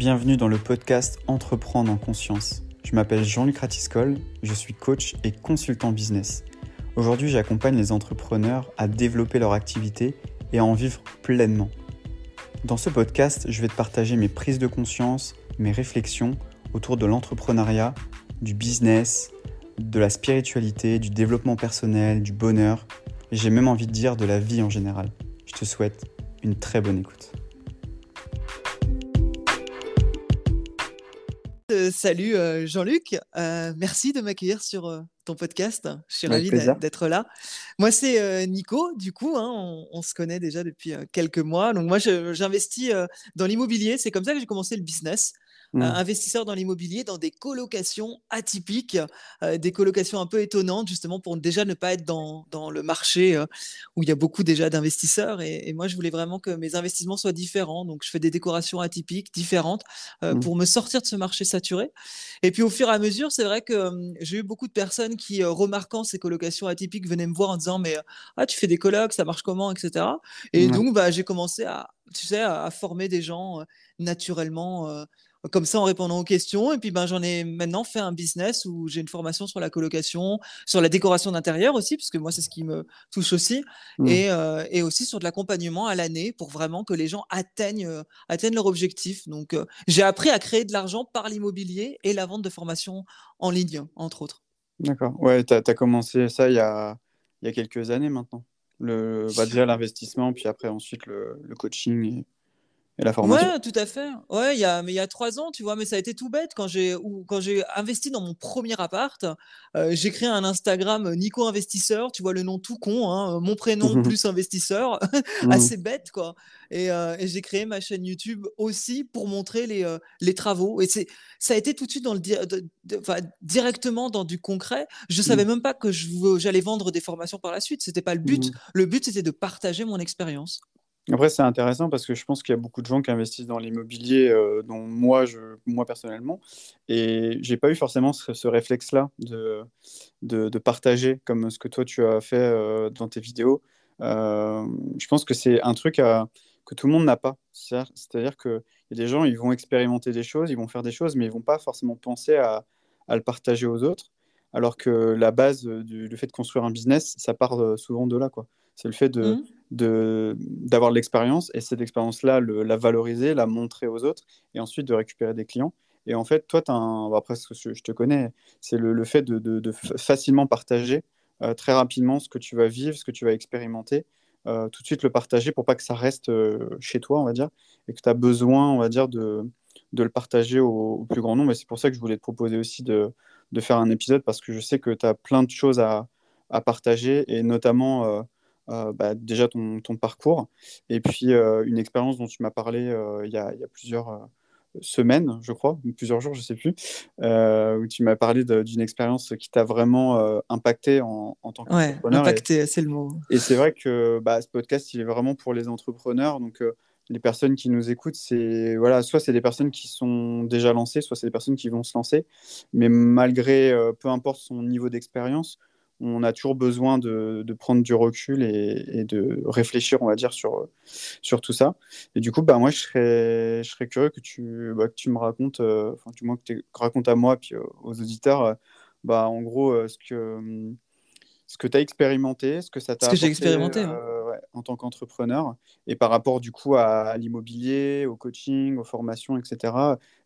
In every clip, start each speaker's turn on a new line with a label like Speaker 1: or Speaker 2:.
Speaker 1: Bienvenue dans le podcast Entreprendre en conscience. Je m'appelle Jean-Luc Ratiscol, je suis coach et consultant business. Aujourd'hui, j'accompagne les entrepreneurs à développer leur activité et à en vivre pleinement. Dans ce podcast, je vais te partager mes prises de conscience, mes réflexions autour de l'entrepreneuriat, du business, de la spiritualité, du développement personnel, du bonheur, et j'ai même envie de dire de la vie en général. Je te souhaite une très bonne écoute.
Speaker 2: Euh, salut euh, Jean-Luc, euh, merci de m'accueillir sur ton podcast. Je suis ravie d'être là. Moi, c'est Nico, du coup, hein, on, on, se connaît déjà depuis quelques mois. Donc, moi, j'investis dans l'immobilier. C'est comme ça que j'ai commencé le business. Mmh. investisseurs dans l'immobilier, dans des colocations atypiques, des colocations un peu étonnantes, justement pour déjà ne pas être dans, dans le marché où il y a beaucoup déjà d'investisseurs. Et, moi, je voulais vraiment que mes investissements soient différents. Donc, je fais des décorations atypiques, différentes, mmh. pour me sortir de ce marché saturé. Et puis, au fur et à mesure, c'est vrai que j'ai eu beaucoup de personnes qui, remarquant ces colocations atypiques, venaient me voir en disant, mais ah, tu fais des colocs, ça marche comment, etc. Et donc, bah, j'ai commencé à, tu sais, à, former des gens naturellement comme ça en répondant aux questions. Et puis ben, j'en ai maintenant fait un business où j'ai une formation sur la colocation, sur la décoration d'intérieur aussi, puisque moi c'est ce qui me touche aussi, mmh. et, euh, et, aussi sur de l'accompagnement à l'année pour vraiment que les gens atteignent, euh, atteignent leur objectif. Donc euh, j'ai appris à créer de l'argent par l'immobilier et la vente de formations en ligne, entre autres.
Speaker 1: D'accord. Ouais, tu as, commencé ça il y a, il y a quelques années maintenant. Le, va dire l'investissement, puis après ensuite le, le coaching. Et la formation.
Speaker 2: Ouais, tout à fait. Ouais, il y a, mais il y a trois ans, tu vois, mais ça a été tout bête quand j'ai, quand j'ai investi dans mon premier appart. Euh, j'ai créé un Instagram euh, Nico Investisseur, tu vois le nom tout con, hein, mon prénom plus investisseur, mmh. assez bête quoi. Et, euh, et j'ai créé ma chaîne YouTube aussi pour montrer les, les travaux. Et c'est, ça a été tout de suite dans le, directement dans du concret. Je savais mmh. même pas que j'allais vendre des formations par la suite. C'était pas le but. Mmh. Le but c'était de partager mon expérience.
Speaker 1: Après, c'est intéressant parce que je pense qu'il y a beaucoup de gens qui investissent dans l'immobilier, euh, dont moi, je, moi personnellement, et j'ai pas eu forcément ce, réflexe-là de, de, partager comme ce que toi tu as fait euh, dans tes vidéos. Euh, je pense que c'est un truc que tout le monde n'a pas. C'est-à-dire qu'il y a des gens, ils vont expérimenter des choses, ils vont faire des choses, mais ils vont pas forcément penser à, le partager aux autres. Alors que la base du fait de construire un business, ça part souvent de là. C'est le fait de. Mmh d'avoir l'expérience et cette expérience-là, la valoriser, la montrer aux autres et ensuite de récupérer des clients. Et en fait, toi, as un, après, ce que je te connais, c'est le, fait de, de, facilement partager euh, très rapidement ce que tu vas vivre, ce que tu vas expérimenter, euh, tout de suite le partager pour pas que ça reste euh, chez toi, on va dire, et que tu as besoin, on va dire, de, de le partager au, plus grand nombre. Et c'est pour ça que je voulais te proposer aussi de, de faire un épisode parce que je sais que tu as plein de choses à, à partager et notamment euh, bah, déjà ton, ton, parcours et puis euh, une expérience dont tu m'as parlé euh, il y, a, y, a, plusieurs semaines, je crois, plusieurs jours, je sais plus, où tu m'as parlé d'une expérience qui t'a vraiment impacté en, en tant qu'entrepreneur.
Speaker 2: Ouais, impacté, c'est le mot.
Speaker 1: Et c'est vrai que bah, ce podcast, il est vraiment pour les entrepreneurs. Donc, les personnes qui nous écoutent, c'est voilà, soit c'est des personnes qui sont déjà lancées, soit c'est des personnes qui vont se lancer. Mais malgré, peu importe son niveau d'expérience, on a toujours besoin de, prendre du recul et, de réfléchir, on va dire, sur, sur tout ça. Et du coup, bah, moi, je serais, je serais curieux que tu, bah, que tu me racontes, euh, enfin, du moins que tu racontes à moi puis aux auditeurs, euh, bah, en gros, euh, ce que, ce que tu as expérimenté, ce que ça t'a
Speaker 2: Ce que j'ai expérimenté.
Speaker 1: en tant qu'entrepreneur, et par rapport du coup à, l'immobilier, au coaching, aux formations, etc.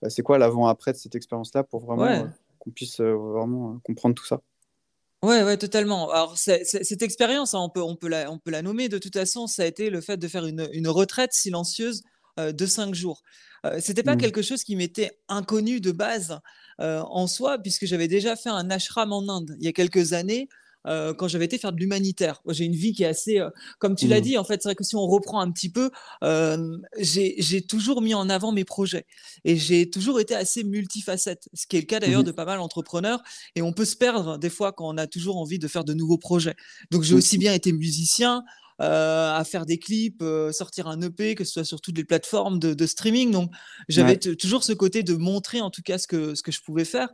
Speaker 1: C'est quoi l'avant-après de cette expérience-là pour vraiment qu'on puisse vraiment comprendre tout ça?
Speaker 2: Ouais, ouais, totalement. Alors, cette expérience, hein, on peut, on, peut la, on peut la nommer de toute façon, ça a été le fait de faire une, une retraite silencieuse euh, de cinq jours. Euh, c'était pas mmh. quelque chose qui m'était inconnu de base euh, en soi, puisque j'avais déjà fait un ashram en Inde il y a quelques années. Euh, quand j'avais été faire de l'humanitaire. J'ai une vie qui est assez, euh, comme tu l'as mmh. dit, en fait, c'est vrai que si on reprend un petit peu, euh, j'ai toujours mis en avant mes projets et j'ai toujours été assez multifacette, ce qui est le cas d'ailleurs mmh. de pas mal d'entrepreneurs. Et on peut se perdre des fois quand on a toujours envie de faire de nouveaux projets. Donc j'ai aussi bien été musicien, à faire des clips, sortir un EP, que ce soit sur toutes les plateformes de, streaming. Donc, j'avais toujours ce côté de montrer en tout cas ce que, ce que je pouvais faire.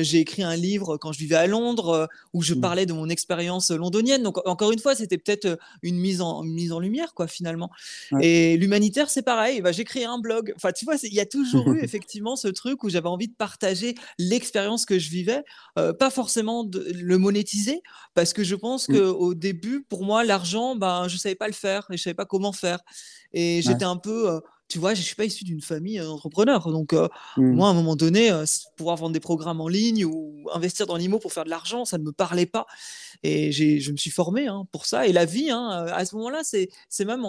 Speaker 2: J'ai écrit un livre quand je vivais à Londres où je mmh. parlais de mon expérience londonienne. Donc, encore une fois, c'était peut-être une mise en, mise en lumière, quoi, finalement. Et l'humanitaire, c'est pareil. Bah, j'ai créé un blog. Enfin, tu vois, il y a toujours eu effectivement ce truc où j'avais envie de partager l'expérience que je vivais, pas forcément de le monétiser, parce que je pense mmh. qu'au début, pour moi, l'argent, ben, je savais pas le faire et je savais pas comment faire. Et j'étais un peu, tu vois, je suis pas issu d'une famille d'entrepreneurs. Donc, mmh. moi, à un moment donné, pouvoir vendre des programmes en ligne ou investir dans l'IMO pour faire de l'argent, ça ne me parlait pas. Et je me suis formé hein, pour ça. Et la vie, hein, à ce moment-là, c'est même,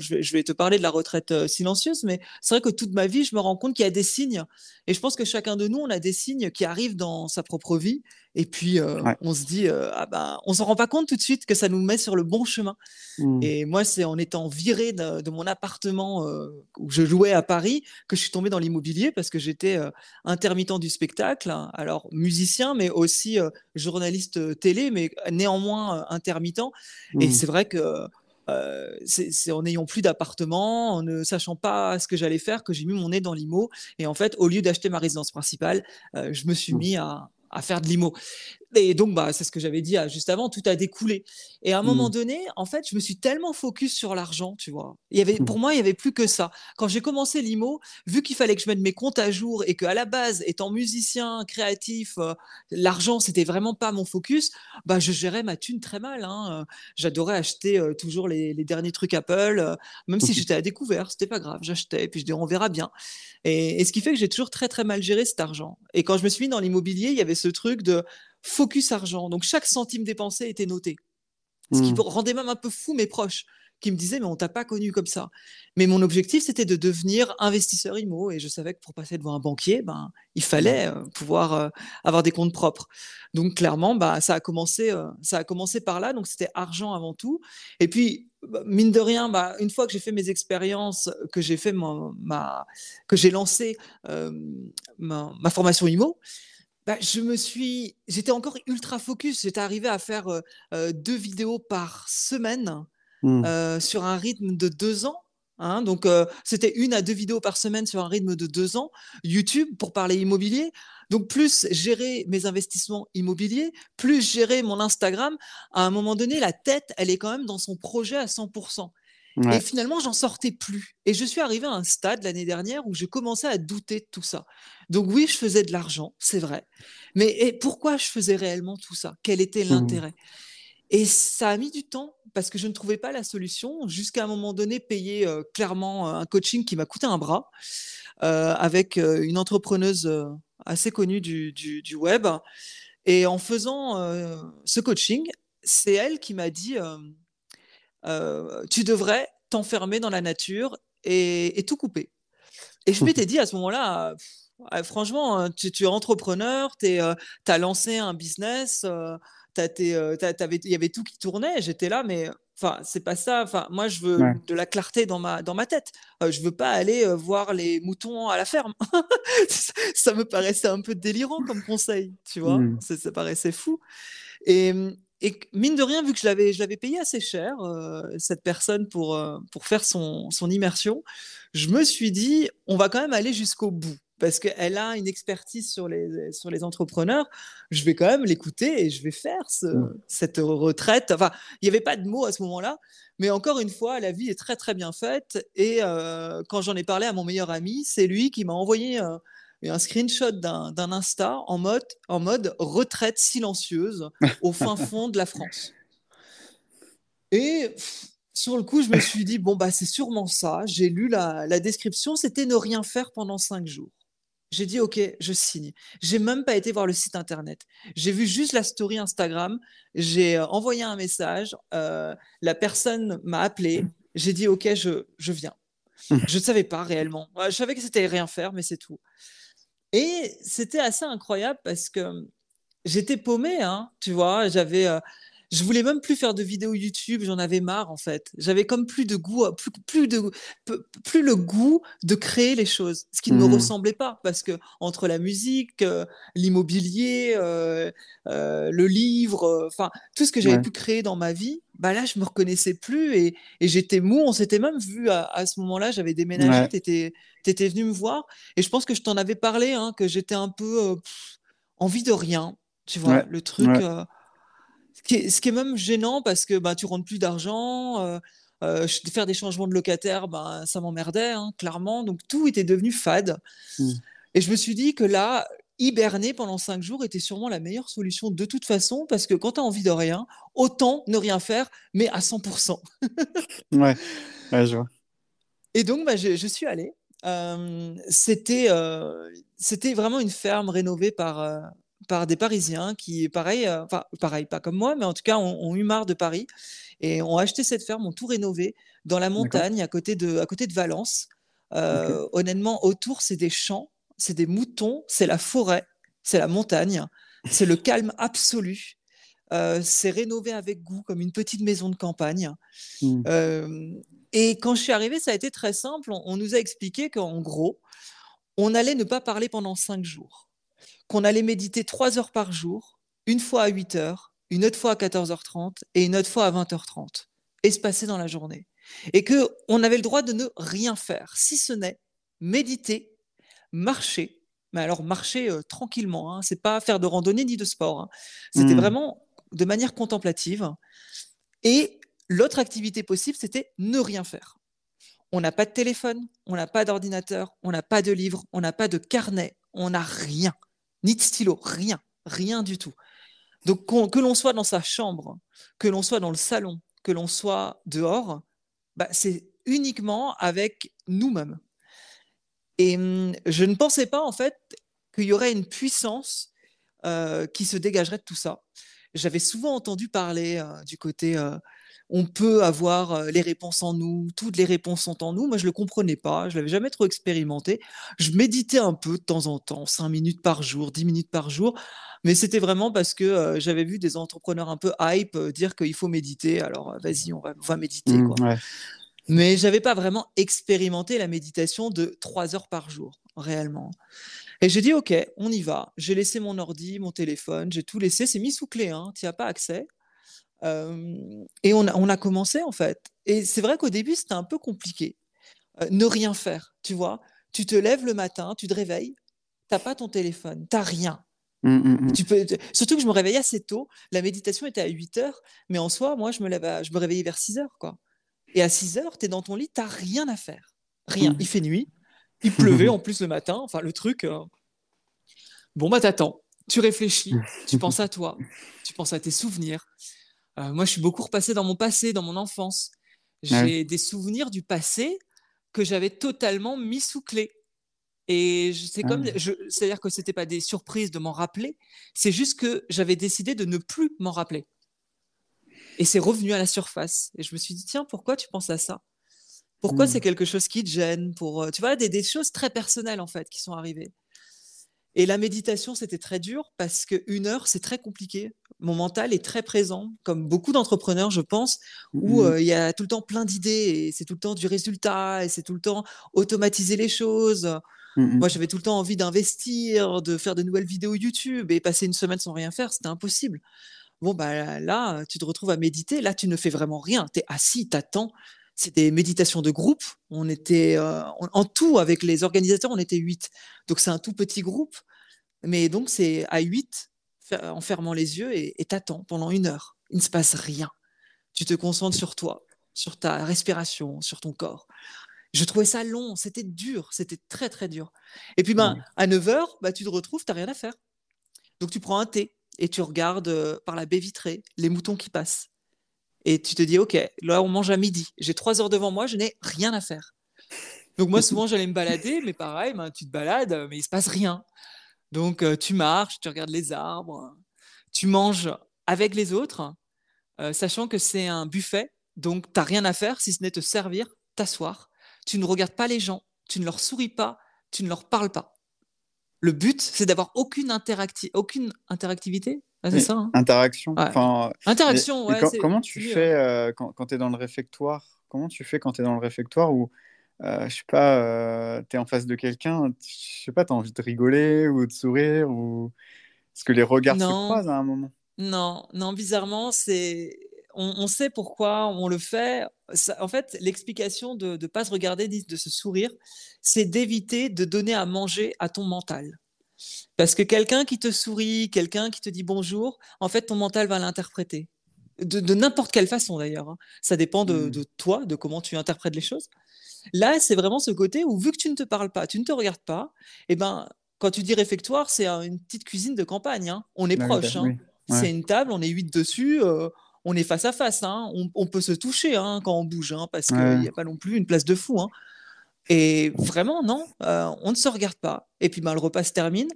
Speaker 2: je, vais, je, vais, te parler de la retraite silencieuse, mais c'est vrai que toute ma vie, je me rends compte qu'il y a des signes. Et je pense que chacun de nous, on a des signes qui arrivent dans sa propre vie et puis, euh, on se dit, euh, ah ben, on s'en rend pas compte tout de suite que ça nous met sur le bon chemin. Mmh. Et moi, c'est en étant viré de, mon appartement euh, où je jouais à Paris que je suis tombé dans l'immobilier parce que j'étais intermittent du spectacle, hein. alors musicien, mais aussi journaliste télé, mais néanmoins intermittent. Et mmh. c'est vrai que c'est en n'ayant plus d'appartement, en ne sachant pas ce que j'allais faire, que j'ai mis mon nez dans l'IMO. Et en fait, au lieu d'acheter ma résidence principale, je me suis mmh. mis à, à faire de l'IMO. Et donc, bah, c'est ce que j'avais dit ah, juste avant, tout a découlé. Et à un moment mmh. donné, en fait, je me suis tellement focus sur l'argent, tu vois. Il y avait, mmh. pour moi, il y avait plus que ça. Quand j'ai commencé l'IMO, vu qu'il fallait que je mette mes comptes à jour et qu'à la base, étant musicien, créatif, euh, l'argent, c'était vraiment pas mon focus, bah, je gérais ma thune très mal. Hein. J'adorais acheter euh, toujours les, derniers trucs Apple, euh, même si j'étais à découvert, c'était pas grave, j'achetais, puis je dis, on verra bien. Et, et ce qui fait que j'ai toujours très, très mal géré cet argent. Et quand je me suis mis dans l'immobilier, il y avait ce truc de focus argent. Donc chaque centime dépensé était noté. Ce qui hmm. rendait même un peu fou mes proches qui me disaient mais on t'a pas connu comme ça. Mais mon objectif c'était de devenir investisseur IMO et je savais que pour passer devant un banquier, ben il fallait euh, pouvoir euh, avoir des comptes propres. Donc clairement bah ça a commencé euh, ça a commencé par là donc c'était argent avant tout. Et puis bah, mine de rien, bah, une fois que j'ai fait mes expériences, que j'ai fait ma, que j'ai lancé ma, ma, formation IMO, bah, je me suis, j'étais encore ultra focus. J'étais arrivé à faire deux vidéos par semaine mmh. sur un rythme de deux ans. Hein. donc, c'était une à deux vidéos par semaine sur un rythme de deux ans. YouTube pour parler immobilier. Donc, plus gérer mes investissements immobiliers, plus gérer mon Instagram. À un moment donné, la tête, elle est quand même dans son projet à 100%. Et finalement, j'en sortais plus. Et je suis arrivé à un stade l'année dernière où je commençais à douter de tout ça. Donc oui, je faisais de l'argent, c'est vrai. Mais pourquoi je faisais réellement tout ça? Quel était mmh l'intérêt? Et ça a mis du temps parce que je ne trouvais pas la solution jusqu'à un moment donné payer euh, clairement un coaching qui m'a coûté un bras euh, avec euh, une entrepreneuse assez connue du, du, web. Et en faisant ce coaching, c'est elle qui m'a dit tu devrais t'enfermer dans la nature et, tout couper. Et je m'étais dit à ce moment-là, franchement, hein, tu, es entrepreneur, tu as lancé un business, il y avait tout qui tournait, j'étais là, mais enfin, c'est pas ça. Enfin, moi, je veux de la clarté dans ma, dans ma tête. je veux pas aller voir les moutons à la ferme. ça, me paraissait un peu délirant comme conseil, tu vois. Mmh. Ça, ça, paraissait fou. Et, et mine de rien, vu que je l'avais, je l'avais payé assez cher, euh, cette personne, pour, euh, pour faire son, son immersion, je me suis dit, on va quand même aller jusqu'au bout. Parce qu'elle a une expertise sur les, sur les entrepreneurs. Je vais quand même l'écouter et je vais faire ce, mmh. cette retraite. Enfin, il n'y avait pas de mots à ce moment-là. Mais encore une fois, la vie est très, très bien faite. Et euh, quand j'en ai parlé à mon meilleur ami, c'est lui qui m'a envoyé un screenshot d'un Insta en mode, en mode retraite silencieuse au fin fond de la France. Et sur le coup, je me suis dit, bon, bah, c'est sûrement ça. J'ai lu la, la description, c'était ne rien faire pendant cinq jours. J'ai dit, OK, je signe. J'ai même pas été voir le site internet. J'ai vu juste la story Instagram. J'ai euh, envoyé un message. Euh, la personne m'a appelé. J'ai dit, OK, je, je viens. Je ne savais pas réellement. Je savais que c'était rien faire, mais c'est tout. Et c'était assez incroyable parce que j'étais paumée, hein, tu vois. J'avais, euh, je voulais même plus faire de vidéos YouTube. J'en avais marre en fait. J'avais comme plus de goût, plus, plus de, plus le goût de créer les choses, ce qui ne me mmh. ressemblait pas parce que entre la musique, euh, l'immobilier, euh, le livre, enfin tout ce que j'avais pu créer dans ma vie, bah là, je me reconnaissais plus et, j'étais mou. On s'était même vu à, ce moment-là. J'avais déménagé. Tu étais, venu me voir. Et je pense que je t'en avais parlé, hein, que j'étais un peu euh, envie de rien. Tu vois, le truc. Euh, ce, qui est, même gênant parce que bah, tu rentres plus d'argent. Euh, faire des changements de locataire, bah, ça m'emmerdait, hein, clairement. Donc tout était devenu fade. Mmh. Et je me suis dit que là, hiberner pendant cinq jours était sûrement la meilleure solution de toute façon, parce que quand tu as envie de rien, autant ne rien faire, mais à 100%.
Speaker 1: ouais. je vois.
Speaker 2: Et donc, bah, je, suis allée. Euh, c'était, euh, c'était vraiment une ferme rénovée par, euh, par des Parisiens qui, pareil, enfin, pareil, pas comme moi, mais en tout cas, ont, eu marre de Paris et ont acheté cette ferme, ont tout rénové dans la montagne à côté de, à côté de Valence. Honnêtement, autour, c'est des champs c'est des moutons, c'est la forêt, c'est la montagne, c'est le calme absolu. Euh, c'est rénové avec goût, comme une petite maison de campagne. Euh, et quand je suis arrivée, ça a été très simple. On, nous a expliqué qu'en gros, on allait ne pas parler pendant cinq jours, qu'on allait méditer trois heures par jour, une fois à 8 heures, une autre fois à 14h30 et une autre fois à 20h30, espacées dans la journée. Et qu'on avait le droit de ne rien faire, si ce n'est méditer marcher. Mais alors marcher euh, tranquillement, hein. c'est pas faire de randonnée ni de sport. Hein. C'était mmh. vraiment de manière contemplative. Et l'autre activité possible, c'était ne rien faire. On n'a pas de téléphone, on n'a pas d'ordinateur, on n'a pas de livre, on n'a pas de carnet, on n'a rien, ni de stylo, rien, rien du tout. Donc que l'on soit dans sa chambre, que l'on soit dans le salon, que l'on soit dehors, bah, c'est uniquement avec nous-mêmes. Et hum, je ne pensais pas, en fait, qu'il y aurait une puissance euh, qui se dégagerait de tout ça. J'avais souvent entendu parler euh, du côté euh, on peut avoir les réponses en nous, toutes les réponses sont en nous. Moi, je ne le comprenais pas, je l'avais jamais trop expérimenté. Je méditais un peu de temps en temps, 5 minutes par jour, 10 minutes par jour, mais c'était vraiment parce que j'avais vu des entrepreneurs un peu hype dire qu'il faut méditer. Alors, vas-y, on va, méditer. Mmh, quoi. Mais j'avais pas vraiment expérimenté la méditation de trois heures par jour, réellement. Et j'ai dit, OK, on y va. J'ai laissé mon ordi, mon téléphone, j'ai tout laissé. C'est mis sous clé, hein, tu n'y as pas accès. Euh, et on a, on a, commencé, en fait. Et c'est vrai qu'au début, c'était un peu compliqué. Euh, ne rien faire, tu vois. Tu te lèves le matin, tu te réveilles, tu n'as pas ton téléphone, tu n'as rien. Mmh, mmh, mmh. Tu peux, surtout que je me réveillais assez tôt. La méditation était à 8 heures, mais en soi, moi, je me, lève je me réveillais vers 6 heures. Quoi. Et à 6 heures, tu es dans ton lit, tu rien à faire. Rien. Il fait nuit. Il pleuvait en plus le matin. Enfin, le truc. Euh, bon, bah, t'attends. Tu réfléchis. Tu penses à toi. Tu penses à tes souvenirs. Euh, moi, je suis beaucoup repassé dans mon passé, dans mon enfance. J'ai des souvenirs du passé que j'avais totalement mis sous clé. Et c'est comme, ah. c'est-à-dire que c'était pas des surprises de m'en rappeler, c'est juste que j'avais décidé de ne plus m'en rappeler. Et c'est revenu à la surface. Et je me suis dit, tiens, pourquoi tu penses à ça? Pourquoi c'est hmm. quelque chose qui te gêne? Pour, euh, Tu vois, des, des, choses très personnelles, en fait, qui sont arrivées. Et la méditation, c'était très dur parce qu'une heure, c'est très compliqué. Mon mental est très présent, comme beaucoup d'entrepreneurs, je pense, où hmm. euh, il y a tout le temps plein d'idées et c'est tout le temps du résultat et c'est tout le temps automatiser les choses. Hmm, Moi, j'avais tout le temps envie d'investir, de faire de nouvelles vidéos YouTube et passer une semaine sans rien faire, c'était impossible. Bon, bah, là, tu te retrouves à méditer. Là, tu ne fais vraiment rien. Tu es assis, tu attends. C'est des méditations de groupe. On était euh, en tout avec les organisateurs, on était huit. Donc c'est un tout petit groupe, mais donc c'est à huit en fermant les yeux et t'attends pendant une heure. Il ne se passe rien. Tu te concentres sur toi, sur ta respiration, sur ton corps. Je trouvais ça long, c'était dur, c'était très très dur. Et puis ben, à 9 heures, bah, tu te retrouves, tu n'as rien à faire. Donc tu prends un thé, et tu regardes euh, par la baie vitrée les moutons qui passent. Et tu te dis, OK, là, on mange à midi. J'ai trois heures devant moi, je n'ai rien à faire. Donc, moi, souvent, j'allais me balader, mais pareil, ben, tu te balades, mais il se passe rien. Donc, euh, tu marches, tu regardes les arbres, tu manges avec les autres, euh, sachant que c'est un buffet. Donc, tu n'as rien à faire si ce n'est te servir, t'asseoir. Tu ne regardes pas les gens, tu ne leur souris pas, tu ne leur parles pas le but, c'est d'avoir aucune, aucune interactivité. c'est ça hein
Speaker 1: Interaction.
Speaker 2: Interaction, ouais.
Speaker 1: comment tu fais euh, quand, tu es dans le réfectoire Comment tu fais quand tu es dans le réfectoire où, euh, je sais pas, euh, tu es en face de quelqu'un, je sais pas, tu as envie de rigoler ou de sourire ou... Est-ce que les regards se croisent à un moment
Speaker 2: Non, non, bizarrement, c'est on, sait pourquoi on le fait. en fait, l'explication de ne pas se regarder, de se sourire, c'est d'éviter de donner à manger à ton mental. Parce que quelqu'un qui te sourit, quelqu'un qui te dit bonjour, en fait, ton mental va l'interpréter. De, n'importe quelle façon d'ailleurs. Hein. Ça dépend mmh. de, toi, de comment tu interprètes les choses. Là, c'est vraiment ce côté où, vu que tu ne te parles pas, tu ne te regardes pas, et eh ben, quand tu dis réfectoire, c'est une petite cuisine de campagne. Hein. On est proche. Hein. C'est une table, on est huit dessus, euh, on est face à face. On, peut se toucher quand on bouge, parce qu'il n'y a pas non plus une place de fou. Et vraiment, non, euh, on ne se regarde pas. Et puis, ben, le repas se termine.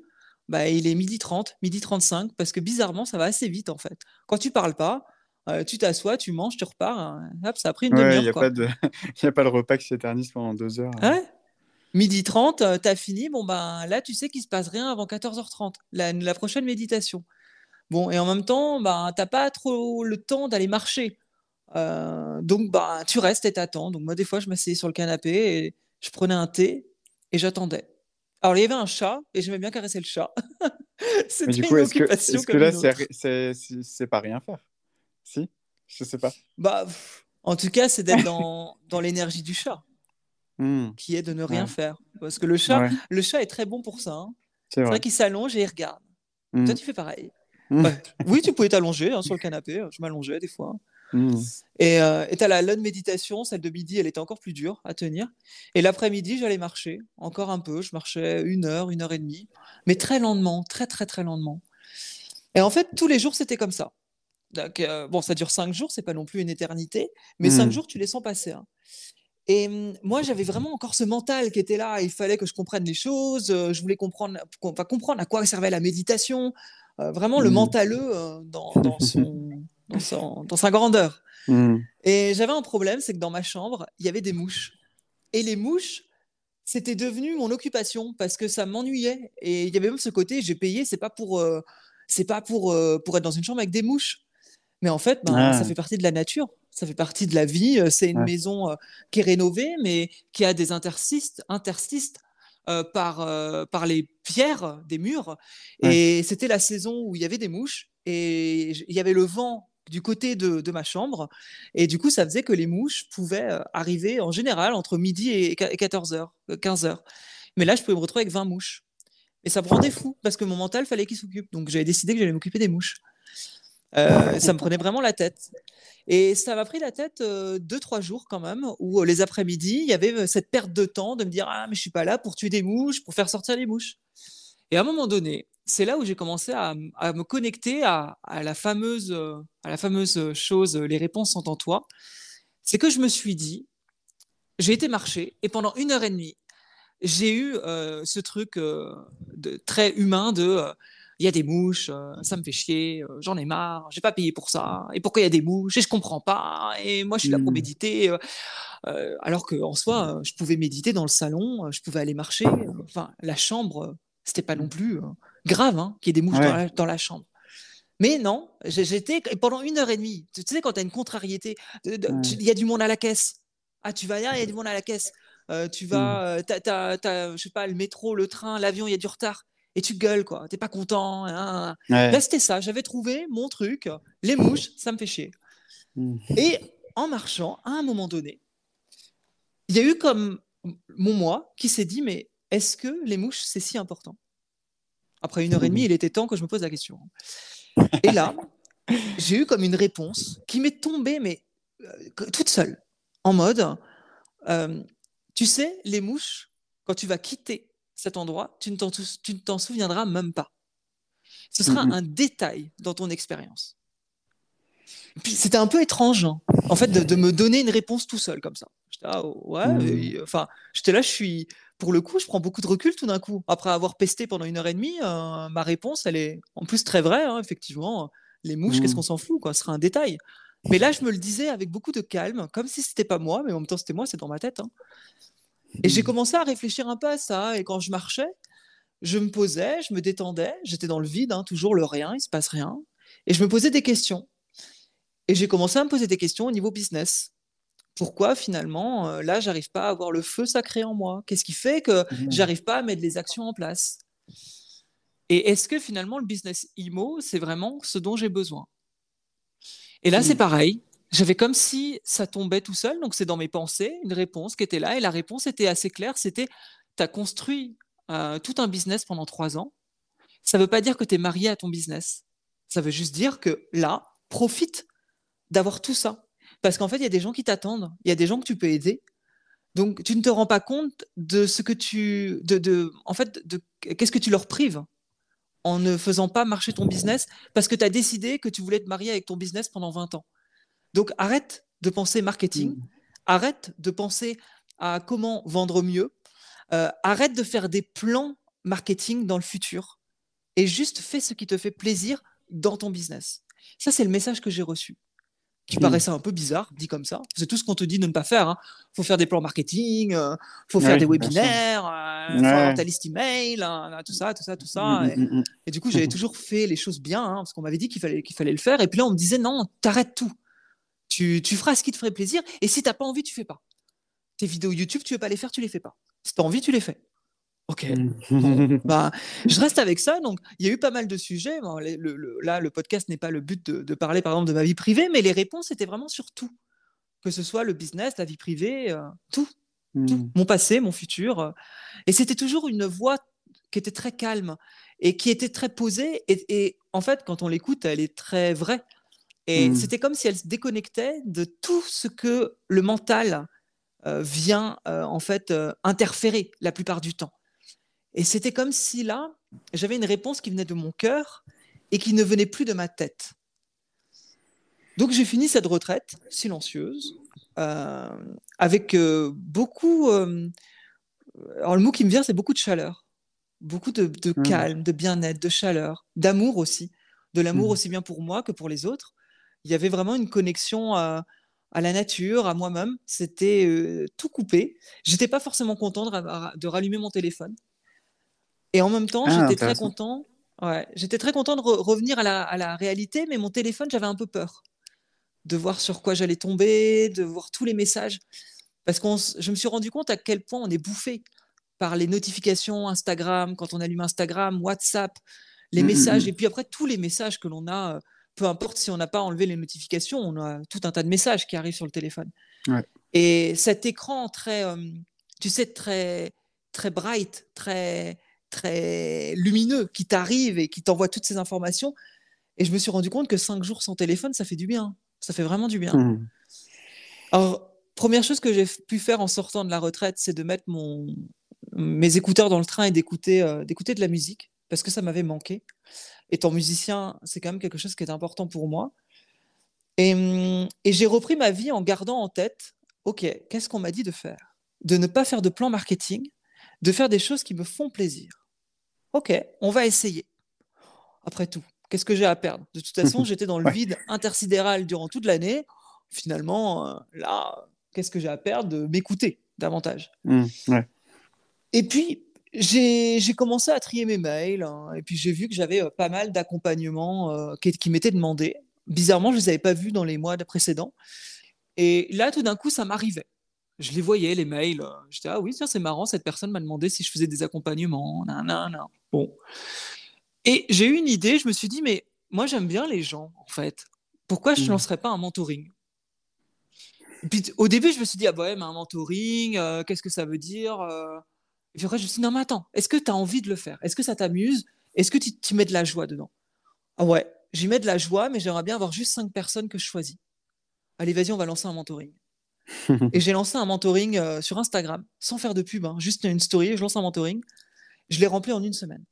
Speaker 2: Bah, il est midi 30, midi 35, parce que bizarrement, ça va assez vite en fait. Quand tu parles pas, euh, tu t'assois, tu manges, tu repars, hein, hop, ça a pris une demi-heure.
Speaker 1: Il n'y a, pas de... a pas le repas qui s'éternise pendant deux heures.
Speaker 2: Hein. Midi 30, euh, tu as fini, bon ben là, tu sais qu'il se passe rien avant 14h30, la, la prochaine méditation. Bon, et en même temps, tu n'as pas trop le temps d'aller marcher. Euh, donc, ben, tu restes et t'attends. Donc, moi, des fois, je m'asseyais sur le canapé et je prenais un thé et j'attendais. Alors, il y avait un chat et j'aimais bien caresser le chat.
Speaker 1: C'était du coup, est-ce que, est que, là, c'est pas rien faire? Si? Je sais pas.
Speaker 2: Bah, en tout cas, c'est d'être dans, dans l'énergie du chat, mmh. qui est de ne rien faire. Parce que le chat, le chat est très bon pour ça. Hein. C'est vrai, qu'il s'allonge et il regarde. Toi, mmh. tu fais pareil. Mmh. oui, tu pouvais t'allonger hein, sur le canapé. Je m'allongeais des fois. Mmh. Et euh, tu as la longue méditation, celle de midi, elle était encore plus dure à tenir. Et l'après-midi, j'allais marcher encore un peu. Je marchais une heure, une heure et demie, mais très lentement, très très très lentement. Et en fait, tous les jours, c'était comme ça. Donc, euh, bon, ça dure cinq jours, c'est pas non plus une éternité, mais cinq mmh. jours, tu les sens passer. Hein. Et moi, j'avais vraiment encore ce mental qui était là. Il fallait que je comprenne les choses. Euh, je voulais comprendre, comprendre à quoi servait la méditation. Vraiment le mentaleux dans, dans son dans, sa grandeur. Hmm. Et j'avais un problème, c'est que dans ma chambre, il y avait des mouches. Et les mouches, c'était devenu mon occupation parce que ça m'ennuyait. Et il y avait même ce côté, j'ai payé, c'est pas pour, euh, c'est pas pour, euh, pour être dans une chambre avec des mouches. Mais en fait, ben, ah. ça fait partie de la nature, ça fait partie de la vie. Euh, c'est une maison qui est rénovée, mais qui a des interstices, interstices par, par les pierres des murs. Et c'était la saison où il y avait des mouches et il y avait le vent du côté de, ma chambre. Et du coup, ça faisait que les mouches pouvaient euh, arriver en général entre midi et 14h, 15h. Euh, Mais là, je pouvais me retrouver avec 20 mouches. Et ça me rendait fou parce que mon mental fallait qu'il s'occupe. Donc j'avais décidé que j'allais m'occuper des mouches. Euh, ça me prenait vraiment la tête. Et ça m'a pris la tête deux, trois jours quand même, où les après-midi, il y avait cette perte de temps de me dire Ah, mais je suis pas là pour tuer des mouches, pour faire sortir les mouches. Et à un moment donné, c'est là où j'ai commencé à, me connecter à, la fameuse, à la fameuse chose, les réponses sont en toi. C'est que je me suis dit, j'ai été marcher et pendant une heure et demie, j'ai eu euh, ce truc euh, de, très humain de euh, il y a des mouches, ça me fait chier, j'en ai marre, j'ai pas payé pour ça, et pourquoi il y a des mouches, et je comprends pas, et moi je suis là pour mmh. méditer, alors qu'en soi, je pouvais méditer dans le salon, je pouvais aller marcher, enfin la chambre, c'était pas non plus grave hein, qu'il y ait des mouches dans, la, chambre. Mais non, j'étais pendant une heure et demie. Tu sais, quand tu as une contrariété, il y a du monde à la caisse. Ah, tu vas là, il y a du monde à la caisse. Euh, tu vas, mmh. euh, tu as, je sais pas, le métro, le train, l'avion, il y a du retard. Et tu gueules, quoi. T'es pas content. Hein. Là, c'était ça. J'avais trouvé mon truc. Les mouches, ça me fait chier. Mmh. Et en marchant, à un moment donné, il y a eu comme mon moi qui s'est dit, mais est-ce que les mouches, c'est si important? Après une heure et demie, il était temps que je me pose la question. Et là, j'ai eu comme une réponse qui m'est tombée, mais euh, toute seule, en mode, euh, tu sais, les mouches, quand tu vas quitter cet endroit, tu ne t'en souviendras même pas. Ce sera un détail dans ton expérience. C'était un peu étrange, hein, en fait, de, me donner une réponse tout seul comme ça. J'étais là, ouais, mmh. enfin, j'étais là, je suis, pour le coup, je prends beaucoup de recul tout d'un coup. Après avoir pesté pendant une heure et demie, euh, ma réponse, elle est en plus très vraie, hein, effectivement. Les mouches, qu'est-ce mmh. qu'on s'en fout, quoi Ce sera un détail. Mais là, je me le disais avec beaucoup de calme, comme si c'était pas moi, mais en même temps, c'était moi, c'est dans ma tête. Hein. Et j'ai mmh. commencé à réfléchir un peu à ça. Et quand je marchais, je me posais, je me détendais, j'étais dans le vide, hein, toujours le rien, il se passe rien. Et je me posais des questions. Et j'ai commencé à me poser des questions au niveau business pourquoi finalement, euh, là, j'arrive pas à avoir le feu sacré en moi? Qu'est-ce qui fait que mmh. j'arrive pas à mettre les actions en place? Et est-ce que finalement, le business IMO, c'est vraiment ce dont j'ai besoin? Et là, c'est mmh. pareil. J'avais comme si ça tombait tout seul. Donc, c'est dans mes pensées, une réponse qui était là. Et la réponse était assez claire. C'était, tu as construit euh, tout un business pendant trois ans. Ça ne veut pas dire que tu es marié à ton business. Ça veut juste dire que là, profite d'avoir tout ça. Parce qu'en fait, il y a des gens qui t'attendent. Il y a des gens que tu peux aider. Donc, tu ne te rends pas compte de ce que tu. De, en fait, de, qu'est-ce que tu leur prives en ne faisant pas marcher ton business parce que tu as décidé que tu voulais te marier avec ton business pendant 20 ans. Donc arrête de penser marketing, mm. arrête de penser à comment vendre mieux, euh, arrête de faire des plans marketing dans le futur et juste fais ce qui te fait plaisir dans ton business. Ça, c'est le message que j'ai reçu qui paraissait un peu bizarre, dit comme ça. C'est tout ce qu'on te dit de ne pas faire. Il hein. faut faire des plans marketing, il euh, faut faire des webinaires, il euh, faut avoir ta liste email, hein, tout ça, tout ça, tout ça. Mm, mm, mm, et, du coup, j'avais toujours fait les choses bien, hein, parce qu'on m'avait dit qu'il fallait, qu'il fallait le faire. Et puis là, on me disait, non, t'arrêtes tout. Tu, tu, feras ce qui te ferait plaisir. Et si t'as pas envie, tu fais pas. Tes vidéos YouTube, tu veux pas les faire, tu les fais pas. Si t'as envie, tu les fais. Ok. Mm. bah, je reste avec ça. Donc, il y a eu pas mal de sujets. le, là, le podcast n'est pas le but de, parler, par exemple, de ma vie privée, mais les réponses étaient vraiment sur tout. Que ce soit le business, la vie privée, euh, tout, mm. Mon passé, mon futur. Euh. et c'était toujours une voix qui était très calme et qui était très posée. Et, en fait, quand on l'écoute, elle est très vraie. Et mm. c'était comme si elle se déconnectait de tout ce que le mental euh, vient, en fait, interférer la plupart du temps. Et c'était comme si là, j'avais une réponse qui venait de mon cœur et qui ne venait plus de ma tête. Donc j'ai fini cette retraite silencieuse euh, avec euh, beaucoup... Euh, alors le mot qui me vient, c'est beaucoup de chaleur, beaucoup de, mmh. calme, de bien-être, de chaleur, d'amour aussi, de l'amour mmh. aussi bien pour moi que pour les autres. Il y avait vraiment une connexion à, la nature, à moi-même. C'était tout coupé. J'étais pas forcément content de rallumer mon téléphone. Et en même temps, ah, j'étais très content. Ouais, j'étais très content de revenir à la, réalité, mais mon téléphone, j'avais un peu peur de voir sur quoi j'allais tomber, de voir tous les messages. Parce que je me suis rendu compte à quel point on est bouffé par les notifications Instagram, quand on allume Instagram, WhatsApp, les mmh, mmh, messages, mmh. et puis après tous les messages que l'on a, euh, peu importe si on n'a pas enlevé les notifications, on a tout un tas de messages qui arrivent sur le téléphone. Et cet écran très, euh, tu sais, très, très bright, très, très lumineux qui t'arrive et qui t'envoie toutes ces informations. Et je me suis rendu compte que cinq jours sans téléphone, ça fait du bien. Ça fait vraiment du bien. Mmh. Alors, première chose que j'ai pu faire en sortant de la retraite, c'est de mettre mon, mes écouteurs dans le train et d'écouter euh, d'écouter de la musique, parce que ça m'avait manqué. Étant musicien, c'est quand même quelque chose qui est important pour moi. Et, et j'ai repris ma vie en gardant en tête, OK, qu'est-ce qu'on m'a dit de faire? De ne pas faire de plan marketing, de faire des choses qui me font plaisir. Ok, on va essayer. Après tout, qu'est-ce que j'ai à perdre? De toute façon, j'étais dans le vide intersidéral durant toute l'année. Finalement, euh, là, qu'est-ce que j'ai à perdre? De m'écouter davantage mmh, Et puis, j'ai commencé à trier mes mails, hein, et puis j'ai vu que j'avais euh, pas mal d'accompagnements euh, qui, qui m'étaient demandés. Bizarrement, je ne les avais pas vus dans les mois précédents. Et là, tout d'un coup, ça m'arrivait je les voyais, les mails. Euh, j'étais, ah oui, tiens, c'est marrant, cette personne m'a demandé si je faisais des accompagnements. Bon. Et j'ai eu une idée, je me suis dit, mais moi, j'aime bien les gens, en fait. Pourquoi je ne mmh. lancerais pas un mentoring? Et puis, au début, je me suis dit, ah bah ouais, mais un mentoring, euh, qu'est-ce que ça veut dire? Et puis après, je me suis dit, non, mais attends, est-ce que tu as envie de le faire? Est-ce que ça t'amuse? Est-ce que tu mets de la joie dedans? Ah ouais, j'y mets de la joie, mais j'aimerais bien avoir juste cinq personnes que je choisis. Allez, vas-y, on va lancer un mentoring. et j'ai lancé un mentoring euh, sur Instagram, sans faire de pub, hein, juste une story, je lance un mentoring. Je l'ai rempli en une semaine.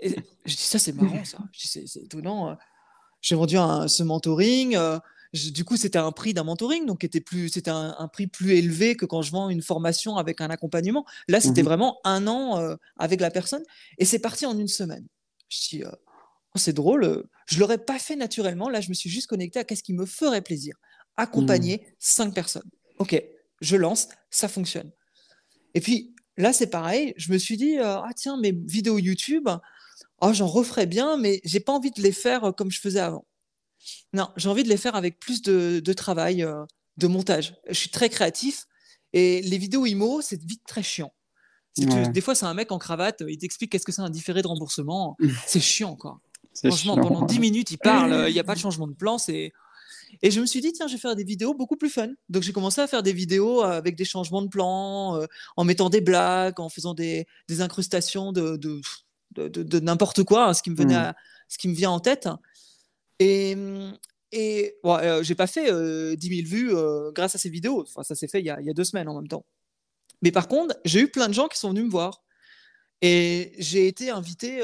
Speaker 2: Et je dis, ça, c'est marrant, ça. C'est étonnant. Euh. J'ai vendu un, ce mentoring. Euh, du coup, c'était un prix d'un mentoring, donc c'était un, prix plus élevé que quand je vends une formation avec un accompagnement. Là, c'était mmh vraiment un an avec la personne, et c'est parti en une semaine. Je dis, oh, c'est drôle. Je l'aurais pas fait naturellement. Là, je me suis juste connecté à qu'est-ce qui me ferait plaisir accompagner mmh. cinq personnes. Ok, je lance, ça fonctionne. Et puis là, c'est pareil. Je me suis dit, euh, ah tiens, mes vidéos YouTube, oh, j'en referais bien, mais j'ai pas envie de les faire euh, comme je faisais avant. Non, j'ai envie de les faire avec plus de, travail, euh, de montage. Je suis très créatif et les vidéos IMO, c'est vite très chiant. des fois, c'est un mec en cravate, il t'explique qu'est-ce que c'est un différé de remboursement. c'est chiant, quoi. Franchement, pendant 10 minutes, il parle, il n'y a pas de changement de plan, c'est Et je me suis dit, tiens, je vais faire des vidéos beaucoup plus fun. Donc j'ai commencé à faire des vidéos avec des changements de plan, en mettant des blagues, en faisant des, incrustations de, de, n'importe quoi, hein, ce, qui me venait mmh. ce qui me vient en tête. Et, et bon, j'ai pas fait 10 000 vues grâce à ces vidéos. Enfin, ça s'est fait il y, a, il y, a, deux semaines en même temps. Mais par contre, j'ai eu plein de gens qui sont venus me voir. Et j'ai été invité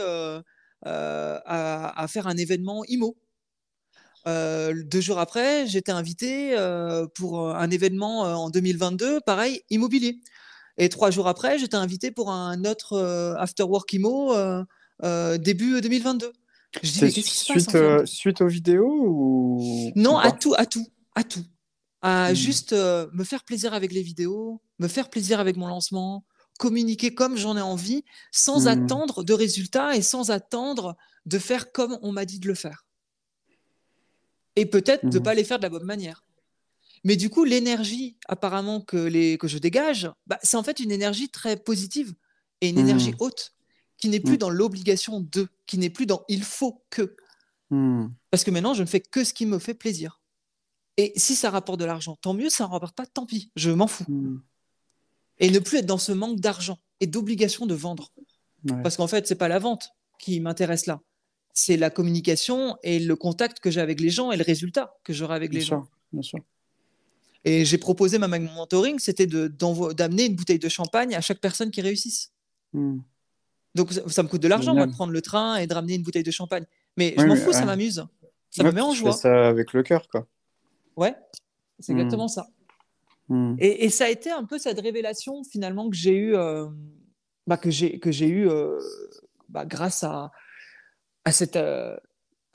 Speaker 2: à, faire un événement IMO. deux jours après, j'étais invité pour un événement en 2022, pareil, immobilier. Et trois jours après, j'étais invité pour un autre After Work IMO début 2022.
Speaker 1: Je dis, suite, suite aux vidéos ou
Speaker 2: Non, à tout, à tout, à tout. À hmm. juste me faire plaisir avec les vidéos, me faire plaisir avec mon lancement, communiquer comme j'en ai envie, sans mmh. attendre de résultats et sans attendre de faire comme on m'a dit de le faire. Et peut-être de ne mmh. pas les faire de la bonne manière. Mais du coup, l'énergie apparemment que, les, que je dégage, bah, c'est en fait une énergie très positive et une énergie haute, qui n'est plus dans l'obligation de, qui n'est plus dans il faut que. Parce que maintenant, je ne fais que ce qui me fait plaisir. Et si ça rapporte de l'argent, tant mieux, ça ne rapporte pas, tant pis, je m'en fous et ne plus être dans ce manque d'argent et d'obligation de vendre. Parce qu'en fait, c'est pas la vente qui m'intéresse là. C'est la communication et le contact que j'ai avec les gens et le résultat que j'aurai avec les gens. Bien sûr. Et j'ai proposé ma mon mentoring, c'était d'amener une bouteille de champagne à chaque personne qui réussisse. Donc ça, me coûte de l'argent, de prendre le train et de ramener une bouteille de champagne. Mais je m'en fous, ça m'amuse. Ça me met en joie.
Speaker 1: ça avec le cœur, quoi.
Speaker 2: Ouais, c'est hmm. exactement ça. Hmm. Et, ça a été un peu cette révélation finalement que j'ai eu, euh, bah, que j'ai eu euh, bah, grâce à à cette euh,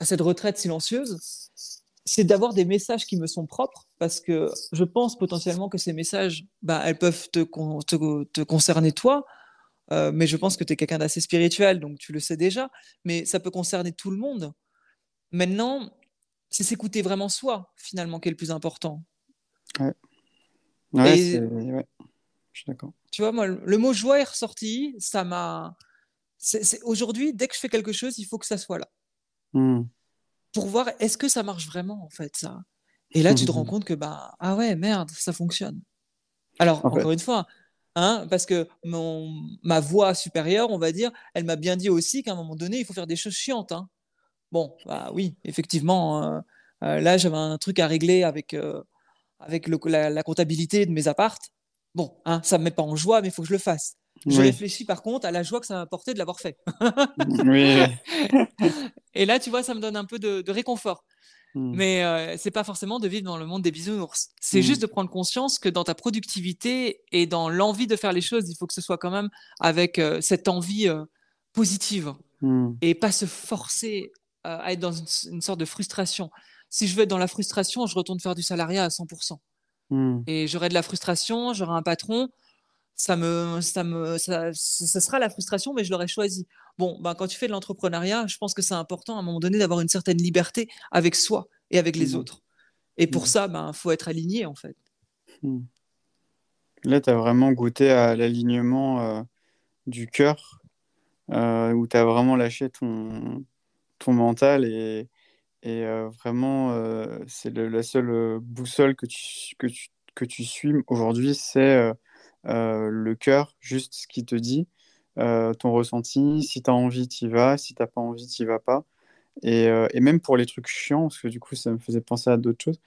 Speaker 2: à cette retraite silencieuse, c'est d'avoir des messages qui me sont propres parce que je pense potentiellement que ces messages, bah, elles peuvent te, te, te concerner toi, mais je pense que tu es quelqu'un d'assez spirituel, donc tu le sais déjà, mais ça peut concerner tout le monde. Maintenant, c'est s'écouter vraiment soi, finalement, qui est le plus important.
Speaker 1: Ouais. Ouais, je suis d'accord.
Speaker 2: Tu vois, moi, le mot joie est ressorti. Ça m'a. Aujourd'hui, dès que je fais quelque chose, il faut que ça soit là. Hmm. Pour voir est-ce que ça marche vraiment, en fait, ça? Et là, tu te rends compte que, bah, ah ouais, merde, ça fonctionne. Alors, encore une fois, hein, parce que mon, ma voix supérieure, on va dire, elle m'a bien dit aussi qu'à un moment donné, il faut faire des choses chiantes. Hein. Bon, bah oui, effectivement, euh, euh, là, j'avais un truc à régler avec, euh, avec la, comptabilité de mes appartes, bon, hein, ça me met pas en joie, mais il faut que je le fasse. Je réfléchis par contre à la joie que ça m'a apporté de l'avoir fait. oui. Et là, tu vois, ça me donne un peu de, réconfort. Hmm. Mais euh, c'est pas forcément de vivre dans le monde des bisounours. C'est hmm. juste de prendre conscience que dans ta productivité et dans l'envie de faire les choses, il faut que ce soit quand même avec euh, cette envie euh, positive hmm. et pas se forcer à être dans une, sorte de frustration si je veux être dans la frustration, je retourne faire du salariat à 100%. Hmm. Et j'aurai de la frustration, j'aurai un patron, ça me, ça me, ça, sera la frustration, mais je l'aurais choisi. Bon, ben, quand tu fais de l'entrepreneuriat, je pense que c'est important à un moment donné d'avoir une certaine liberté avec soi et avec les hmm. autres. Et pour hmm. ça, il ben, faut être aligné, en fait.
Speaker 1: Là, tu as vraiment goûté à l'alignement euh, du cœur, euh, où tu as vraiment lâché ton, ton mental et, et euh, vraiment, euh, c'est la seule boussole que tu, que tu, que tu suis aujourd'hui, c'est le cœur, juste ce qui te dit, ton ressenti. Si tu as envie, tu y vas. Si tu n'as pas envie, tu vas pas. Et, et, même pour les trucs chiants, parce que du coup, ça me faisait penser à d'autres choses.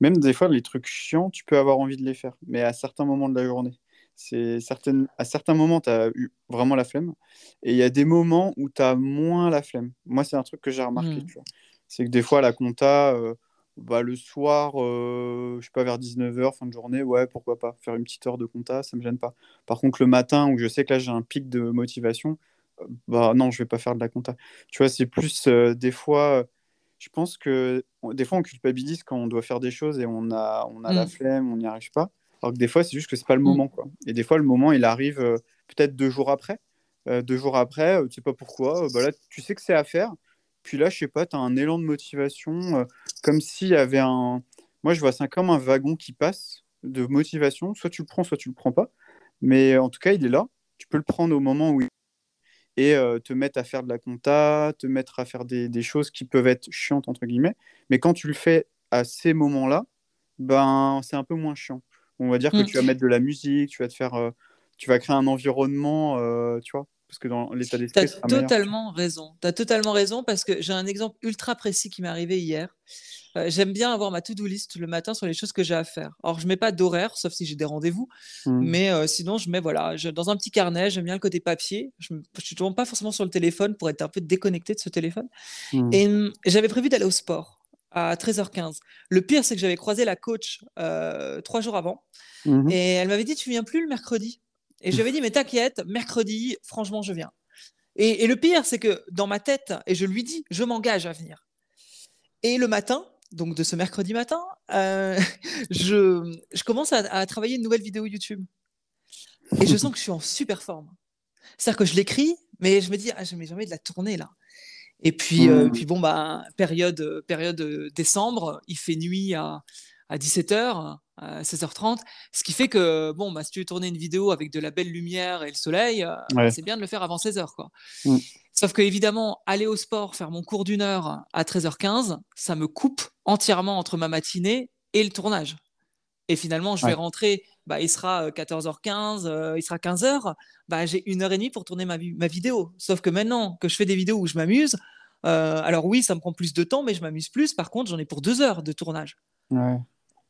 Speaker 1: Même des fois, les trucs chiants, tu peux avoir envie de les faire, mais à certains moments de la journée. C'est certaines... À certains moments, tu as eu vraiment la flemme. Et il y a des moments où tu as moins la flemme. Moi, c'est un truc que j'ai remarqué. Mmh. C'est que des fois, la compta, euh, bah, le soir, euh, je sais pas, vers 19h, fin de journée, ouais, pourquoi pas, faire une petite heure de compta, ça me gêne pas. Par contre, le matin, où je sais que là, j'ai un pic de motivation, euh, bah non, je vais pas faire de la compta. Tu vois, c'est plus des fois, je pense que des fois, on culpabilise quand on doit faire des choses et on a, on a la mm. flemme, on n'y arrive pas. Alors que des fois, c'est juste que c'est pas le mm. moment, quoi. Et des fois, le moment, il arrive peut-être deux jours après. deux jours après, tu sais pas pourquoi, bah là, tu sais que c'est à faire, puis là, je sais pas, tu as un élan de motivation, euh, comme s'il y avait un. Moi, je vois ça comme un wagon qui passe de motivation. Soit tu le prends, soit tu le prends pas. Mais en tout cas, il est là. Tu peux le prendre au moment où il et euh, te mettre à faire de la compta, te mettre à faire des, des, choses qui peuvent être chiantes, entre guillemets. Mais quand tu le fais à ces moments-là, ben, c'est un peu moins chiant. On va dire que mm. tu vas mettre de la musique, tu vas te faire, euh, tu vas créer un environnement, euh, tu vois, parce que dans l'état d'esprit.
Speaker 2: Tu as totalement raison. Tu as totalement raison parce que j'ai un exemple ultra précis qui m'est arrivé hier. Euh, j'aime bien avoir ma to-do list le matin sur les choses que j'ai à faire. Alors, je mets pas d'horaire, sauf si j'ai des rendez-vous, mm. mais sinon, je mets voilà, dans un petit carnet, j'aime bien le côté papier. Je ne suis toujours pas forcément sur le téléphone pour être un peu déconnecté de ce téléphone. Mm. Et hum, j'avais prévu d'aller au sport à 13h15. Le pire, c'est que j'avais croisé la coach euh, trois jours avant mhm. et elle m'avait dit Tu viens plus le mercredi? Et je lui avais dit Mais t'inquiète, mercredi, franchement, je viens. Et, le pire, c'est que dans ma tête, et je lui dis Je m'engage à venir. Et le matin, donc de ce mercredi matin, euh, je, je, commence à, travailler une nouvelle vidéo YouTube. Et je sens que je suis en super forme. C'est-à-dire que je l'écris, mais je me dis, ah, je mets jamais de la tournée là. Et puis, euh, mmh. puis bon, bah, période, période décembre, il fait nuit à, à 17h, à 16h30, ce qui fait que, bon, bah, si tu veux tourner une vidéo avec de la belle lumière et le soleil, euh, c'est bien de le faire avant 16h. Quoi. Mmh. Sauf que, évidemment, aller au sport, faire mon cours d'une heure à 13h15, ça me coupe entièrement entre ma matinée et le tournage. Et finalement, je vais rentrer, bah, il sera 14h15, euh, euh, il sera 15h, bah, j'ai une heure et demie pour tourner ma, ma, vidéo. Sauf que maintenant que je fais des vidéos où je m'amuse, alors oui, ça me prend plus de temps, mais je m'amuse plus. Par contre, j'en ai pour deux heures de tournage.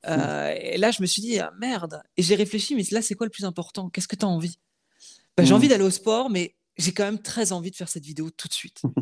Speaker 2: Et là, je me suis dit, ah, merde. Et j'ai réfléchi, mais là, c'est quoi le plus important? Qu'est-ce que tu as envie? Bah, J'ai mmh. envie d'aller au sport, mais j'ai quand même très envie de faire cette vidéo tout de suite.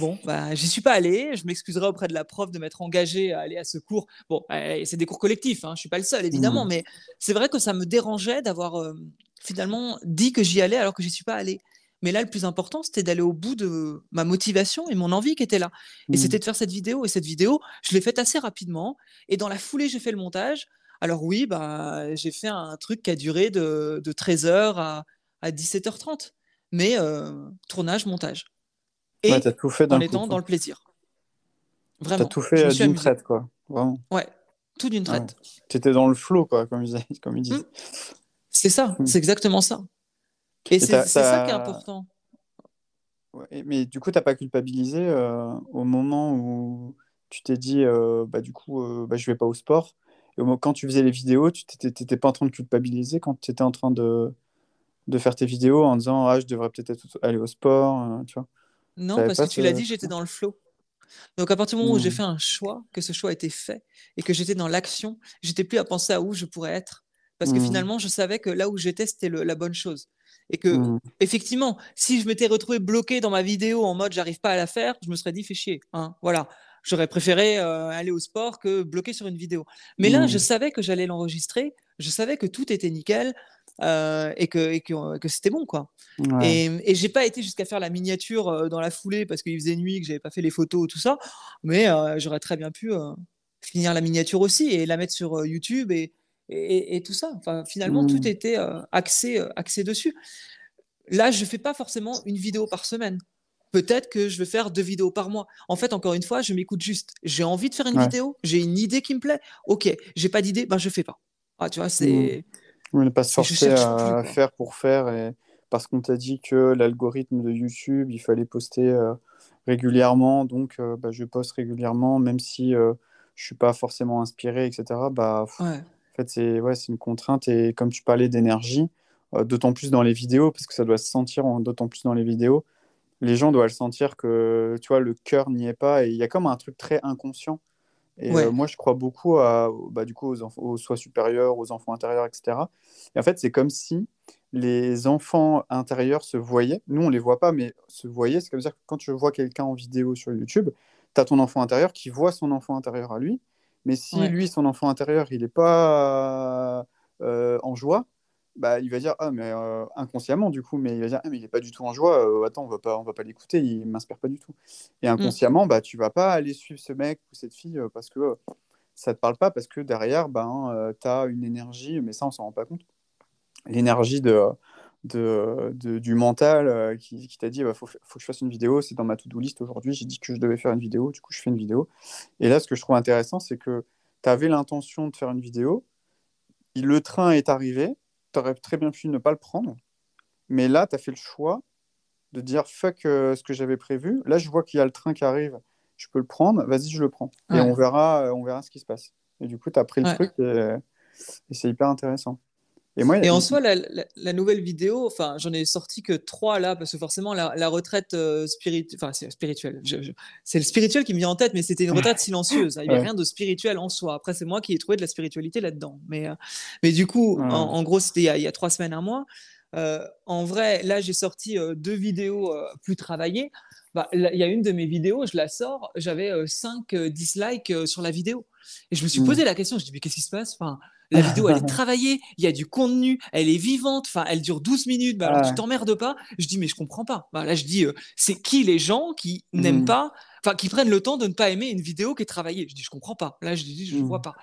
Speaker 2: Bon, bah, j'y suis pas allé. Je m'excuserai auprès de la prof de m'être engagé à aller à ce cours. Bon, eh, c'est des cours collectifs, hein, je suis pas le seul, évidemment, mmh. mais c'est vrai que ça me dérangeait d'avoir euh, finalement dit que j'y allais alors que j'y suis pas allé. Mais là, le plus important, c'était d'aller au bout de ma motivation et mon envie qui était là. Et mmh. c'était de faire cette vidéo. Et cette vidéo, je l'ai faite assez rapidement. Et dans la foulée, j'ai fait le montage. Alors oui, bah, j'ai fait un truc qui a duré de, 13h à, 17h30. Mais euh, tournage, montage
Speaker 1: et tout fait
Speaker 2: en étant dans le plaisir.
Speaker 1: Vraiment. T'as tout fait d'une traite, quoi. Vraiment.
Speaker 2: Ouais, tout d'une traite.
Speaker 1: Tu étais dans le flow, quoi, comme ils, comme disent. Mmh.
Speaker 2: C'est ça, mmh. c'est exactement ça. Et, c'est ça qui est important.
Speaker 1: mais du coup, tu n'as pas culpabilisé euh, au moment où tu t'es dit, euh, bah, du coup, bah, je vais pas au sport? Et quand tu faisais les vidéos, tu n'étais pas en train de culpabiliser quand tu étais en train de, de faire tes vidéos en disant, ah, je devrais peut-être aller au sport, tu vois?
Speaker 2: Non, parce que tu l'as dit, j'étais dans le flow. Donc à partir du moment où j'ai mmh. fait un choix, que ce choix était fait et que j'étais dans l'action, j'étais plus à penser à où je pourrais être. Parce que mmh. finalement, je savais que là où j'étais, c'était la bonne chose. Et que, mmh. effectivement, si je m'étais retrouvé bloqué dans ma vidéo en mode j'arrive pas à la faire, je me serais dit fais chier. Hein, voilà. J'aurais préféré euh, aller au sport que bloquer sur une vidéo. Mais là, je savais que j'allais l'enregistrer, je savais que tout était nickel, euh, et que, et que, que c'était bon quoi. Et, et j'ai pas été jusqu'à faire la miniature euh, dans la foulée parce qu'il faisait nuit, que j'avais pas fait les photos tout ça, mais euh, j'aurais très bien pu finir la miniature aussi et la mettre sur YouTube et, et, et, tout ça. Enfin, finalement, tout mmh. était axé, axé dessus. Là, je fais pas forcément une vidéo par semaine. Peut-être que je vais faire deux vidéos par mois. En fait, encore une fois, je m'écoute juste. J'ai envie de faire une vidéo, j'ai une idée qui me plaît. Ok, j'ai pas d'idée, ben je fais pas. Ah, tu vois, c'est. Mmh.
Speaker 1: On ne pas se forcer à faire pour faire et parce qu'on t'a dit que l'algorithme de YouTube, il fallait poster euh, régulièrement, donc euh, bah, je poste régulièrement, même si je euh, je suis pas forcément inspiré, etc. Bah, fait, c'est ouais, une contrainte et comme tu parlais d'énergie, d'autant plus dans les vidéos, parce que ça doit se sentir d'autant plus dans les vidéos, les gens doivent le sentir que tu vois, le cœur n'y est pas et il y a comme un truc très inconscient et euh, moi, je crois beaucoup à, bah, du coup, aux, aux soins supérieurs, aux enfants intérieurs, etc. Et en fait, c'est comme si les enfants intérieurs se voyaient. Nous, on les voit pas, mais se voyaient. C'est comme dire que quand tu vois quelqu'un en vidéo sur YouTube, tu as ton enfant intérieur qui voit son enfant intérieur à lui. Mais si lui, son enfant intérieur, il n'est pas euh, en joie, bah, il va dire ah mais euh, inconsciemment du coup. Mais il va dire ah, mais il est pas du tout en joie euh, attends on va pas on va pas l'écouter il m'inspire pas du tout. Et mm. inconsciemment bah tu vas pas aller suivre ce mec ou cette fille euh, parce que ça te parle pas parce que derrière ben tu as une énergie mais ça on s'en rend pas compte. L'énergie de, de, du mental qui, qui t'a dit il bah, faut, faut, que je fasse une vidéo c'est dans ma to-do list aujourd'hui j'ai dit que je devais faire une vidéo du coup je fais une vidéo et là ce que je trouve intéressant c'est que tu avais l'intention de faire une vidéo le train est arrivé tu aurais très bien pu ne pas le prendre. Mais là, tu as fait le choix de dire fuck euh, ce que j'avais prévu. Là, je vois qu'il y a le train qui arrive je peux le prendre, vas-y, je le prends. Et on verra, on verra ce qui se passe. Et du coup, tu as pris le truc et c'est hyper intéressant.
Speaker 2: Et, en soi, la, nouvelle vidéo, enfin, j'en ai sorti que trois là, parce que forcément, la, retraite euh, enfin, spirituelle, c'est le spirituel qui me vient en tête, mais c'était une retraite silencieuse. Il n'y a rien de spirituel en soi. Après, c'est moi qui ai trouvé de la spiritualité là-dedans. Mais, euh, mais du coup, en, gros, c'était il, y a trois semaines, un mois. Euh, en vrai, là, j'ai sorti deux vidéos plus travaillées. Bah, il y a une de mes vidéos, je la sors, j'avais cinq dislikes sur la vidéo. Et je me suis mmh. posé la question, je me dis, mais qu'est-ce qui se passe? Enfin, la vidéo, elle est travaillée, il y a du contenu, elle est vivante, enfin, elle dure 12 minutes, bah, alors tu t'emmerdes pas. Je dis, mais je comprends pas. Bah, là, je dis, euh, c'est qui les gens qui n'aiment mmh. pas, enfin, qui prennent le temps de ne pas aimer une vidéo qui est travaillée? Je dis, je comprends pas. Là, je dis, je ne vois mmh. pas.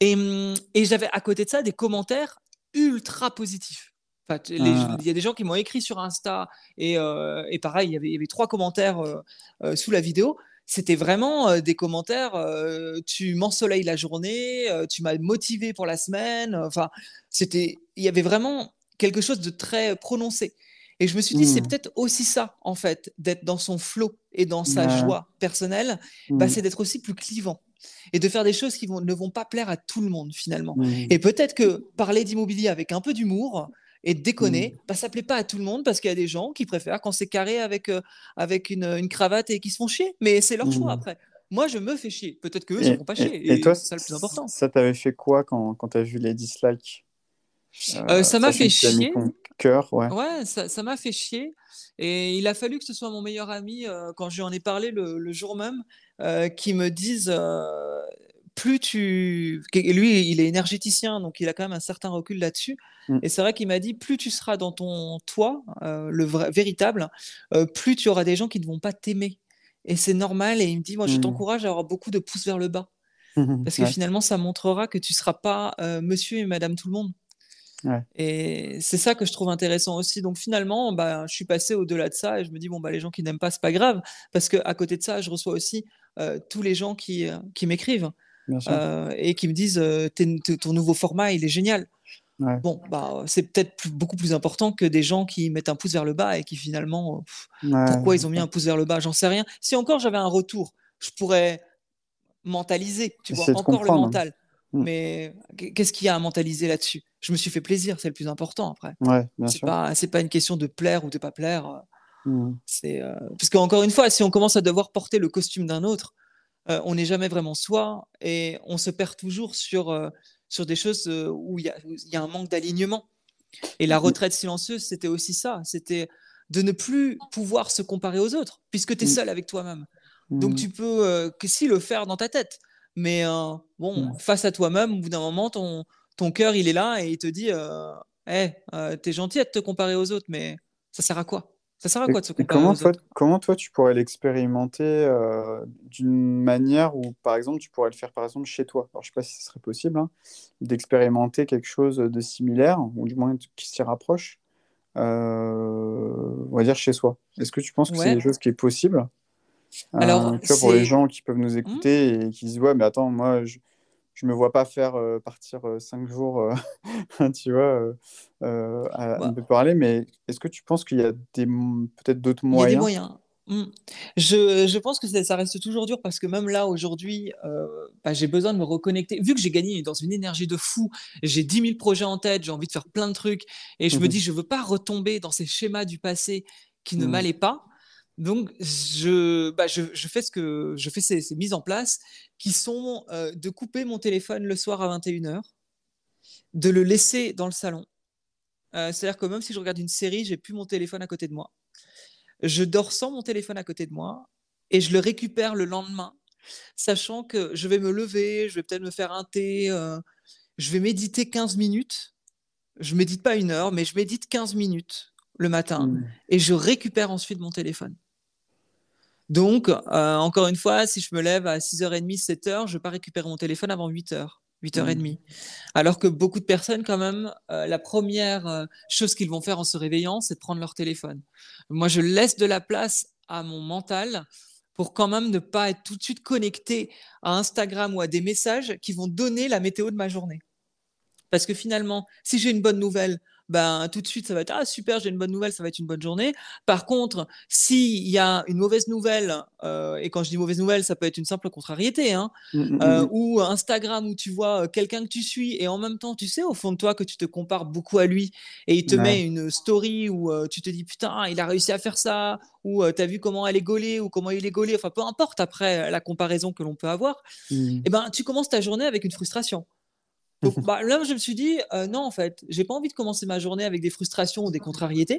Speaker 2: Et, mmh, et j'avais à côté de ça des commentaires ultra positifs. Ah. Il y a des gens qui m'ont écrit sur Insta et, euh, et pareil, il y, avait, il y avait trois commentaires euh, sous la vidéo c'était vraiment des commentaires. tu m'ensoleilles la journée, tu m'as motivé pour la semaine. Enfin, c'était, il y avait vraiment quelque chose de très prononcé. Et je me suis dit, c'est mmh. peut-être aussi ça, en fait, d'être dans son flot et dans sa joie personnelle, bah, mmh. c'est d'être aussi plus clivant et de faire des choses qui vont, ne vont pas plaire à tout le monde finalement. Mmh. Et peut-être que parler d'immobilier avec un peu d'humour, et déconner, mmh. bah, ça plaît pas à tout le monde parce qu'il y a des gens qui préfèrent quand c'est carré avec, euh, avec une, une, cravate et qui se font chier. Mais c'est leur choix mmh. après. Moi, je me fais chier. Peut-être qu'eux, ils ne font pas chier. Et, toi, c'est ça le plus important.
Speaker 1: Ça t'avait fait quoi quand, quand tu as vu les dislikes
Speaker 2: euh, euh, ça m'a fait chier.
Speaker 1: Cœur, ouais.
Speaker 2: ouais, ça m'a fait chier. Et il a fallu que ce soit mon meilleur ami, quand je lui en ai parlé le, le jour même, qui me dise plus tu. Lui, il est énergéticien, donc il a quand même un certain recul là-dessus. Mm. Et c'est vrai qu'il m'a dit plus tu seras dans ton toi, euh, le vrai, véritable, euh, plus tu auras des gens qui ne vont pas t'aimer. Et c'est normal. Et il me dit moi, je mm. t'encourage à avoir beaucoup de pouces vers le bas. Parce que finalement, ça montrera que tu ne seras pas euh, monsieur et madame tout le monde. Et c'est ça que je trouve intéressant aussi. Donc finalement, bah, je suis passé au-delà de ça et je me dis, bon, bah, les gens qui n'aiment pas, c'est pas grave. Parce qu'à côté de ça, je reçois aussi tous les gens qui, qui m'écrivent. Euh, et qui me disent euh, ton nouveau format, il est génial. Bon, bah, c'est peut-être beaucoup plus important que des gens qui mettent un pouce vers le bas et qui finalement, pourquoi ils ont mis un pouce vers le bas, j'en sais rien. Si encore j'avais un retour, je pourrais mentaliser, tu vois, encore le mental. Mm. Mais qu'est-ce qu'il y a à mentaliser là-dessus? Je me suis fait plaisir, c'est le plus important après.
Speaker 1: Ouais,
Speaker 2: c'est pas, c'est pas une question de plaire ou de pas plaire. Mm. C'est euh, parce qu'encore une fois, si on commence à devoir porter le costume d'un autre, euh, on n'est jamais vraiment soi et on se perd toujours sur, euh, sur des choses euh, où il y, a un manque d'alignement. Et la retraite silencieuse, c'était aussi ça. C'était de ne plus pouvoir se comparer aux autres, puisque tu es mm. seul avec toi-même. Donc mm. tu peux que si le faire dans ta tête. Mais bon, face à toi-même, au bout d'un moment, ton, ton cœur, il est là et il te dit hey, t'es gentil à te comparer aux autres, mais ça sert à quoi? Ça sert à quoi de se comparer
Speaker 1: comment, toi, comment toi, tu pourrais l'expérimenter euh, d'une manière où, par exemple, tu pourrais le faire, par exemple, chez toi? Alors, je ne sais pas si ce serait possible hein, d'expérimenter quelque chose de similaire, ou du moins qui s'y rapproche, euh, on va dire chez soi. Est-ce que tu penses que c'est quelque chose qui est possible? Alors, euh, pour les gens qui peuvent nous mmh. écouter et qui disent, ouais, mais attends, moi, je je me vois pas faire euh, partir euh, cinq jours, euh, tu vois, à, bah. me parler. Mais est-ce que tu penses qu'il y a des peut-être d'autres moyens Il y a
Speaker 2: des moyens? Mmh. Je, je, pense que ça reste toujours dur parce que même là, aujourd'hui, bah, j'ai besoin de me reconnecter. Vu que j'ai gagné dans une énergie de fou, j'ai 10 000 projets en tête, j'ai envie de faire plein de trucs et je me mmh dis, je veux pas retomber dans ces schémas du passé qui ne mmh. m'allaient pas. Donc, je, bah, je, je, fais, ce que, je fais ces, ces mises en place qui sont euh, de couper mon téléphone le soir à 21h, de le laisser dans le salon. Euh, c'est-à-dire que même si je regarde une série, j'ai plus mon téléphone à côté de moi. Je dors sans mon téléphone à côté de moi et je le récupère le lendemain, sachant que je vais me lever, je vais peut-être me faire un thé, euh, je vais méditer 15 minutes. Je médite pas une heure, mais je médite 15 minutes le matin mmh. et je récupère ensuite mon téléphone. Donc, euh, encore une fois, si je me lève à 6h30, 7h, je ne vais pas récupérer mon téléphone avant 8h. 8h30. Mmh. Alors que beaucoup de personnes, quand même, euh, la première euh, chose qu'ils vont faire en se réveillant, c'est de prendre leur téléphone. Moi, je laisse de la place à mon mental pour quand même ne pas être tout de suite connecté à Instagram ou à des messages qui vont donner la météo de ma journée. Parce que finalement, si j'ai une bonne nouvelle, ben tout de suite ça va être ah super j'ai une bonne nouvelle, ça va être une bonne journée. Par contre, s'il y a une mauvaise nouvelle euh, et quand je dis mauvaise nouvelle, ça peut être une simple contrariété, hein, mmh, mmh, euh, mmh. ou Instagram où tu vois quelqu'un que tu suis et en même temps tu sais au fond de toi que tu te compares beaucoup à lui et il te met une story où tu te dis putain il a réussi à faire ça ou tu as vu comment elle est gaulée ou comment il est gaulé, enfin peu importe après la comparaison que l'on peut avoir, et eh ben tu commences ta journée avec une frustration. Donc bah, là, je me suis dit, euh, non, en fait, j'ai pas envie de commencer ma journée avec des frustrations ou des contrariétés.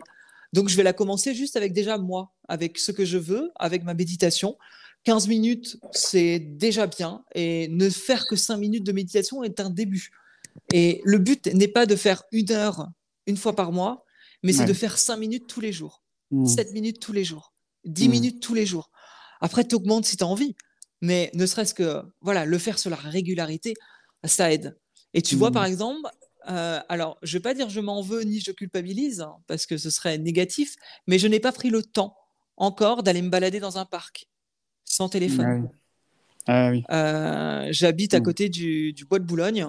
Speaker 2: Donc, je vais la commencer juste avec déjà moi, avec ce que je veux, avec ma méditation. 15 minutes, c'est déjà bien. Et ne faire que 5 minutes de méditation est un début. Et le but n'est pas de faire une heure une fois par mois, mais c'est de faire 5 minutes tous les jours, 7 mmh. minutes tous les jours, 10 mmh. minutes tous les jours. Après, tu augmentes si tu as envie. Mais ne serait-ce que voilà, le faire sur la régularité, ça aide. Et tu vois, par mmh. exemple, euh, alors, je ne vais pas dire je m'en veux ni je culpabilise, hein, parce que ce serait négatif, mais je n'ai pas pris le temps encore d'aller me balader dans un parc sans téléphone. Ah oui. Euh, j'habite à mmh. côté du, bois de Boulogne.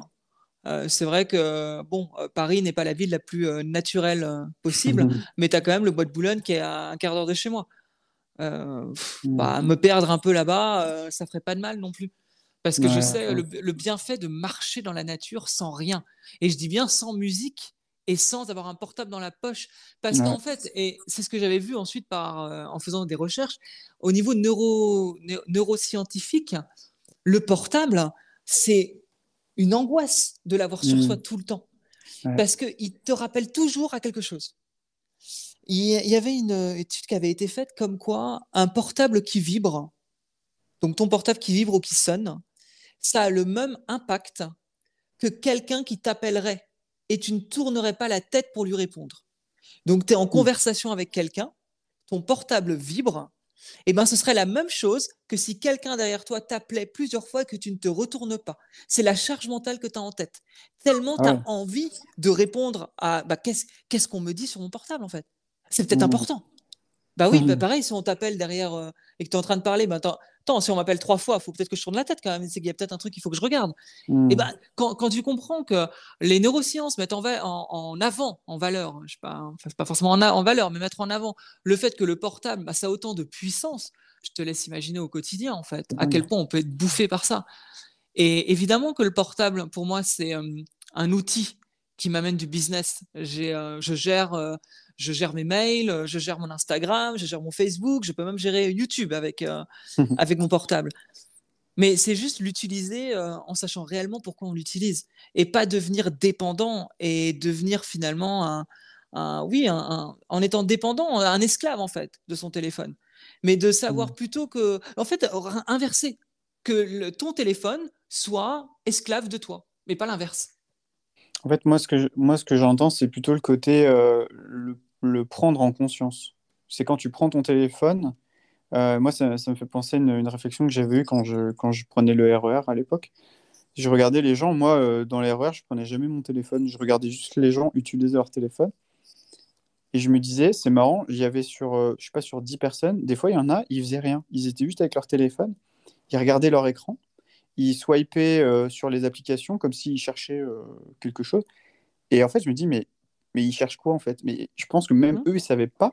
Speaker 2: Euh, c'est vrai que bon, Paris n'est pas la ville la plus naturelle possible, mais tu as quand même le bois de Boulogne qui est à un quart d'heure de chez moi. Mmh. bah, me perdre un peu là-bas, ça ferait pas de mal non plus. Parce que je sais le, bienfait de marcher dans la nature sans rien. Et je dis bien sans musique et sans avoir un portable dans la poche. Parce qu'en fait, et c'est ce que j'avais vu ensuite par, euh, en faisant des recherches, au niveau neuro, neuroscientifique, le portable, c'est une angoisse de l'avoir sur soi mmh. tout le temps. Parce qu'il te rappelle toujours à quelque chose. Il y avait une étude qui avait été faite comme quoi un portable qui vibre, donc ton portable qui vibre ou qui sonne, ça a le même impact que quelqu'un qui t'appellerait et tu ne tournerais pas la tête pour lui répondre. Donc tu es en conversation avec quelqu'un, ton portable vibre, et eh ben ce serait la même chose que si quelqu'un derrière toi t'appelait plusieurs fois et que tu ne te retournes pas. C'est la charge mentale que tu as en tête. Tellement tu as envie de répondre à bah, qu'est-ce qu'on me dit sur mon portable en fait? C'est peut-être mmh. important. Bah oui, bah pareil, si on t'appelle derrière euh, et que tu es en train de parler, bah attends, si on m'appelle trois fois, il faut peut-être que je tourne la tête quand même. C'est qu'il y a peut-être un truc qu'il faut que je regarde. Et mmh. bah, quand, quand, tu comprends que les neurosciences mettent en, en, avant, en valeur, je sais pas, enfin, pas forcément en, en, valeur, mais mettre en avant le fait que le portable, bah, ça a autant de puissance, je te laisse imaginer au quotidien, en fait, à quel point on peut être bouffé par ça. Et évidemment que le portable, pour moi, c'est un outil qui m'amène du business. Euh, je gère euh, je gère mes mails, euh, je gère mon Instagram, je gère mon Facebook, je peux même gérer YouTube avec, euh, avec mon portable. Mais c'est juste l'utiliser euh, en sachant réellement pourquoi on l'utilise et pas devenir dépendant et devenir finalement un, oui, en étant dépendant, un esclave en fait de son téléphone. Mais de savoir mmh. plutôt que, en fait, inverser, que ton téléphone soit esclave de toi, mais pas l'inverse.
Speaker 1: En fait, moi, ce que, moi, ce que j'entends, c'est plutôt le côté le le prendre en conscience. C'est quand tu prends ton téléphone, euh, moi ça, me fait penser à une, réflexion que j'avais eue quand je, quand je prenais le RER e à l'époque. Je regardais les gens, moi euh, dans les RER, je prenais jamais mon téléphone, je regardais juste les gens utiliser leur téléphone. Et je me disais, c'est marrant, il y avait sur, euh, je sais pas, sur 10 personnes, des fois il y en a, ils faisaient rien. Ils étaient juste avec leur téléphone, ils regardaient leur écran, ils swipaient sur les applications comme s'ils cherchaient quelque chose. Et en fait, je me dis, mais mais ils cherchent quoi en fait? Mais je pense que même mmh. eux, ils ne savaient pas.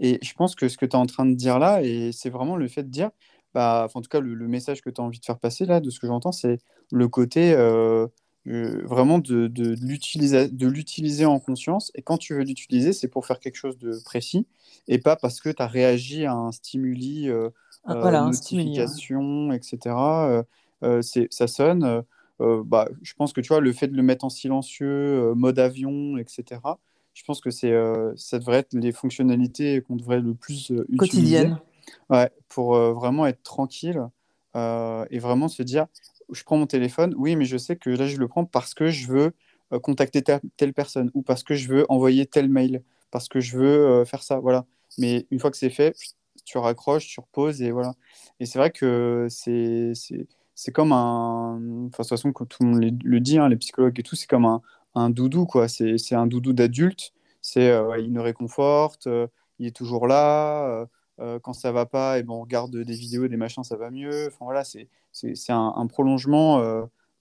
Speaker 1: Et je pense que ce que tu es en train de dire là, et c'est vraiment le fait de dire, bah, en tout cas, le, message que tu as envie de faire passer là, de ce que j'entends, c'est le côté euh, euh, vraiment de, de, de l'utiliser en conscience. Et quand tu veux l'utiliser, c'est pour faire quelque chose de précis et pas parce que tu as réagi à un stimuli, euh, ah, voilà, notification, etc. ça sonne. Euh, bah, je pense que tu vois, le fait de le mettre en silencieux, euh, mode avion, etc., je pense que c'est, euh, ça devrait être les fonctionnalités qu'on devrait le plus utiliser. Quotidienne. Ouais, pour vraiment être tranquille et vraiment se dire, je prends mon téléphone, oui, mais je sais que là, je le prends parce que je veux contacter telle personne ou parce que je veux envoyer tel mail, parce que je veux faire ça, voilà. Mais une fois que c'est fait, tu raccroches, tu reposes et voilà. Et c'est vrai que c'est c'est comme un. Enfin, de toute façon, quand tout le monde le dit, hein, les psychologues et tout, c'est comme un, un, doudou, quoi. C'est un doudou d'adulte. C'est, euh, il nous réconforte, euh, il est toujours là. Euh, quand ça va pas, et eh ben, on regarde des vidéos, des machins, ça va mieux. Enfin, voilà, c'est un, un, prolongement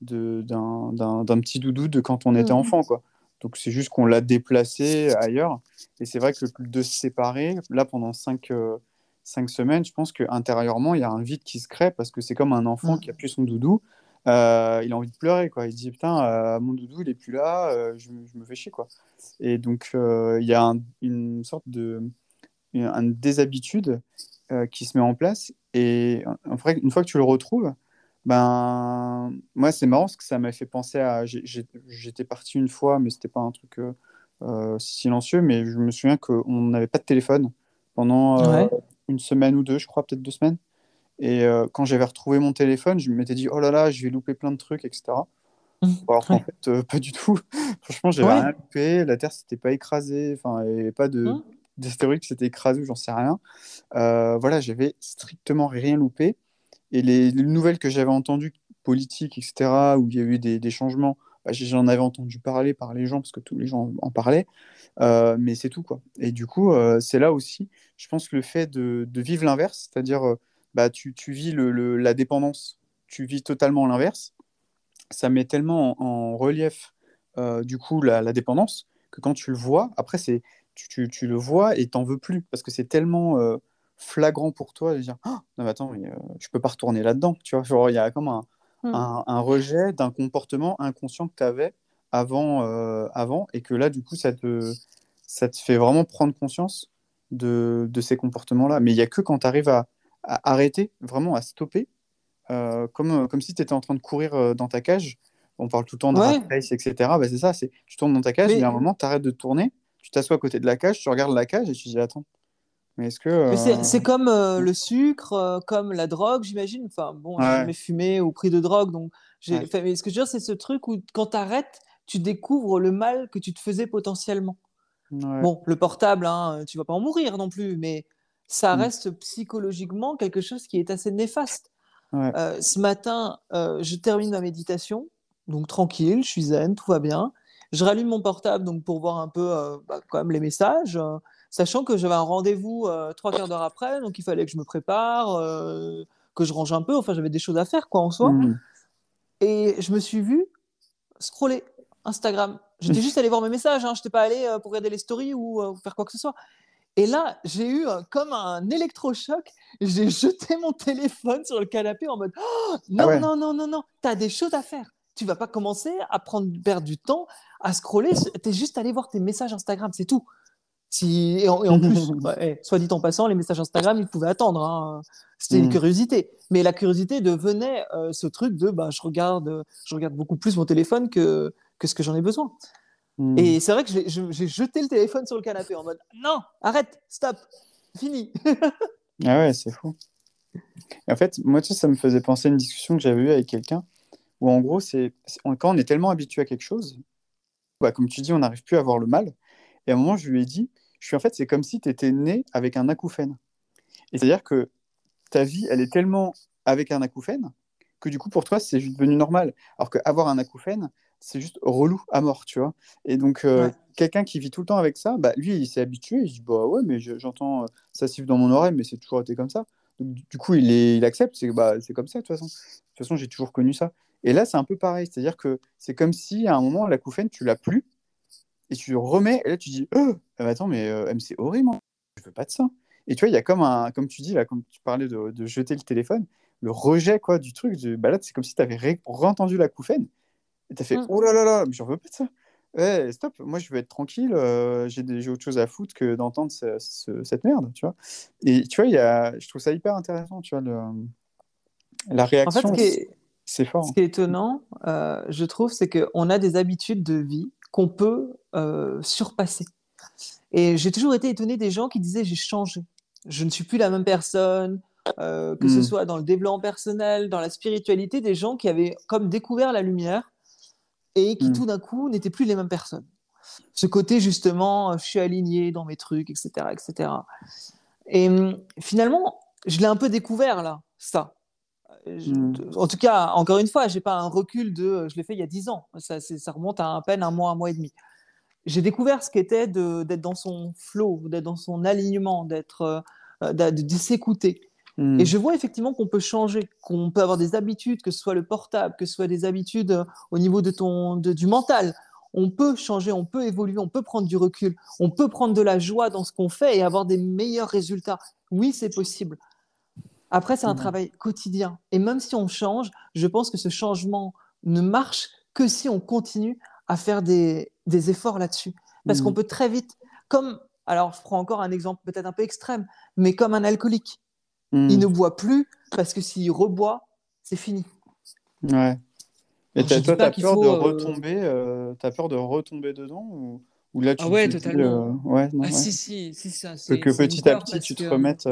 Speaker 1: d'un petit doudou de quand on était mmh. enfant, quoi. Donc c'est juste qu'on l'a déplacé ailleurs. Et c'est vrai que de se séparer, là pendant cinq, cinq semaines, je pense qu'intérieurement, il y a un vide qui se crée parce que c'est comme un enfant mm. qui a plus son doudou. Euh, il a envie de pleurer, quoi. Il dit putain, euh, mon doudou, il est plus là, euh, je, me fais chier, quoi. Et donc il y a une sorte de une, déshabitude qui se met en place. Et une fois que tu le retrouves, ben moi c'est marrant parce que ça m'a fait penser à j'étais parti une fois, mais c'était pas un truc silencieux, mais je me souviens qu'on n'avait pas de téléphone pendant une semaine ou deux, je crois, peut-être deux semaines. Et euh, quand j'avais retrouvé mon téléphone, je m'étais dit, oh là là, je vais louper plein de trucs, etc. Mmh. Alors qu'en fait, euh, pas du tout. Franchement, j'avais rien loupé. La Terre s'était pas écrasée. Enfin, il n'y avait pas de mmh. d'astéroïde qui s'était écrasé ou j'en sais rien. Euh, voilà, j'avais strictement rien loupé. Et les, nouvelles que j'avais entendues, politiques, etc., où il y a eu des, des changements, bah, j'en avais entendu parler par les gens parce que tous les gens en parlaient. mais c'est tout, quoi. Et du coup, c'est là aussi, je pense, le fait de, vivre l'inverse, c'est-à-dire bah, tu, tu vis le, la dépendance, tu vis totalement l'inverse. Ça met tellement en, relief, euh, du coup, la, dépendance, que quand tu le vois, après, c'est tu, tu, le vois et t'en veux plus, parce que c'est tellement euh, flagrant pour toi de dire oh, non, mais attends, euh, je peux pas retourner là-dedans. Tu vois, il y a comme un, hmm. un, un rejet d'un comportement inconscient que tu avais avant, avant, et que là, du coup, ça te, ça te fait vraiment prendre conscience de, de ces comportements-là. Mais il n'y a que quand tu arrives à, à arrêter, vraiment à stopper, euh, comme, euh, comme si tu étais en train de courir euh, dans ta cage. On parle tout le temps de race, etc. Bah, c'est ça, c'est tu tournes dans ta cage, mais, à un moment, tu arrêtes de tourner, tu t'assois à côté de la cage, tu regardes la cage et tu dis attends. Mais est-ce que.
Speaker 2: C'est comme le sucre, comme la drogue, j'imagine. Enfin, bon, j'ai jamais fumé ou pris de drogue, donc. Mais ce que je veux dire, c'est ce truc où quand tu arrêtes, tu découvres le mal que tu te faisais potentiellement. Bon, le portable, hein, tu vas pas en mourir non plus, mais ça mmh. reste psychologiquement quelque chose qui est assez néfaste. Euh, ce matin, euh, je termine ma méditation, donc tranquille, je suis zen, tout va bien. Je rallume mon portable donc pour voir un peu euh, bah, quand même les messages, sachant que j'avais un rendez-vous trois quarts d'heure après, donc il fallait que je me prépare, que je range un peu. Enfin, j'avais des choses à faire quoi en soi. Mmh. Et je me suis vue scroller Instagram. J'étais juste allée voir mes messages, hein. je n'étais pas allée pour regarder les stories ou faire quoi que ce soit. Et là, j'ai eu comme un électrochoc. J'ai jeté mon téléphone sur le canapé en mode oh, non, ah non, non, non, non, tu as des choses à faire. Tu vas pas commencer à prendre, perdre du temps à scroller. Tu es juste allé voir tes messages Instagram, c'est tout. Si, et, en, plus, eh, soit dit en passant, les messages Instagram, ils pouvaient attendre. Hein. C'était une mm. curiosité. Mais la curiosité devenait euh, ce truc de bah, je, regarde, je regarde beaucoup plus mon téléphone que, que ce que j'en ai besoin. Hmm. Et c'est vrai que j'ai jeté le téléphone sur le canapé en mode non, arrête, stop, fini.
Speaker 1: ah ouais, c'est fou. en fait, moi, tu sais, ça me faisait penser à une discussion que j'avais eue avec quelqu'un où en gros, c'est quand on est tellement habitué à quelque chose, bah, comme tu dis, on n'arrive plus à voir le mal. Et à un moment, je lui ai dit, je suis en fait, c'est comme si tu étais né avec un acouphène. Et c'est-à-dire que ta vie, elle est tellement avec un acouphène que du coup, pour toi, c'est devenu normal. Alors qu'avoir un acouphène, c'est juste relou à mort, tu vois. Et donc, euh, quelqu'un qui vit tout le temps avec ça, bah, lui, il s'est habitué. Il se dit, bah ouais, mais j'entends euh, ça siffle dans mon oreille, mais c'est toujours été comme ça. Donc, du coup, il, est, il accepte, c'est bah, comme ça, de toute façon. De toute façon, j'ai toujours connu ça. Et là, c'est un peu pareil. C'est-à-dire que c'est comme si, à un moment, la couffaine, tu l'as plus, et tu remets, et là, tu dis, oh, attends, mais euh, c'est horrible, hein. je veux pas de ça. Et tu vois, il y a comme un, comme tu dis, là, comme tu parlais de, de jeter le téléphone, le rejet quoi du truc. De, bah là, c'est comme si tu avais entendu la couffaine et t'as fait mmh. oh là là là, mais j'en veux pas de ça. Ouais, stop, moi je veux être tranquille, euh, j'ai autre chose à foutre que d'entendre cette merde, tu vois. Et tu vois, y a, je trouve ça hyper intéressant, tu vois, le, la réaction. En fait, c'est fort.
Speaker 2: Ce hein. qui est étonnant, euh, je trouve, c'est qu'on a des habitudes de vie qu'on peut euh, surpasser. Et j'ai toujours été étonné des gens qui disaient j'ai changé, je ne suis plus la même personne, que ce mmh. soit dans le développement personnel, dans la spiritualité, des gens qui avaient comme découvert la lumière et qui mm. tout d'un coup n'étaient plus les mêmes personnes. Ce côté justement, je suis aligné dans mes trucs, etc., etc. Et hum, finalement, je l'ai un peu découvert là, ça. Mm. En tout cas, encore une fois, j'ai pas un recul de, je l'ai fait il y a dix ans. Ça, ça, remonte à à peine un mois, un mois et demi. J'ai découvert ce qu'était d'être dans son flow, d'être dans son alignement, d'être, euh, de s'écouter. Hmm. Et je vois effectivement qu'on peut changer, qu'on peut avoir des habitudes, que ce soit le portable, que ce soit des habitudes euh, au niveau de ton, du mental. on peut changer, on peut évoluer, on peut prendre du recul, on peut prendre de la joie dans ce qu'on fait et avoir des meilleurs résultats. Oui, c'est possible. Après, c'est un travail quotidien. Et même si on change, je pense que ce changement ne marche que si on continue à faire des, efforts là-dessus. Parce qu'on peut très vite, comme, alors je prends encore un exemple peut-être un peu extrême, mais comme un alcoolique. Il ne boit plus parce que s'il reboit, c'est fini.
Speaker 1: Ouais. Et toi, tu as peur de euh, retomber, euh, as peur de retomber dedans ou, ou là tu
Speaker 2: ah ouais, totalement.
Speaker 1: Euh, ouais, non,
Speaker 2: ah, si, si, si, ça.
Speaker 1: Que, que petit à petit tu te remettes.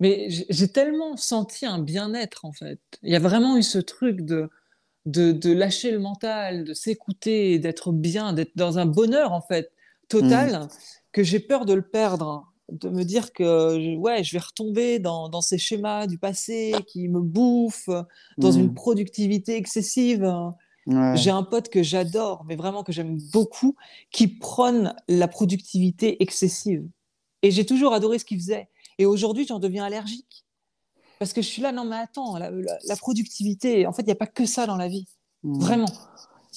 Speaker 2: Mais j'ai tellement senti un bien-être en fait. Il y a vraiment eu ce truc de, de, de lâcher le mental, de s'écouter, d'être bien, d'être dans un bonheur en fait total, mm. que j'ai peur de le perdre de me dire que ouais, je vais retomber dans, dans, ces schémas du passé qui me bouffent, dans une mmh. productivité excessive. J'ai un pote que j'adore, mais vraiment que j'aime beaucoup, qui prône la productivité excessive. Et j'ai toujours adoré ce qu'il faisait. Et aujourd'hui, j'en deviens allergique. Parce que je suis là, non mais attends, la, productivité, en fait, il n'y a pas que ça dans la vie. Mmh. Vraiment.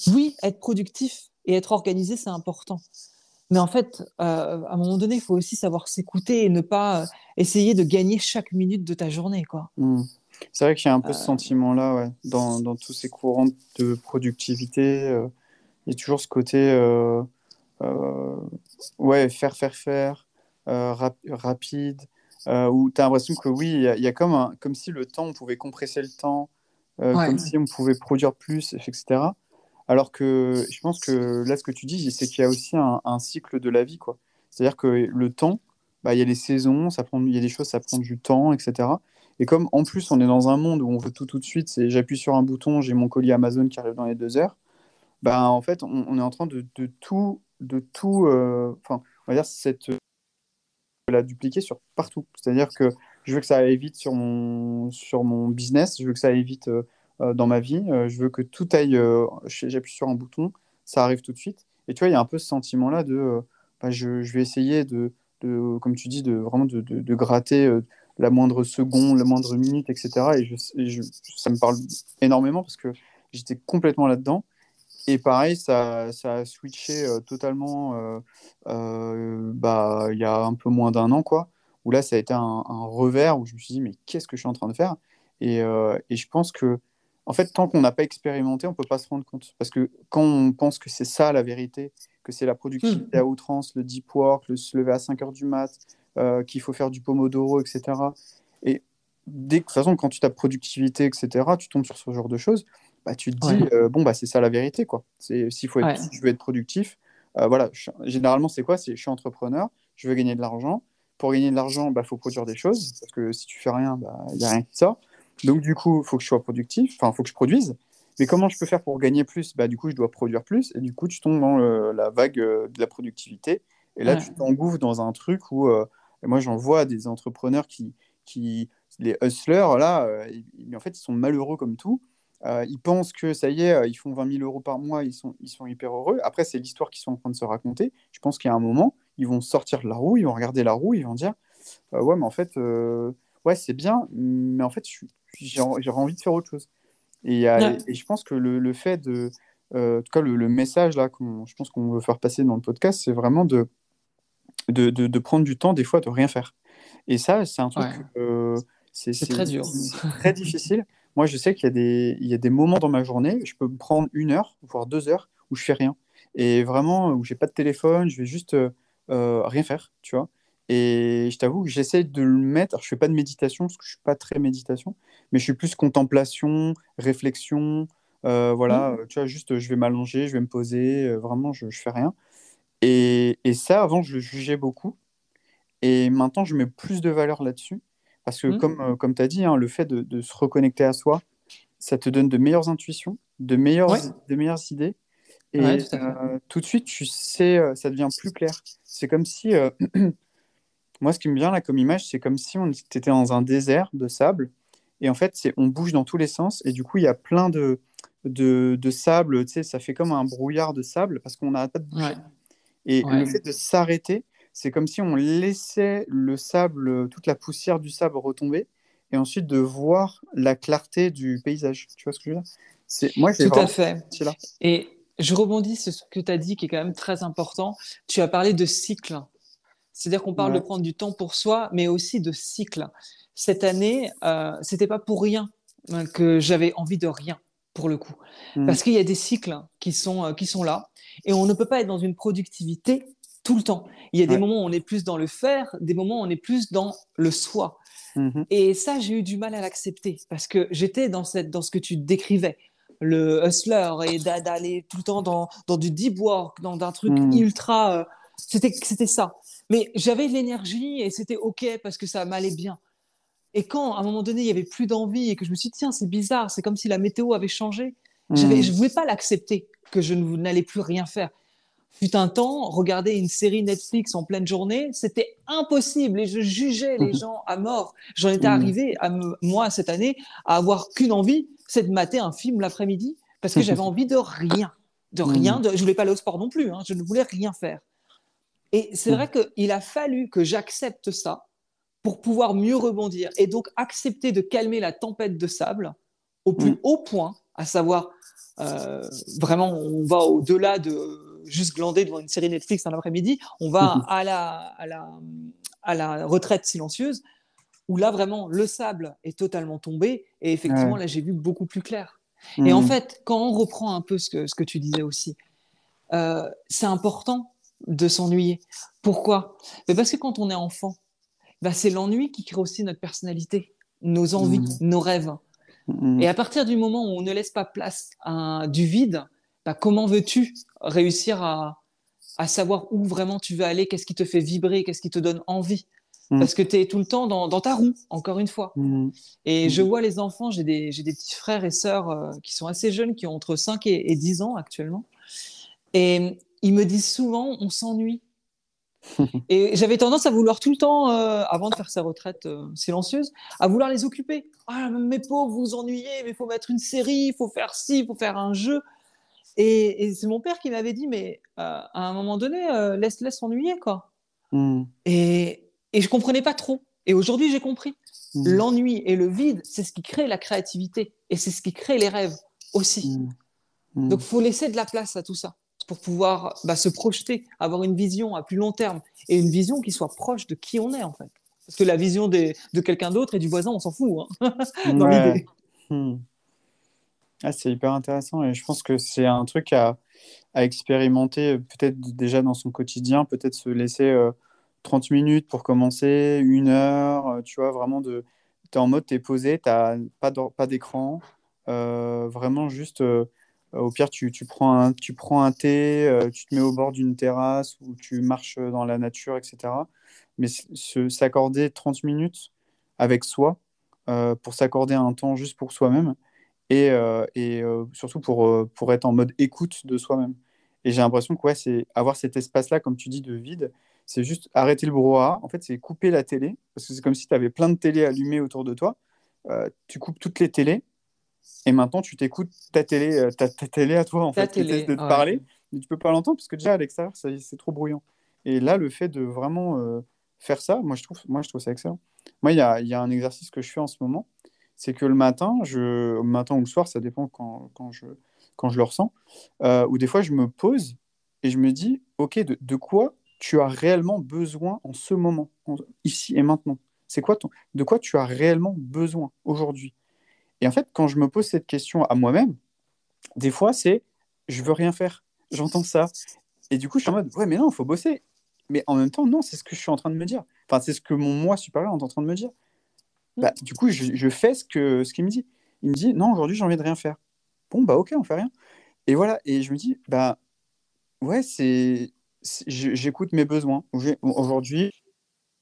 Speaker 2: Oui, être productif et être organisé, c'est important. Mais en fait, euh, à un moment donné, il faut aussi savoir s'écouter et ne pas euh, essayer de gagner chaque minute de ta journée. Quoi.
Speaker 1: Mmh. C'est vrai qu'il y a un peu ce euh. sentiment-là, ouais, dans, dans, tous ces courants de productivité. il y a toujours ce côté, ouais, faire, faire, faire, rapide, où tu as l'impression que oui, il y, a, comme, un, comme si le temps, on pouvait compresser le temps, comme si on pouvait produire plus, etc. Alors que je pense que là, ce que tu dis, c'est qu'il y a aussi un, cycle de la vie. quoi. C'est-à-dire que le temps, bah, il y a les saisons, ça prend, il y a des choses, ça prend du temps, etc. Et comme en plus, on est dans un monde où on veut tout tout de suite, c'est j'appuie sur un bouton, j'ai mon colis Amazon qui arrive dans les deux heures, bah, en fait, on, est en train de, tout, de tout euh, enfin, on va dire, cette, la dupliquer sur partout. C'est-à-dire que je veux que ça aille vite sur mon, sur mon business, je veux que ça aille vite euh, dans ma vie. Euh, je veux que tout aille, euh, j'appuie sur un bouton, ça arrive tout de suite. Et tu vois, il y a un peu ce sentiment-là de, bah, je, vais essayer de, comme tu dis, de vraiment de, gratter la moindre seconde, la moindre minute, etc. Et, je, ça me parle énormément parce que j'étais complètement là-dedans. Et pareil, ça, ça a switché totalement bah, il y a un peu moins d'un an, quoi, où là, ça a été un, revers où je me suis dit, mais qu'est-ce que je suis en train de faire? Et, et, je pense que en fait, tant qu'on n'a pas expérimenté, on ne peut pas se rendre compte. Parce que quand on pense que c'est ça la vérité, que c'est la productivité hmm. à outrance, le deep work, le se lever à 5 heures du mat, euh, qu'il faut faire du pomodoro, etc. Et dès, de toute façon, quand tu tapes productivité, etc., tu tombes sur ce genre de choses, bah, tu te dis, euh, bon, bah, c'est ça la vérité. quoi. S'il faut être, je veux être productif, euh, voilà, généralement, c'est quoi? Je suis entrepreneur, je veux gagner de l'argent. Pour gagner de l'argent, il bah, faut produire des choses, parce que si tu fais rien, il bah, n'y a rien qui sort. Donc, du coup, il faut que je sois productif, enfin, il faut que je produise. Mais comment je peux faire pour gagner plus? Bah, Du coup, je dois produire plus. Et du coup, tu tombes dans la vague euh, de la productivité. Et là, tu t'engouffres dans un truc où, euh, moi, j'en vois des entrepreneurs qui, qui les hustlers, là, euh, en fait, ils sont malheureux comme tout. Ils pensent que ça y est, ils font 20 000 euros par mois, ils sont, ils sont hyper heureux. Après, c'est l'histoire qu'ils sont en train de se raconter. Je pense qu'il y a un moment, ils vont sortir de la roue, ils vont regarder la roue, ils vont dire Ouais, mais en fait, ouais, c'est bien, mais en fait, j'aurais envie de faire autre chose. Et, et je pense que le, le fait de. Euh, en tout cas, le, le message là, je pense qu'on veut faire passer dans le podcast, c'est vraiment de, de, de, prendre du temps, des fois, de rien faire. Et ça, c'est un truc. Euh,
Speaker 2: c'est très dur.
Speaker 1: très difficile. Moi, je sais qu'il y, a des, il y a des moments dans ma journée, je peux prendre une heure, voire deux heures, où je fais rien. Et vraiment, où j'ai pas de téléphone, je vais juste euh, rien faire, tu vois. Et je t'avoue que j'essaie de le mettre. Alors, je fais pas de méditation parce que je suis pas très méditation, mais je suis plus contemplation, réflexion. Euh, voilà, mmh. tu vois, juste je vais m'allonger, je vais me poser, euh, vraiment, je, je fais rien. Et, et, ça, avant, je le jugeais beaucoup. Et maintenant, je mets plus de valeur là-dessus. Parce que, mmh. comme, euh, comme tu as dit, hein, le fait de, de, se reconnecter à soi, ça te donne de meilleures intuitions, de meilleures, de meilleures idées. Et tout, tout, de suite, tu sais, ça devient plus clair. C'est comme si Moi, ce qui me vient là comme image, c'est comme si on était dans un désert de sable. Et en fait, on bouge dans tous les sens. Et du coup, il y a plein de, de, de sable. Tu sais, ça fait comme un brouillard de sable parce qu'on de bouger. Et le fait de s'arrêter, c'est comme si on laissait le sable, toute la poussière du sable retomber. Et ensuite de voir la clarté du paysage. Tu vois ce que je veux dire?
Speaker 2: C'est moi, Tout à fait. Là. Et je rebondis sur ce que tu as dit qui est quand même très important. Tu as parlé de cycle. C'est-à-dire qu'on parle de prendre du temps pour soi, mais aussi de cycle. Cette année, euh, c'était pas pour rien hein, que j'avais envie de rien, pour le coup. Mm. Parce qu'il y a des cycles qui sont, euh, qui sont là, et on ne peut pas être dans une productivité tout le temps. Il y a des moments où on est plus dans le faire, des moments où on est plus dans le soi. Mm-hmm. Et ça, j'ai eu du mal à l'accepter parce que j'étais dans, cette, dans ce que tu décrivais le hustler et d'aller tout le temps dans, dans du deep work, dans un truc mm. ultra. Euh, c'était, c'était ça. Mais j'avais de l'énergie et c'était OK parce que ça m'allait bien. Et quand, à un moment donné, il y avait plus d'envie et que je me suis dit, tiens, c'est bizarre, c'est comme si la météo avait changé, mm. je ne voulais pas l'accepter, que je n'allais plus rien faire. Fut un temps, regarder une série Netflix en pleine journée, c'était impossible et je jugeais les gens à mort. J'en étais mm. arrivé, à moi, cette année, à avoir qu'une envie, c'est de mater un film l'après-midi parce que j'avais envie de rien. De rien. De... Je voulais pas aller au sport non plus. Hein, je ne voulais rien faire. Et c'est vrai qu'il a fallu que j'accepte ça pour pouvoir mieux rebondir et donc accepter de calmer la tempête de sable au plus haut point, à savoir euh, vraiment on va au-delà de juste glander devant une série Netflix un après-midi, on va mm-hmm. à, la, à, la, à la retraite silencieuse où là vraiment le sable est totalement tombé et effectivement là j'ai vu beaucoup plus clair. Et en mm. fait, quand on reprend un peu ce que, ce que tu disais aussi, euh, c'est important de s'ennuyer. Pourquoi? Parce que quand on est enfant, bah, c'est l'ennui qui crée aussi notre personnalité, nos envies, mmh. nos rêves. Et à partir du moment où on ne laisse pas place à du vide, bah, comment veux-tu réussir à, savoir où vraiment tu veux aller, qu'est-ce qui te fait vibrer, qu'est-ce qui te donne envie? Mmh. Parce que tu es tout le temps dans, ta roue, encore une fois. Et je vois les enfants, j'ai des, petits frères et sœurs euh, qui sont assez jeunes, qui ont entre 5 et, et 10 ans actuellement. Et ils me disent souvent, on s'ennuie. et j'avais tendance à vouloir tout le temps, euh, avant de faire sa retraite euh, silencieuse, à vouloir les occuper. Ah, mes pauvres, vous vous ennuyez, mais il faut mettre une série, il faut faire ci, il faut faire un jeu. Et, c'est mon père qui m'avait dit, mais euh, à un moment donné, laisse-les s'ennuyer, quoi. Hmm. Et, et je comprenais pas trop. Et aujourd'hui, j'ai compris. Hmm. L'ennui et le vide, c'est ce qui crée la créativité. Et c'est ce qui crée les rêves aussi. Hmm. Donc, il faut laisser de la place à tout ça pour pouvoir bah, se projeter, avoir une vision à plus long terme et une vision qui soit proche de qui on est en fait. Parce que la vision de quelqu'un d'autre et du voisin, on s'en fout hein, dans l'idée.
Speaker 1: Ah, c'est hyper intéressant et je pense que c'est un truc à, à expérimenter peut-être déjà dans son quotidien, peut-être se laisser 30 euh, minutes pour commencer, une heure, euh, tu vois, vraiment de... Tu es en mode, tu es posé, tu n'as pas d'écran, euh, vraiment juste au pire, tu, prends un, tu prends un thé, tu te mets au bord d'une terrasse ou tu marches dans la nature, etc. Mais s'accorder 30 minutes avec soi pour s'accorder un temps juste pour soi-même et, et surtout pour, pour être en mode écoute de soi-même. Et j'ai l'impression que ouais, c'est avoir cet espace-là, comme tu dis, de vide, c'est juste arrêter le brouhaha. En fait, c'est couper la télé, parce que c'est comme si tu avais plein de télé allumées autour de toi. tu coupes toutes les télés et maintenant, tu t'écoutes ta télé, euh, ta, télé à toi, en fait, qui de te parler, mais tu peux pas l'entendre parce que déjà à l'extérieur, c'est trop bruyant. Et là, le fait de vraiment euh, faire ça, moi je, trouve, moi, je trouve ça excellent. Moi, il y a, y a, un exercice que je fais en ce moment, c'est que le matin, je, le matin ou le soir, ça dépend quand, je, le ressens, euh, ou des fois, je me pose et je me dis, OK, de, de quoi tu as réellement besoin en ce moment, ici et maintenant? C'est quoi ton, de quoi tu as réellement besoin aujourd'hui? Et en fait, quand je me pose cette question à moi-même, des fois, c'est je veux rien faire. J'entends ça. Et du coup, je suis en mode ouais, mais non, il faut bosser. Mais en même temps, non, c'est ce que je suis en train de me dire. Enfin, c'est ce que mon moi supérieur est en train de me dire. Bah, du coup, je, fais ce qu'il ce qu'il me dit. Il me dit non, aujourd'hui, j'ai envie de rien faire. Bon, bah, ok, on fait rien. Et voilà. Et je me dis bah, ouais, c'est. J'écoute mes besoins. Aujourd'hui,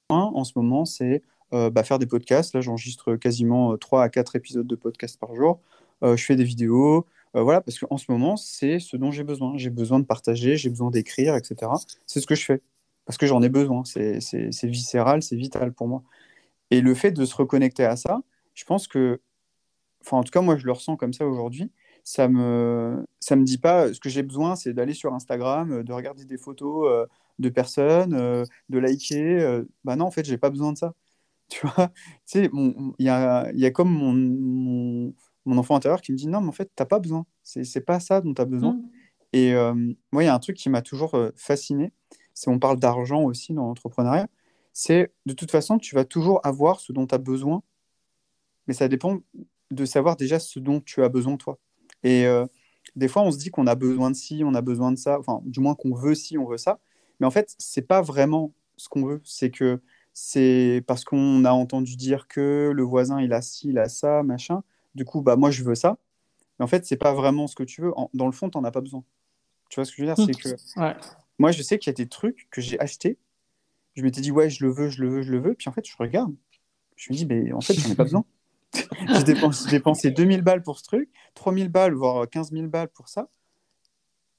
Speaker 1: en ce moment, c'est euh, bah, faire des podcasts. Là, j'enregistre quasiment 3 euh, à 4 épisodes de podcast par jour. Euh, je fais des vidéos. voilà, parce qu'en ce moment, c'est ce dont j'ai besoin. J'ai besoin de partager, j'ai besoin d'écrire, etc. C'est ce que je fais. Parce que j'en ai besoin. C'est viscéral, c'est vital pour moi. Et le fait de se reconnecter à ça, je pense que, enfin, en tout cas, moi, je le ressens comme ça aujourd'hui. Ça me, ça me dit pas ce que j'ai besoin, c'est d'aller sur Instagram, de regarder des photos de personnes, de liker. bah non, en fait, j'ai pas besoin de ça. Tu vois, tu sais, il y a, y a, comme mon, mon, enfant intérieur qui me dit non, mais en fait, tu n'as pas besoin. C'est n'est pas ça dont tu as besoin. Mmh. Et moi, il y a un truc qui m'a toujours fasciné, c'est on parle d'argent aussi dans l'entrepreneuriat, c'est de toute façon, tu vas toujours avoir ce dont tu as besoin, mais ça dépend de savoir déjà ce dont tu as besoin toi. Et des fois, on se dit qu'on a besoin de ci, on a besoin de ça, enfin, du moins qu'on veut ci, on veut ça. Mais en fait, c'est pas vraiment ce qu'on veut. C'est que c'est parce qu'on a entendu dire que le voisin, il a ci, il a ça, machin. Du coup, bah, moi, je veux ça. Mais en fait, c'est pas vraiment ce que tu veux. dans le fond, tu n'en as pas besoin. Tu vois ce que je veux dire? C'est que moi, je sais qu'il y a des trucs que j'ai achetés. Je m'étais dit, ouais, je le veux, je le veux, je le veux. Puis en fait, je regarde. Je me dis, mais en fait, j'en ai pas besoin. j'ai dépensé, dépensé 2000 balles pour ce truc, 3000 balles, voire 15 000 balles pour ça.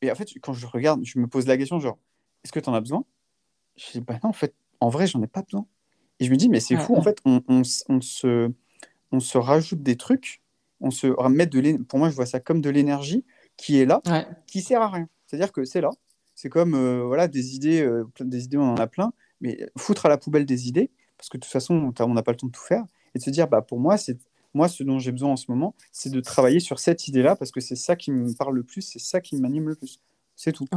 Speaker 1: Et en fait, quand je regarde, je me pose la question, genre, est-ce que tu en as besoin? Je dis, bah non, en fait, en vrai, j'en ai pas besoin. Et je me dis, mais c'est fou, en fait, on, on, se, on se rajoute des trucs, on se de Pour moi, je vois ça comme de l'énergie qui est là, qui sert à rien. C'est-à-dire que c'est là. C'est comme euh, voilà, des idées, euh, des idées, on en a plein, mais foutre à la poubelle des idées, parce que de toute façon, on n'a pas le temps de tout faire, et de se dire, bah, pour moi, c'est moi, ce dont j'ai besoin en ce moment, c'est de travailler sur cette idée-là, parce que c'est ça qui me parle le plus, c'est ça qui m'anime le plus. C'est tout.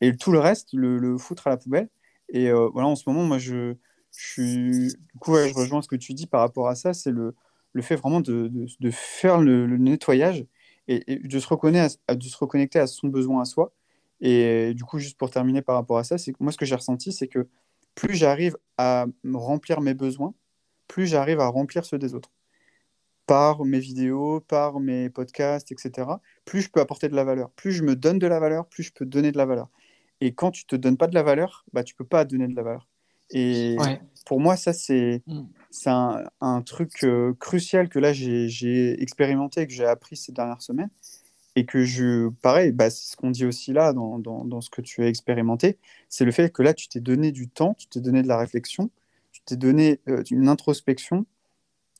Speaker 1: Et tout le reste, le, foutre à la poubelle. Et euh, voilà, en ce moment, moi, je, je suis. Du coup, je rejoins ce que tu dis par rapport à ça, c'est le, le fait vraiment de, de, faire le, nettoyage et, de, se reconnaître à, de se reconnecter à son besoin à soi. Et du coup, juste pour terminer par rapport à ça, c'est moi, ce que j'ai ressenti, c'est que plus j'arrive à remplir mes besoins, plus j'arrive à remplir ceux des autres. Par mes vidéos, par mes podcasts, etc. Plus je peux apporter de la valeur. Plus je me donne de la valeur, plus je peux donner de la valeur. Et quand tu te donnes pas de la valeur, bah, tu peux pas donner de la valeur. Et pour moi, ça, c'est mm. un, un, truc euh, crucial que là, j'ai expérimenté, que j'ai appris ces dernières semaines. Et que je, pareil, bah, c'est ce qu'on dit aussi là dans, dans, dans, ce que tu as expérimenté, c'est le fait que là, tu t'es donné du temps, tu t'es donné de la réflexion, tu t'es donné euh, une introspection,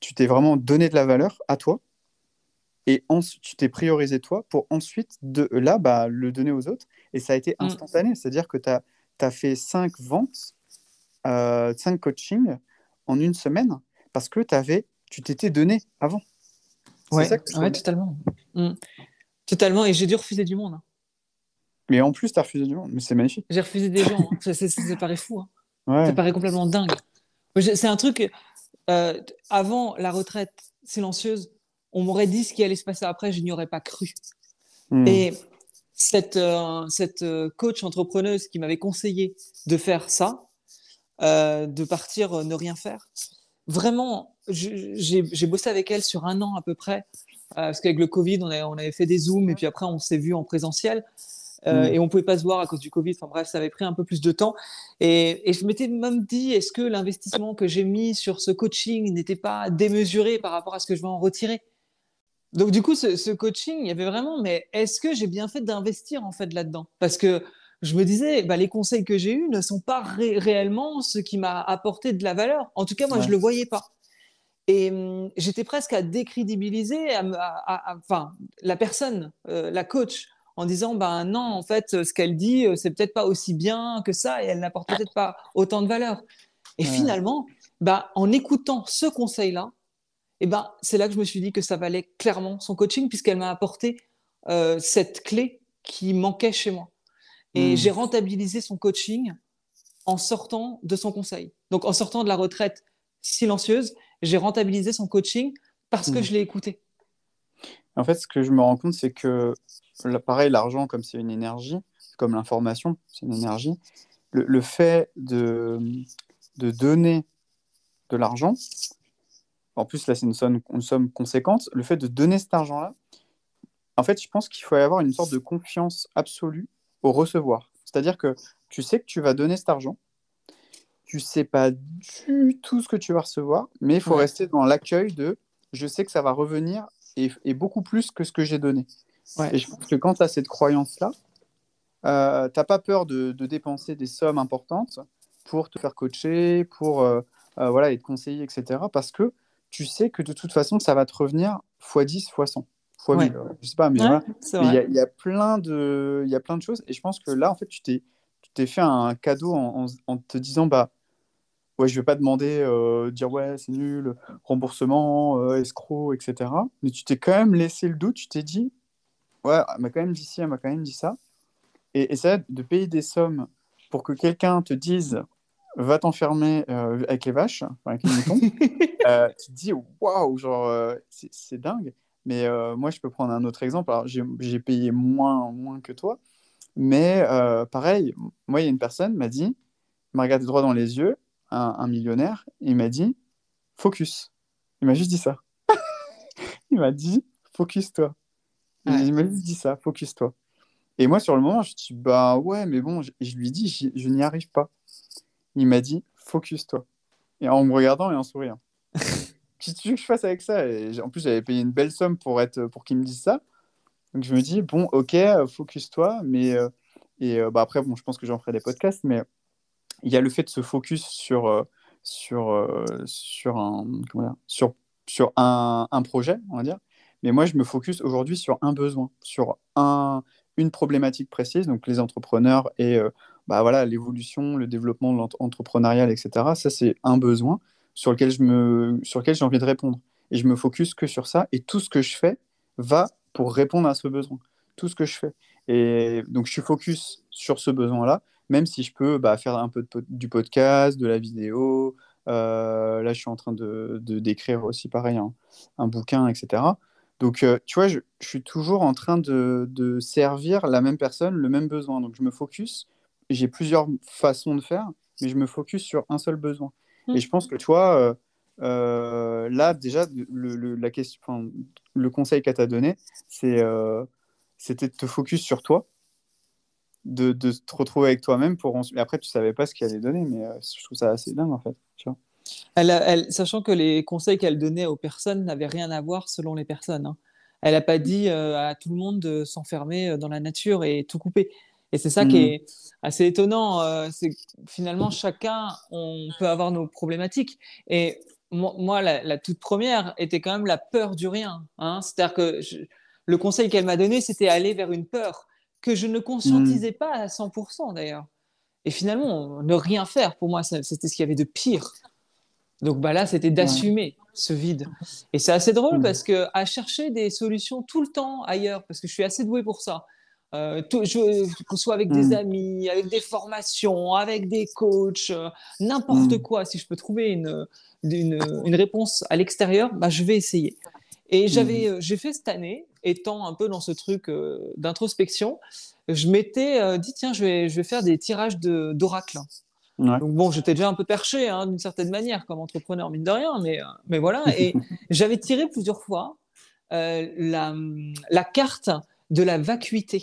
Speaker 1: tu t'es vraiment donné de la valeur à toi, et ensuite tu t'es priorisé toi pour ensuite, de là, bah, le donner aux autres. Et ça a été mm. instantané, c'est-à-dire que tu as, as, fait cinq ventes, euh, cinq coachings en une semaine, parce que avais, tu t'étais donné avant.
Speaker 2: Ouais, ouais totalement. Mm. Totalement, et j'ai dû refuser du monde. Hein.
Speaker 1: Mais en plus, tu as refusé du monde, mais c'est magnifique.
Speaker 2: J'ai refusé des gens, hein. ça, ça, paraît fou. Hein. Ça paraît complètement dingue. C'est un truc, euh, avant la retraite silencieuse, on m'aurait dit ce qui allait se passer après, je n'y aurais pas cru. Hmm. Et cette, euh, cette euh, coach entrepreneuse qui m'avait conseillé de faire ça, de partir ne rien faire, vraiment, j'ai bossé avec elle sur un an à peu près, parce qu'avec le Covid, on, on avait fait des Zooms et puis après on s'est vu en présentiel. Euh, mm. et on pouvait pas se voir à cause du Covid. Enfin bref, ça avait pris un peu plus de temps. Et, et je m'étais même dit, est-ce que l'investissement que j'ai mis sur ce coaching n'était pas démesuré par rapport à ce que je vais en retirer? Donc du coup, ce, ce, coaching, il y avait vraiment, mais est-ce que j'ai bien fait d'investir en fait là-dedans? Parce que je me disais, bah, les conseils que j'ai eus ne sont pas réellement ce qui m'a apporté de la valeur. En tout cas, moi, je le voyais pas. Et hum, j'étais presque à décrédibiliser enfin, la personne, euh, la coach, en disant ben non en fait ce qu'elle dit euh, c'est peut-être pas aussi bien que ça et elle n'apporte peut-être pas autant de valeur. Et finalement ben, en écoutant ce conseil là et eh ben c'est là que je me suis dit que ça valait clairement son coaching puisqu'elle m'a apporté euh, cette clé qui manquait chez moi. Et hmm. j'ai rentabilisé son coaching en sortant de son conseil. Donc en sortant de la retraite silencieuse j'ai rentabilisé son coaching parce que hmm. je l'ai écouté
Speaker 1: en fait ce que je me rends compte c'est que pareil, l'argent, comme c'est une énergie, comme l'information, c'est une énergie, le, fait de, de donner de l'argent, en plus là c'est une somme, une somme conséquente, le fait de donner cet argent-là, en fait je pense qu'il faut y avoir une sorte de confiance absolue au recevoir. C'est-à-dire que tu sais que tu vas donner cet argent, tu sais pas du tout ce que tu vas recevoir, mais il faut rester dans l'accueil de je sais que ça va revenir et, et beaucoup plus que ce que j'ai donné. Et je pense que quand tu as cette croyance-là, euh, tu n'as pas peur de, dépenser des sommes importantes pour te faire coacher, pour euh, euh, voilà, être conseillé, etc. Parce que tu sais que de toute façon, ça va te revenir x10, x100, x1000. Je sais pas, mais il y, a plein de, y a plein de choses. Et je pense que là, en fait, tu t'es, t'es fait un cadeau en, te disant, bah, ouais, je vais pas demander, dire ouais, c'est nul, remboursement, escroc, etc. Mais tu t'es quand même laissé le doute, tu t'es dit, ouais, elle m'a quand même dit ci, elle m'a quand même dit ça. et, ça, de payer des sommes pour que quelqu'un te dise va t'enfermer euh, avec les vaches, avec les moutons, euh, tu te dis waouh, genre euh, c'est dingue. Mais moi, je peux prendre un autre exemple. Alors, j'ai payé moins, moins que toi, mais pareil, moi, il y a une personne m'a dit, m'a regardé droit dans les yeux, un, un millionnaire, il m'a dit focus. Il m'a juste dit ça. il m'a dit focus-toi. Il m'a juste dit ça, focus-toi. Et moi, sur le moment, je dis, bah ouais, mais bon, je, lui dis, je, n'y arrive pas. Il m'a dit, focus-toi. Et en me regardant et en souriant. Qu'est-ce que tu veux que je fasse avec ça? Et En plus, j'avais payé une belle somme pour, être, pour qu'il me dise ça. Donc je me dis, bon, ok, focus-toi. Mais euh, et euh, bah, après, bon, je pense que j'en ferai des podcasts, mais il y a le fait de se focus sur, euh, sur, sur, un, dire, sur, sur un, un projet, on va dire. Mais moi, je me focus aujourd'hui sur un besoin, sur un, une problématique précise, donc les entrepreneurs et euh, bah voilà l'évolution, le développement entrepreneurial, etc. Ça, c'est un besoin sur lequel je me, sur lequel j'ai envie de répondre. Et je me focus que sur ça. Et tout ce que je fais va pour répondre à ce besoin. Tout ce que je fais. Et donc, je suis focus sur ce besoin-là, même si je peux bah, faire un peu du podcast, de la vidéo. Euh, là, je suis en train de d'écrire aussi pareil un, bouquin, etc. Donc, euh, tu vois, je, suis toujours en train de, servir la même personne, le même besoin. Donc, je me focus. J'ai plusieurs façons de faire, mais je me focus sur un seul besoin. Et je pense que, tu vois, euh, là, déjà, le, la question, le conseil qu'elle t'a donné, c'était de te focus sur toi, de, de te retrouver avec toi-même pour ensuite. Après, tu savais pas ce qu'il allait donner, mais je trouve ça assez dingue, en fait. Tu vois
Speaker 2: elle, sachant que les conseils qu'elle donnait aux personnes n'avaient rien à voir selon les personnes. Hein. Elle n'a pas dit euh, à tout le monde de s'enfermer euh, dans la nature et tout couper. Et c'est ça qui mmh. est assez étonnant. Euh, c'est finalement chacun, on peut avoir nos problématiques. Et moi, la, toute première était quand même la peur du rien. Hein. C'est-à-dire que le conseil qu'elle m'a donné, c'était aller vers une peur que je ne conscientisais mmh. pas à 100% d'ailleurs. Et finalement, ne rien faire, pour moi, c'était ce qu'il y avait de pire. Donc bah là, c'était d'assumer ce vide. Et c'est assez drôle mm. parce que à chercher des solutions tout le temps ailleurs, parce que je suis assez douée pour ça. Euh, que ce soit avec des mm. amis, avec des formations, avec des coachs, euh, n'importe quoi. Si je peux trouver une, une, réponse à l'extérieur, bah, je vais essayer. Et j'avais, euh, j'ai fait cette année, étant un peu dans ce truc d'introspection, je m'étais dit tiens, je vais, je vais faire des tirages d'oracle. Donc bon, j'étais déjà un peu perché hein, d'une certaine manière comme entrepreneur, mine de rien, mais, euh, mais voilà. Et j'avais tiré plusieurs fois euh, la, la, carte de la vacuité.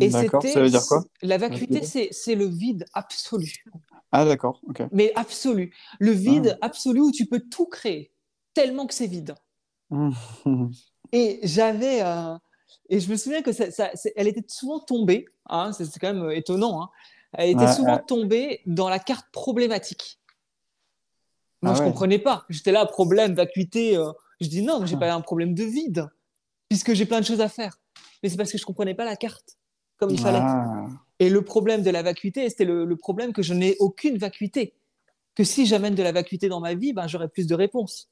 Speaker 1: Et c'était. Ça veut dire quoi
Speaker 2: La vacuité, c'est le vide absolu.
Speaker 1: Ah, d'accord.
Speaker 2: Mais absolu. Le vide ah. absolu où tu peux tout créer, tellement que c'est vide. et j'avais. Euh, et je me souviens que ça, ça, elle était souvent tombée. Hein, c'est quand même étonnant. Hein, elle était souvent tombée dans la carte problématique. Moi, ah je ne comprenais pas. J'étais là, problème, vacuité. Euh. Je dis non, j'ai pas un problème de vide, puisque j'ai plein de choses à faire. Mais c'est parce que je ne comprenais pas la carte comme il fallait. Ah. Et le problème de la vacuité, c'était le, problème que je n'ai aucune vacuité. Que si j'amène de la vacuité dans ma vie, ben, j'aurai plus de réponses.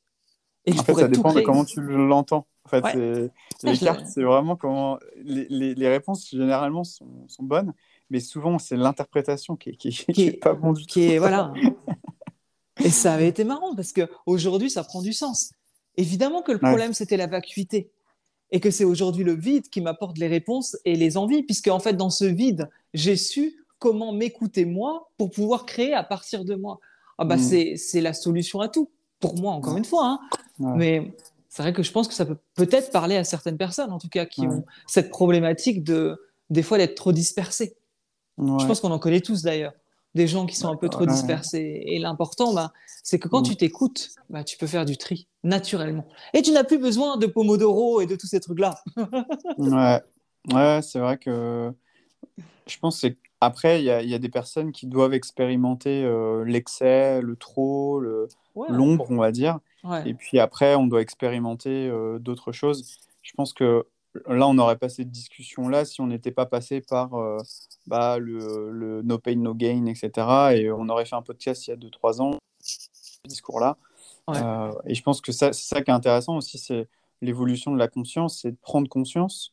Speaker 1: Et en fait, ça dépend de comment tu l'entends. En fait, les cartes, c'est vraiment comment. Les, les, réponses, généralement, sont, sont bonnes mais souvent c'est l'interprétation qui, qui, qui, est pas bon du
Speaker 2: tout. Est, voilà. Et ça avait été marrant parce que aujourd'hui ça prend du sens. Évidemment que le problème c'était la vacuité et que c'est aujourd'hui le vide qui m'apporte les réponses et les envies, puisque en fait dans ce vide j'ai su comment m'écouter moi pour pouvoir créer à partir de moi. Ah bah mm. c'est la solution à tout pour moi encore une fois. Hein. Mais c'est vrai que je pense que ça peut peut-être parler à certaines personnes en tout cas qui ont cette problématique de des fois d'être trop dispersées. Je pense qu'on en connaît tous d'ailleurs, des gens qui sont un peu trop dispersés. Et l'important, bah, c'est que quand tu t'écoutes, bah, tu peux faire du tri naturellement. Et tu n'as plus besoin de Pomodoro et de tous ces trucs-là.
Speaker 1: ouais, ouais c'est vrai que je pense que après, il y, y, a des personnes qui doivent expérimenter euh, l'excès, le trop, l'ombre, on va dire. Et puis après, on doit expérimenter euh, d'autres choses. Je pense que là, on n'aurait pas cette discussion-là si on n'était pas passé par euh, bah, le, no pain, no gain, etc. Et on aurait fait un podcast il y a 2-3 ans, ce discours-là. Euh, et je pense que c'est ça qui est intéressant aussi, c'est l'évolution de la conscience, c'est de prendre conscience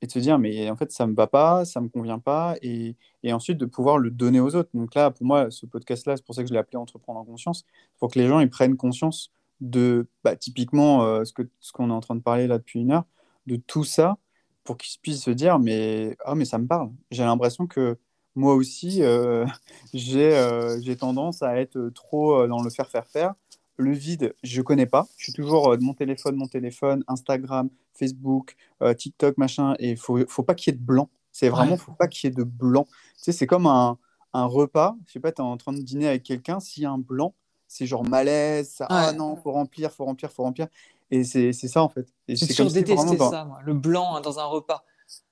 Speaker 1: et de se dire, mais en fait, ça me va pas, ça me convient pas, et, et, ensuite de pouvoir le donner aux autres. Donc là, pour moi, ce podcast-là, c'est pour ça que je l'ai appelé Entreprendre en conscience, pour que les gens ils prennent conscience de, bah, typiquement, euh, ce qu'on ce qu'on est en train de parler là depuis une heure, de tout ça, pour qu'ils puissent se dire, mais, ah, mais ça me parle. J'ai l'impression que moi aussi, euh, euh, j'ai tendance à être trop dans le faire, faire, faire. Le vide, je connais pas. Je suis toujours de mon téléphone, mon téléphone, Instagram, Facebook, TikTok, machin. Et il faut, faut pas qu'il y ait de blanc. C'est vraiment, faut pas qu'il y ait de blanc. Tu sais, c'est comme un, un repas. Je sais pas, tu es en train de dîner avec quelqu'un. S'il y a un blanc, c'est genre malaise, ça, ah non, faut remplir, faut remplir, faut remplir. Et c'est ça en fait.
Speaker 2: J'ai toujours détesté ça, moi, le blanc hein, dans un repas.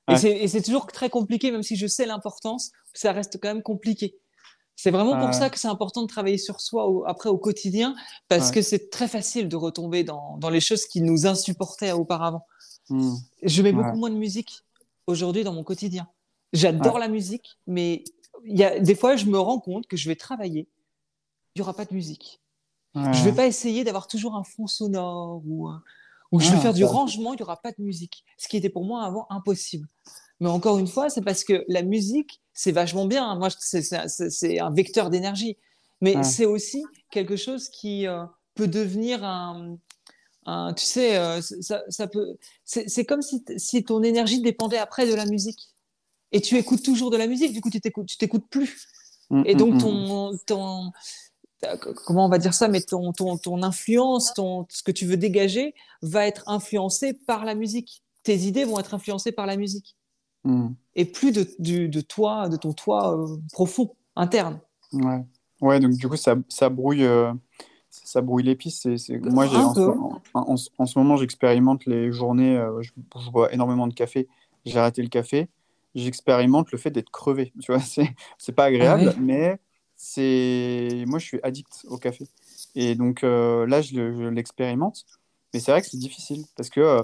Speaker 2: Et c'est toujours très compliqué, même si je sais l'importance, ça reste quand même compliqué. C'est vraiment pour ça que c'est important de travailler sur soi après au quotidien, parce que c'est très facile de retomber dans, dans, les choses qui nous insupportaient auparavant. Mmh. Je mets beaucoup moins de musique aujourd'hui dans mon quotidien. J'adore la musique, mais y a, des fois, je me rends compte que je vais travailler il n'y aura pas de musique. Je ne vais pas essayer d'avoir toujours un fond sonore ou, ou je vais faire du rangement, il n'y aura pas de musique. Ce qui était pour moi avant impossible. Mais encore une fois, c'est parce que la musique, c'est vachement bien. Moi, c'est un vecteur d'énergie. Mais c'est aussi quelque chose qui euh, peut devenir un, tu sais, euh, ça, peut. C'est comme si, si, ton énergie dépendait après de la musique. Et tu écoutes toujours de la musique, du coup, tu t'écoutes plus. Mmh, et donc, mmh, mmh. ton, ton, comment on va dire ça, mais ton, ton, ton influence, ton, ce que tu veux dégager va être influencé par la musique. Tes idées vont être influencées par la musique. Hmm. Et plus de, du, de toi, de ton toi euh, profond, interne.
Speaker 1: Ouais. ouais, donc du coup, ça, ça brouille. Euh, ça brouille les pistes. Moi, en, en, ce moment, j'expérimente les journées. Euh, je, bois énormément de café. J'ai arrêté le café. J'expérimente le fait d'être crevé. Tu vois, c'est pas agréable, ah mais c'est moi je suis addict au café. Et donc euh, là je, l'expérimente. Mais c'est vrai que c'est difficile parce que euh,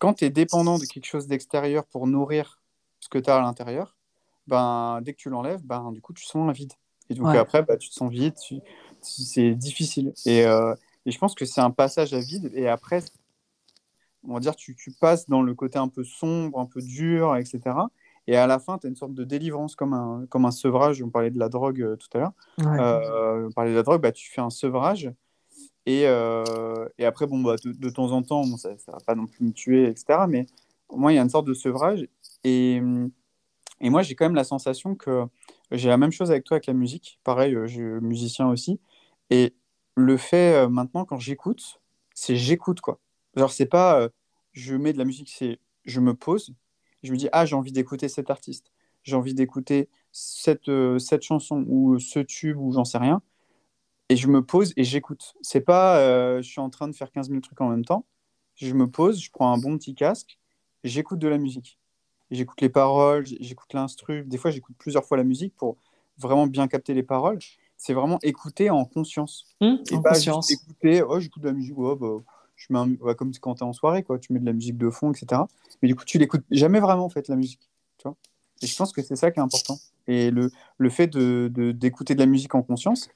Speaker 1: quand tu es dépendant de quelque chose d'extérieur pour nourrir ce que tu as à l'intérieur ben dès que tu l'enlèves ben du coup tu sens un vide. Et donc après bah, tu te sens vide c'est difficile. Et, euh, et, je pense que c'est un passage à vide. Et après on va dire tu, tu passes dans le côté un peu sombre un peu dur etc et à la fin, tu as une sorte de délivrance, comme un, comme un sevrage. On parlait de la drogue euh, tout à l'heure. Euh, on parlait de la drogue, bah, tu fais un sevrage. Et, euh, et après, bon, bah, de, temps en temps, ça ne va pas non plus me tuer, etc. Mais au moins, il y a une sorte de sevrage. Et, et moi, j'ai quand même la sensation que j'ai la même chose avec toi avec la musique. Pareil, je suis musicien aussi. Et le fait maintenant, quand j'écoute, c'est j'écoute, quoi. Genre, c'est pas je mets de la musique, c'est je me pose je me dis, ah, j'ai envie d'écouter cet artiste, j'ai envie d'écouter cette, euh, cette chanson ou ce tube ou j'en sais rien. Et je me pose et j'écoute. C'est pas, euh, je suis en train de faire 15 000 trucs en même temps. Je me pose, je prends un bon petit casque, j'écoute de la musique. J'écoute les paroles, j'écoute l'instru. Des fois, j'écoute plusieurs fois la musique pour vraiment bien capter les paroles. C'est vraiment écouter en conscience.
Speaker 2: Mmh, et en pas conscience.
Speaker 1: écouter, oh, j'écoute de la musique, oh, bah, tu mets comme quand tu es en soirée, quoi. tu mets de la musique de fond, etc. Mais du coup, tu l'écoutes jamais vraiment, en fait, la musique. Tu vois et je pense que c'est ça qui est important. Et le, le fait d'écouter de, de la musique en conscience,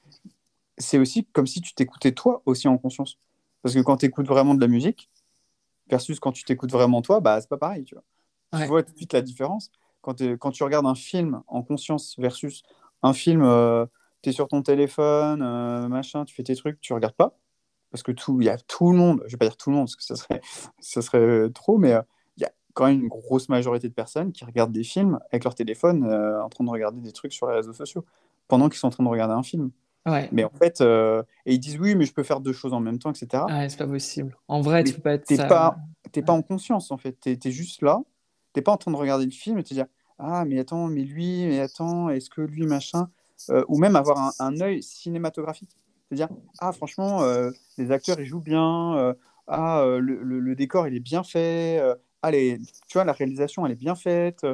Speaker 1: c'est aussi comme si tu t'écoutais toi aussi en conscience. Parce que quand tu écoutes vraiment de la musique, versus quand tu t'écoutes vraiment toi, bah, c'est pas pareil. Tu vois, tu vois tout de suite la différence. Quand, quand tu regardes un film en conscience versus un film, euh, tu es sur ton téléphone, euh, machin, tu fais tes trucs, tu regardes pas parce que tout, il y a tout le monde, je vais pas dire tout le monde parce que ça serait, ça serait trop, mais euh, il y a quand même une grosse majorité de personnes qui regardent des films avec leur téléphone euh, en train de regarder des trucs sur les réseaux sociaux pendant qu'ils sont en train de regarder un film.
Speaker 2: Ouais.
Speaker 1: Mais en fait, euh, et ils disent oui, mais je peux faire deux choses en même temps, etc.
Speaker 2: Ouais, c'est pas possible. En vrai, tu peux pas être.
Speaker 1: T'es pas, pas en conscience en fait. T'es es juste là. T'es pas en train de regarder le film et te dire ah mais attends, mais lui, mais attends, est-ce que lui machin, ou même avoir un, un œil cinématographique. C'est-à-dire, ah, franchement, euh, les acteurs, ils jouent bien. Euh, ah, euh, le, décor, il est bien fait. allez, tu vois, la réalisation, elle est bien faite.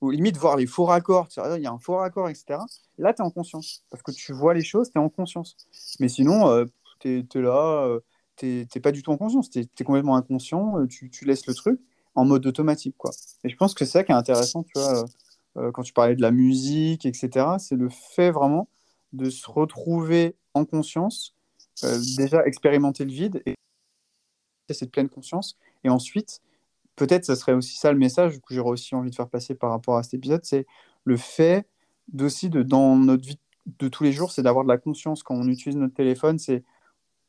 Speaker 1: ou limite, voir les faux raccords. Il y a un faux raccord, etc. Là, tu es en conscience. Parce que tu vois les choses, tu es en conscience. Mais sinon, tu es, là, tu n'es pas du tout en conscience. Tu es, complètement inconscient. Tu, tu, laisses le truc en mode automatique. Quoi. Et je pense que c'est ça qui est intéressant, tu vois, quand tu parlais de la musique, etc. C'est le fait vraiment de se retrouver en conscience, euh, déjà expérimenter le vide et cette pleine conscience, et ensuite peut-être ce serait aussi ça le message que j'aurais aussi envie de faire passer par rapport à cet épisode, c'est le fait d'aussi de dans notre vie de tous les jours, c'est d'avoir de la conscience quand on utilise notre téléphone, c'est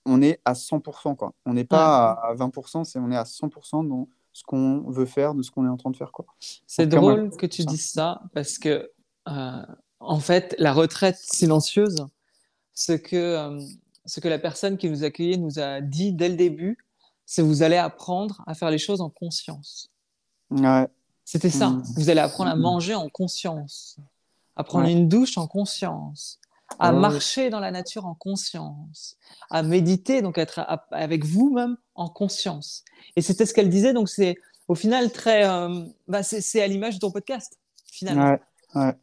Speaker 1: on est à 100%. Quoi. On n'est pas à 20%, c'est on est à 100% dans ce qu'on veut faire, de ce qu'on est en train de faire. Quoi.
Speaker 2: C'est drôle que tu dises ça parce que, euh, en fait, la retraite silencieuse, ce que, euh, ce que la personne qui nous accueillait nous a dit dès le début, c'est vous allez apprendre à faire les choses en conscience.
Speaker 1: Ouais.
Speaker 2: C'était ça. Mm. Vous allez apprendre à manger en conscience, à prendre une douche en conscience, à marcher dans la nature en conscience, à méditer, donc être avec vous-même en conscience. Et c'était ce qu'elle disait, donc c'est au final très. Euh, bah c'est à l'image de ton podcast, finalement.
Speaker 1: Ouais,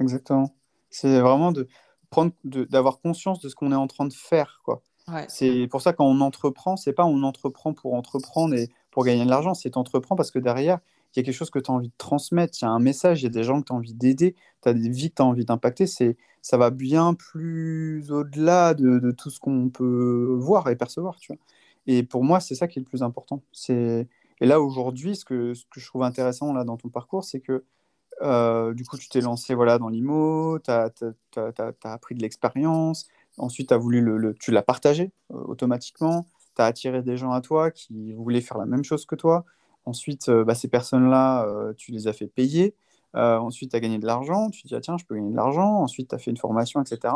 Speaker 1: exactement. C'est vraiment de prendre, d'avoir conscience de ce qu'on est en train de faire, quoi. C'est pour ça quand on entreprend, c'est pas on entreprend pour entreprendre et pour gagner de l'argent, c'est entreprend parce que derrière, il y a quelque chose que tu as envie de transmettre, il y a un message, il y a des gens que tu as envie d'aider, tu as des vies que tu as envie d'impacter. C'est, ça va bien plus au-delà de, tout ce qu'on peut voir et percevoir. Tu vois. Et pour moi, c'est ça qui est le plus important. C'est... Et là, aujourd'hui, ce que, ce que je trouve intéressant là, dans ton parcours, c'est que euh, du coup, tu t'es lancé voilà, dans l'IMO, tu as, appris de l'expérience, ensuite voulu le, tu l'as partagé euh, automatiquement, tu as attiré des gens à toi qui voulaient faire la même chose que toi. Ensuite, euh, bah, ces personnes-là, tu les as fait payer. Ensuite, tu as gagné de l'argent. Tu te dis, ah, tiens, je peux gagner de l'argent. Ensuite, tu as fait une formation, etc.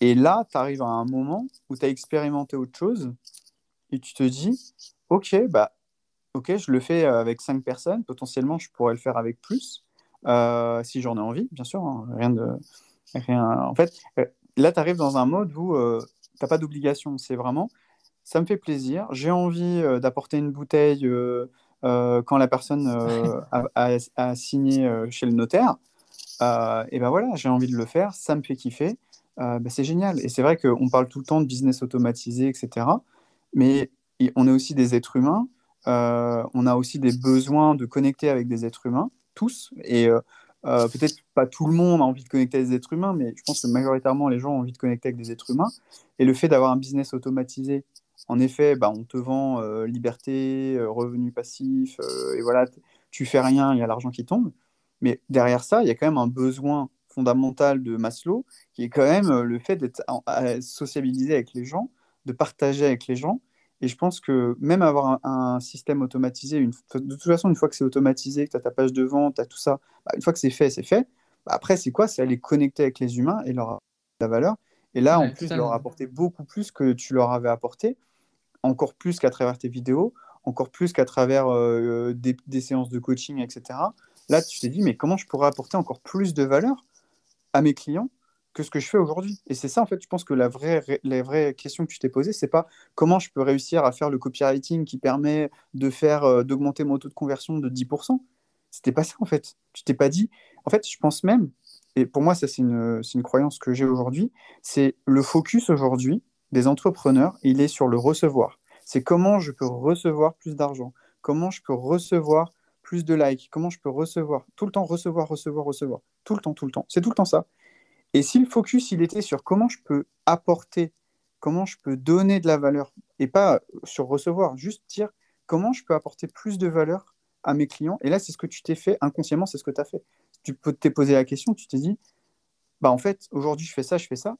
Speaker 1: Et là, tu arrives à un moment où tu as expérimenté autre chose et tu te dis, OK, bah, OK, je le fais avec cinq personnes. Potentiellement, je pourrais le faire avec plus si j'en ai envie, bien sûr. Hein. rien de. Rien... En fait, là, tu arrives dans un mode où tu n'as pas d'obligation. C'est vraiment, ça me fait plaisir. J'ai envie d'apporter une bouteille euh, quand la personne euh, a, signé euh, chez le notaire, et ben voilà, j'ai envie de le faire, ça me fait kiffer, ben c'est génial. Et c'est vrai qu'on parle tout le temps de business automatisé, etc. Mais on est aussi des êtres humains, on a aussi des besoins de connecter avec des êtres humains, tous. Et peut-être pas tout le monde a envie de connecter avec des êtres humains, mais je pense que majoritairement les gens ont envie de connecter avec des êtres humains. Et le fait d'avoir un business automatisé en effet, bah, on te vend euh, liberté, euh, revenu passif, euh, et voilà, tu fais rien, il y a l'argent qui tombe. Mais derrière ça, il y a quand même un besoin fondamental de Maslow, qui est quand même le fait d'être sociabilisé avec les gens, de partager avec les gens. Et je pense que même avoir un, système automatisé, une, de toute façon, une fois que c'est automatisé, que tu as ta page de vente, tu as tout ça, bah, une fois que c'est fait, c'est fait. Bah, après, c'est quoi? C'est aller connecter avec les humains et leur la valeur. Et là, en plus, leur apporter beaucoup plus que tu leur avais apporté encore plus qu'à travers tes vidéos, encore plus qu'à travers euh, des, séances de coaching, etc. Là, tu t'es dit, mais comment je pourrais apporter encore plus de valeur à mes clients que ce que je fais aujourd'hui Et c'est ça, en fait, je pense que la vraie, la vraie question que tu t'es posée, c'est pas comment je peux réussir à faire le copywriting qui permet de faire euh, d'augmenter mon taux de conversion de 10%. C'était pas ça, en fait. Tu t'es pas dit. En fait, je pense même, et pour moi, ça, c'est une, une croyance que j'ai aujourd'hui, c'est le focus aujourd'hui des entrepreneurs, il est sur le recevoir. C'est comment je peux recevoir plus d'argent, comment je peux recevoir plus de likes, comment je peux recevoir, tout le temps recevoir, recevoir, recevoir, tout le temps, tout le temps. C'est tout le temps ça. Et si le focus, il était sur comment je peux apporter, comment je peux donner de la valeur, et pas sur recevoir, juste dire comment je peux apporter plus de valeur à mes clients. Et là, c'est ce que tu t'es fait inconsciemment, c'est ce que tu as fait. Tu peux te poser la question, tu t'es dit, bah en fait, aujourd'hui, je fais ça, je fais ça,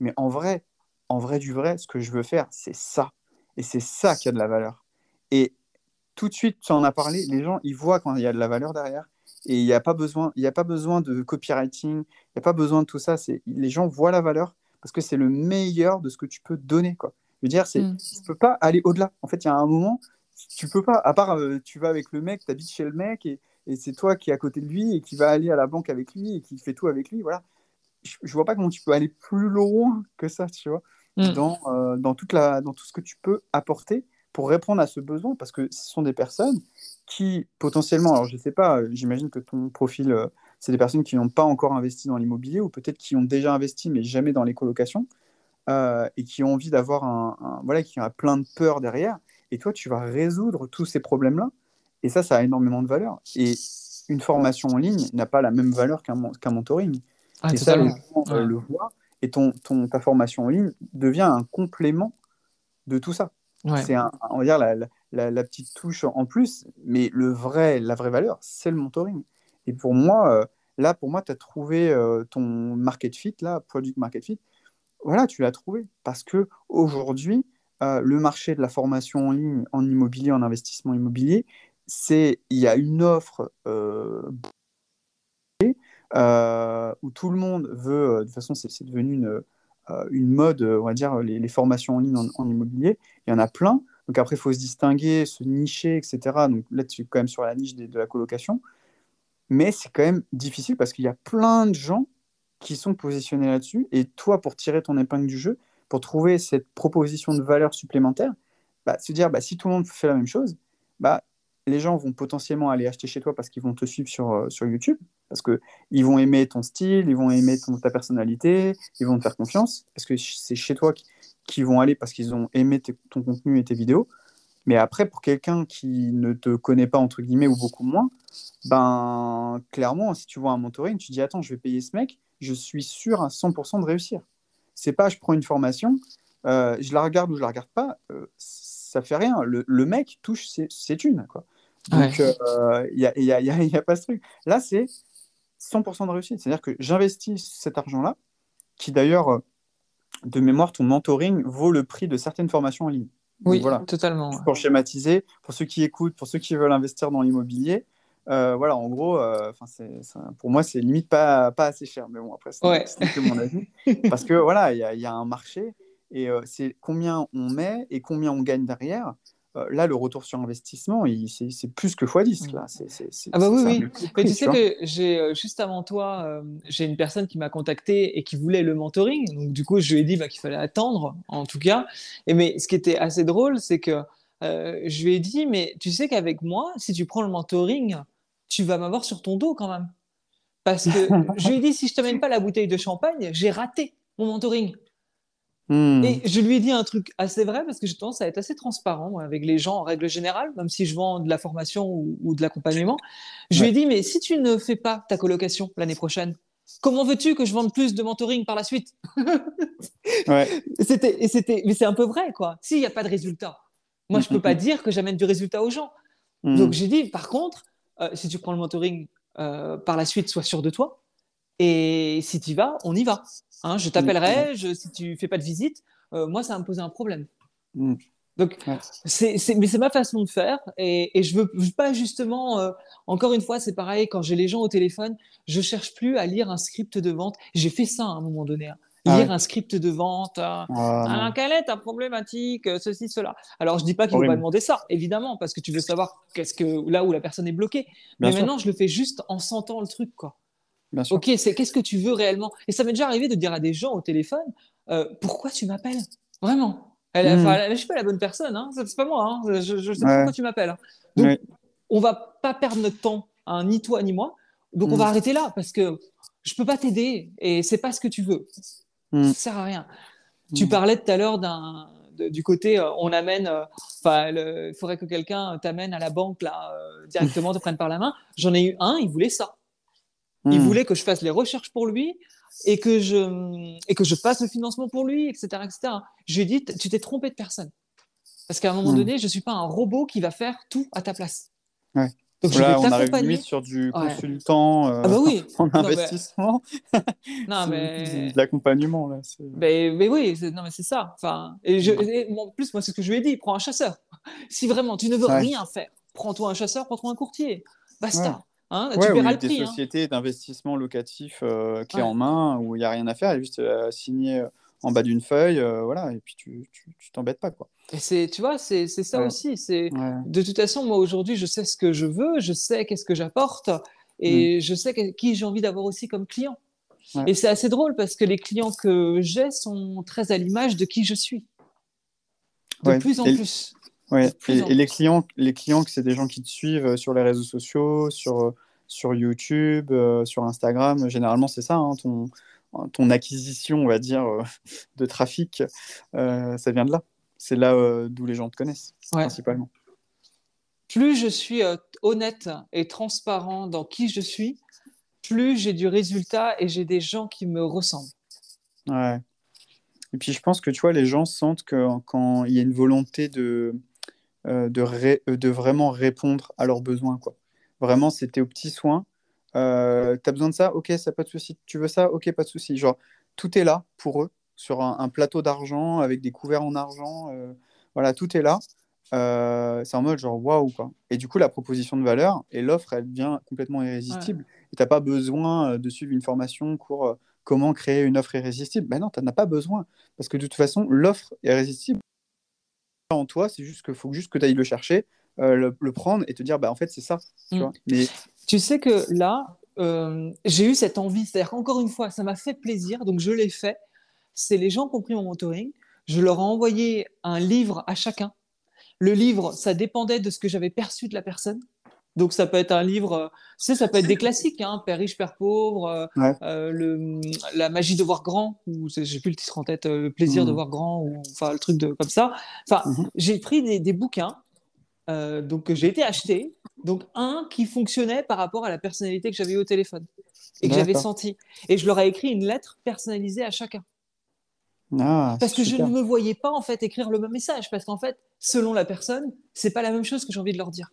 Speaker 1: mais en vrai, en vrai du vrai, ce que je veux faire, c'est ça. Et c'est ça qui a de la valeur. Et tout de suite, tu en as parlé, les gens, ils voient quand il y a de la valeur derrière. Et il n'y a, pas besoin, il a pas besoin de copywriting, il n'y a pas besoin de tout ça. C'est, les gens voient la valeur parce que c'est le meilleur de ce que tu peux donner. Quoi. Je veux dire, c'est, mm. tu ne peux pas aller au-delà. En fait, il y a un moment, tu peux pas, à part euh, tu vas avec le mec, tu habites chez le mec et, et c'est toi qui es à côté de lui et qui va aller à la banque avec lui et qui fait tout avec lui. Voilà. Je, ne vois pas comment tu peux aller plus loin que ça, tu vois. Mm. dans, euh, dans, toute la, dans tout ce que tu peux apporter pour répondre à ce besoin, parce que ce sont des personnes qui potentiellement, alors je ne sais pas, j'imagine que ton profil, euh, c'est des personnes qui n'ont pas encore investi dans l'immobilier ou peut-être qui ont déjà investi mais jamais dans les colocations euh, et qui ont envie d'avoir un, voilà, qui a plein de peur derrière. Et toi, tu vas résoudre tous ces problèmes-là. Et ça, ça a énormément de valeur. Et une formation en ligne n'a pas la même valeur qu'un mentoring. Ah, et ça, les gens le voient et ton, ton, ta formation en ligne devient un complément de tout ça. C'est un, on va dire la, la, petite touche en plus, mais le vrai, la vraie valeur, c'est le mentoring. Et pour moi, là, pour moi, tu as trouvé ton market fit, là, product market fit. Voilà, tu l'as trouvé. Parce que aujourd'hui, le marché de la formation en ligne, en immobilier, en investissement immobilier, c'est il y a une offre euh, où tout le monde veut, euh, de toute façon, c'est devenu une, euh, une mode, on va dire, les, formations en ligne en, immobilier. Il y en a plein. Donc après, il faut se distinguer, se nicher, etc. Donc là, tu es quand même sur la niche de, la colocation. Mais c'est quand même difficile parce qu'il y a plein de gens qui sont positionnés là-dessus. Et toi, pour tirer ton épingle du jeu, pour trouver cette proposition de valeur supplémentaire, bah, se dire, bah, si tout le monde fait la même chose, bah, les gens vont potentiellement aller acheter chez toi parce qu'ils vont te suivre sur, euh, YouTube, parce qu'ils vont aimer ton style, ils vont aimer ton, ta personnalité, ils vont te faire confiance, parce que c'est chez toi qu'ils vont aller parce qu'ils ont aimé ton contenu et tes vidéos. Mais après, pour quelqu'un qui ne te connaît pas, entre guillemets, ou beaucoup moins, ben, clairement, si tu vois un mentoring, tu dis, attends, je vais payer ce mec, je suis sûr à 100% de réussir. C'est pas, je prends une formation, euh, je la regarde ou je la regarde pas, euh, ça fait rien. Le, le mec touche ses, ses thunes, quoi. Donc, il n'y a, y a, y a, pas ce truc. Là, c'est 100% de réussite. C'est-à-dire que j'investis cet argent-là, qui d'ailleurs, euh, de mémoire, ton mentoring vaut le prix de certaines formations en ligne.
Speaker 2: Oui, voilà. totalement.
Speaker 1: Pour schématiser, pour ceux qui écoutent, pour ceux qui veulent investir dans l'immobilier, euh, voilà, en gros, euh, pour moi, c'est limite pas, pas assez cher. Mais bon, après, c'est ouais. que mon avis. Parce que voilà, il y, y, a un marché et c'est combien on met et combien on gagne derrière. Euh, là, le retour sur investissement, c'est plus que x10. Là.
Speaker 2: ah bah oui, oui. Mais tu sais que j'ai euh, juste avant toi, euh, j'ai une personne qui m'a contacté et qui voulait le mentoring. Donc du coup, je lui ai dit bah, qu'il fallait attendre, en tout cas. Et mais ce qui était assez drôle, c'est que je lui ai dit, mais tu sais qu'avec moi, si tu prends le mentoring, tu vas m'avoir sur ton dos quand même. Parce que je lui ai dit, si je te mène pas la bouteille de champagne, j'ai raté mon mentoring. Hmm. Et je lui ai dit un truc assez vrai parce que j'ai tendance à être assez transparent avec les gens en règle générale, même si je vends de la formation ou, de l'accompagnement. Je lui ai dit, mais si tu ne fais pas ta colocation l'année prochaine, comment veux-tu que je vende plus de mentoring par la suite? Ouais. C'était, c'était, mais c'est un peu vrai quoi. S'il n'y a pas de résultat, moi je peux pas dire que j'amène du résultat aux gens. Donc j'ai dit, par contre, euh, si tu prends le mentoring euh, par la suite, sois sûr de toi. Et si tu y vas, on y va. Hein, je t'appellerai, si tu fais pas de visite, euh, moi, ça va me poser un problème. Mm. Donc, c'est, mais c'est ma façon de faire. Et, je veux, veux pas justement, euh, encore une fois, c'est pareil, quand j'ai les gens au téléphone, je cherche plus à lire un script de vente. J'ai fait ça à un moment donné. Hein. Ah lire un script de vente. Euh, ah, quelle est ta problématique Ceci, cela. Alors, je dis pas qu'il faut pas demander ça, évidemment, parce que tu veux savoir qu'est-ce que là où la personne est bloquée. mais maintenant, je le fais juste en sentant le truc, quoi. Ok, c'est qu'est-ce que tu veux réellement? Et ça m'est déjà arrivé de dire à des gens au téléphone euh, pourquoi tu m'appelles? Vraiment. Elle, hmm. je suis pas la bonne personne, hein. c'est pas moi. Hein. Je, je, sais pas pourquoi tu m'appelles. Hein. Donc, on va pas perdre notre temps, hein, ni toi ni moi. Donc, on va hmm. arrêter là parce que je peux pas t'aider et c'est pas ce que tu veux. Hmm. Ça sert à rien. Tu parlais tout à l'heure d'un du côté, euh, on amène, euh, il faudrait que quelqu'un t'amène à la banque là directement, te prenne par la main. J'en ai eu un, il voulait ça. Il hmm. voulait que je fasse les recherches pour lui et que je, et que je fasse le financement pour lui, etc. etc. Je lui ai dit, tu t'es trompé de personne. Parce qu'à un moment hmm. donné, je ne suis pas un robot qui va faire tout à ta place.
Speaker 1: Ouais. Donc, je vais on arrive limite sur du consultant euh, ah bah oui. en investissement. non, mais... de l'accompagnement. Là,
Speaker 2: mais, mais, oui, non, mais c'est ça. Enfin, et, je, en plus, moi, c'est ce que je lui ai dit prends un chasseur. Si vraiment tu ne veux rien faire, prends-toi un chasseur, prends-toi un courtier. Basta.
Speaker 1: Hein, tu ouais, le prix, des hein. sociétés d'investissement locatif euh, clé en main où il n'y a rien à faire, il y a juste à signer euh, en bas d'une feuille, euh, voilà, et puis tu t'embêtes pas. Quoi.
Speaker 2: Et c'est, tu vois, c'est ça aussi. C'est De toute façon, moi aujourd'hui, je sais ce que je veux, je sais qu'est-ce que j'apporte, et mm. je sais qui j'ai envie d'avoir aussi comme client. Et c'est assez drôle parce que les clients que j'ai sont très à l'image de qui je suis. De plus en plus.
Speaker 1: Ouais. Et, les clients, les clients, c'est des gens qui te suivent euh, sur les réseaux sociaux, sur, euh, sur YouTube, euh, sur Instagram. Généralement, c'est ça, hein, ton, ton acquisition, on va dire, de trafic, ça vient de là. C'est là d'où les gens te connaissent, principalement.
Speaker 2: Plus je suis honnête et transparent dans qui je suis, plus j'ai du résultat et j'ai des gens qui me ressemblent.
Speaker 1: Ouais. Et puis je pense que tu vois, les gens sentent que quand il y a une volonté de, de, de vraiment répondre à leurs besoins. Quoi. Vraiment, c'était aux petits soins. Euh, tu as besoin de ça? Ok, ça pas de souci. Tu veux ça? Ok, pas de souci. Genre, tout est là pour eux, sur un, plateau d'argent, avec des couverts en argent. voilà, tout est là. c'est en mode genre waouh quoi. Et du coup, la proposition de valeur et l'offre, elle devient complètement irrésistible. Et tu n'as pas besoin de suivre une formation pour comment créer une offre irrésistible. Ben non, tu n'en as pas besoin. Parce que de toute façon, l'offre est irrésistible en toi, c'est juste qu'il faut juste que tu ailles le chercher, euh, le, prendre et te dire, bah, en fait, c'est ça. Tu, mm.
Speaker 2: Mais... tu sais que là, euh, j'ai eu cette envie, c'est-à-dire qu'encore une fois, ça m'a fait plaisir, donc je l'ai fait. C'est les gens qui ont pris mon mentoring. Je leur ai envoyé un livre à chacun. Le livre, ça dépendait de ce que j'avais perçu de la personne. Donc ça peut être un livre, euh, tu ça peut être des classiques, hein, Père riche, Père pauvre, euh, le, la magie de voir grand, ou j'ai plus le titre en tête, le plaisir de mmh. voir grand, ou enfin le truc de comme ça. Enfin, mmh j'ai pris des, des bouquins, donc j'ai été acheté, donc un qui fonctionnait par rapport à la personnalité que j'avais eu au téléphone et que j'avais senti, et je leur ai écrit une lettre personnalisée à chacun. Ah, parce que je ne me voyais pas en fait écrire le même message, parce qu'en fait, selon la personne, c'est pas la même chose que j'ai envie de leur dire.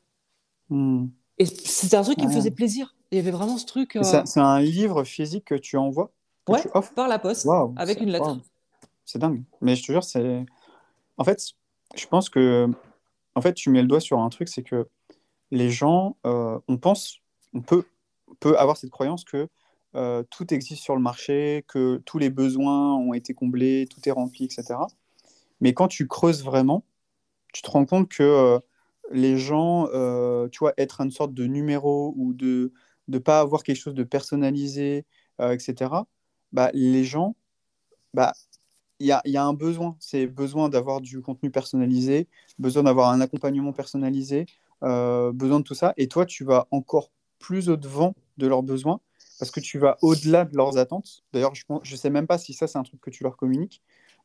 Speaker 2: Hmm. Et c'était un truc qui me faisait plaisir. Il y avait vraiment ce truc.
Speaker 1: Euh, c'est un livre physique que tu envoies
Speaker 2: Ouais, par la poste, avec une lettre.
Speaker 1: C'est dingue. Mais je te jure, c'est. En fait, je pense que. En fait, tu mets le doigt sur un truc, c'est que les gens, euh, on pense, on peut, peut avoir cette croyance que euh, tout existe sur le marché, que tous les besoins ont été comblés, tout est rempli, etc. Mais quand tu creuses vraiment, tu te rends compte que les gens, euh, tu vois, être une sorte de numéro ou de ne pas avoir quelque chose de personnalisé, euh, etc., bah, les gens, bah, il y a, y a, un besoin. C'est besoin d'avoir du contenu personnalisé, besoin d'avoir un accompagnement personnalisé, euh, besoin de tout ça. Et toi, tu vas encore plus au-devant de leurs besoins parce que tu vas au-delà de leurs attentes. D'ailleurs, je ne sais même pas si ça, c'est un truc que tu leur communiques.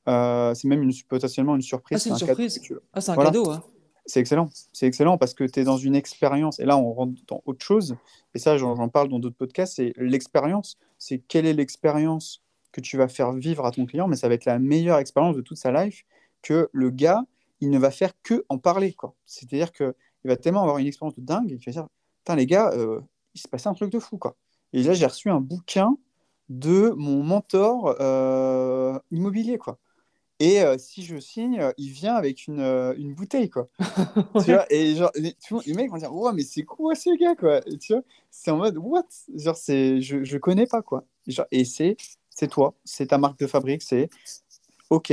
Speaker 1: c'est même une, potentiellement une surprise.
Speaker 2: Ah, c'est une surprise. Ah, c'est un cadeau. Hein.
Speaker 1: C'est excellent. C'est excellent parce que tu es dans une expérience. Et là, on rentre dans autre chose. Et ça, j'en parle dans d'autres podcasts. C'est l'expérience. C'est quelle est l'expérience que tu vas faire vivre à ton client. Mais ça va être la meilleure expérience de toute sa life que le gars, il ne va faire que en parler. C'est-à-dire qu'il va tellement avoir une expérience de dingue qu'il va dire Putain, les gars, euh, il s'est passé un truc de fou. Quoi. Et là, j'ai reçu un bouquin de mon mentor euh, immobilier. quoi. Et euh, si je signe, euh, il vient avec une, euh, une bouteille, quoi. tu vois, et genre, les, les mecs vont dire, ouais, mais c'est quoi ce gars, quoi? Et tu vois, c'est en mode, what? Genre, je, je connais pas, quoi. Et, genre, et c'est, c'est toi, c'est ta marque de fabrique, c'est, ok,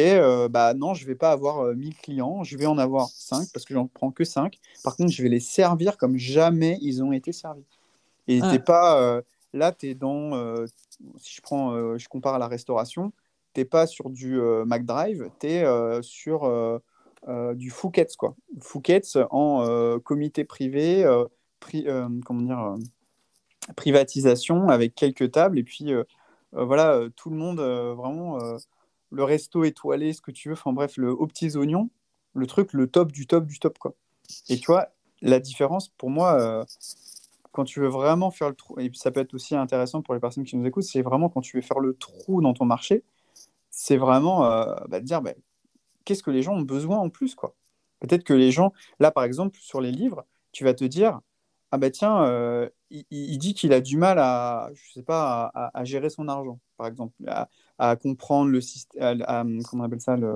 Speaker 1: bah non, je vais pas avoir 1000 clients, je vais en avoir 5 parce que j'en prends que 5. Par contre, je vais les servir comme jamais ils ont été servis. Et t'es pas, là, tu es dans, si je prends, je compare à la restauration, t'es pas sur du euh, McDrive, tu es euh, sur euh, du Fouquet's, quoi. Fouquet's en comité privé, comment dire, privatisation avec quelques tables, et puis voilà, tout le monde, vraiment, le resto étoilé, ce que tu veux, enfin bref, le aux petits oignons, le truc, le top du top du top, quoi. Et tu vois, la différence, pour moi, quand tu veux vraiment faire le trou, et puis ça peut être aussi intéressant pour les personnes qui nous écoutent, c'est vraiment quand tu veux faire le trou dans ton marché, c'est vraiment euh, bah, de dire bah, qu'est-ce que les gens ont besoin en plus. quoi. Peut-être que les gens, là par exemple, sur les livres, tu vas te dire ah bah tiens, euh, il, dit qu'il a du mal à, je sais pas, à, gérer son argent, par exemple, à, comprendre le système, comment on appelle ça, le,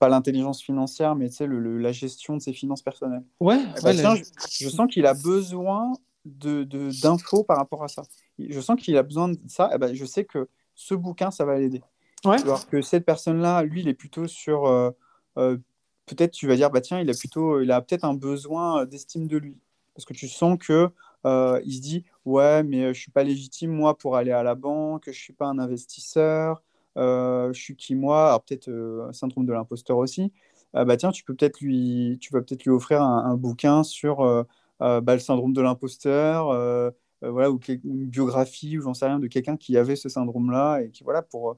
Speaker 1: pas l'intelligence financière, mais tu sais, le, la gestion de ses finances personnelles.
Speaker 2: Ouais.
Speaker 1: Eh bah, tiens, je, sens qu'il a besoin de d'infos par rapport à ça. Je sens qu'il a besoin de ça. Eh ben, je sais que ce bouquin, ça va l'aider. Alors que cette personne-là, lui, il est plutôt sur. Euh, euh, peut-être tu vas dire, bah tiens, il a plutôt, il a peut-être un besoin d'estime de lui. Parce que tu sens que euh, il se dit, ouais, mais je suis pas légitime, moi, pour aller à la banque, je suis pas un investisseur, je suis qui, moi? Alors peut-être syndrome de l'imposteur aussi. bah tiens, tu peux peut-être lui, tu vas peut-être lui offrir un, bouquin sur bah, le syndrome de l'imposteur. voilà, ou une biographie, ou j'en sais rien, de quelqu'un qui avait ce syndrome-là, et qui, voilà, pour,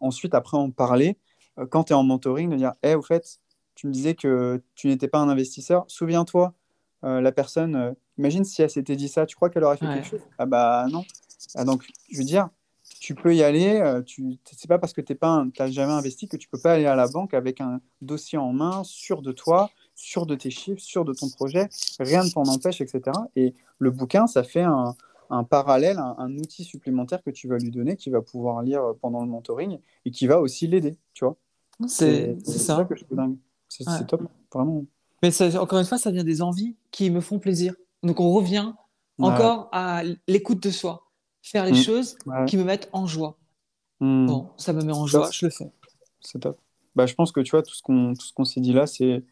Speaker 1: ensuite, après, en parler. Euh, quand tu es en mentoring, de dire Hé, au fait, tu me disais que tu n'étais pas un investisseur. Souviens-toi, euh, la personne, euh, imagine si elle s'était dit ça, tu crois qu'elle aurait fait quelque chose? Ah bah non. Ah, donc, je veux dire, tu peux y aller. tu c'est pas parce que tu n'as jamais investi que tu peux pas aller à la banque avec un dossier en main, sûr de toi, sûr de tes chiffres, sûr de ton projet, rien ne t'en empêche, etc. Et le bouquin, ça fait un, un parallèle, un, outil supplémentaire que tu vas lui donner, qui va pouvoir lire pendant le mentoring et qui va aussi l'aider, tu vois.
Speaker 2: C'est ça. que je
Speaker 1: C'est top, vraiment.
Speaker 2: Mais encore une fois, ça vient des envies qui me font plaisir. Donc on revient encore à l'écoute de soi, faire les mm. choses qui me mettent en joie. Mm. Bon, ça me met en joie, je le fais.
Speaker 1: C'est top. Bah, je pense que tu vois, tout ce qu'on qu'on s'est dit là, c'est.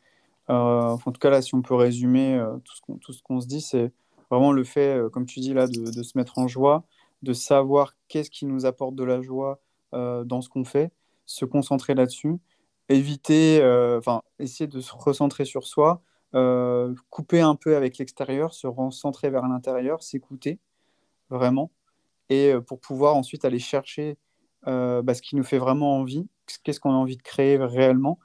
Speaker 1: Euh, en tout cas, là, si on peut résumer euh, tout ce qu'on se dit, c'est vraiment le fait, euh, comme tu dis là, de, de, se mettre en joie, de savoir qu'est-ce qui nous apporte de la joie dans ce qu'on fait, se concentrer là-dessus, éviter, enfin, essayer de se recentrer sur soi, couper un peu avec l'extérieur, se recentrer vers l'intérieur, s'écouter vraiment, et pour pouvoir ensuite aller chercher bah, ce qui nous fait vraiment envie, qu'est-ce qu'on a envie de créer réellement,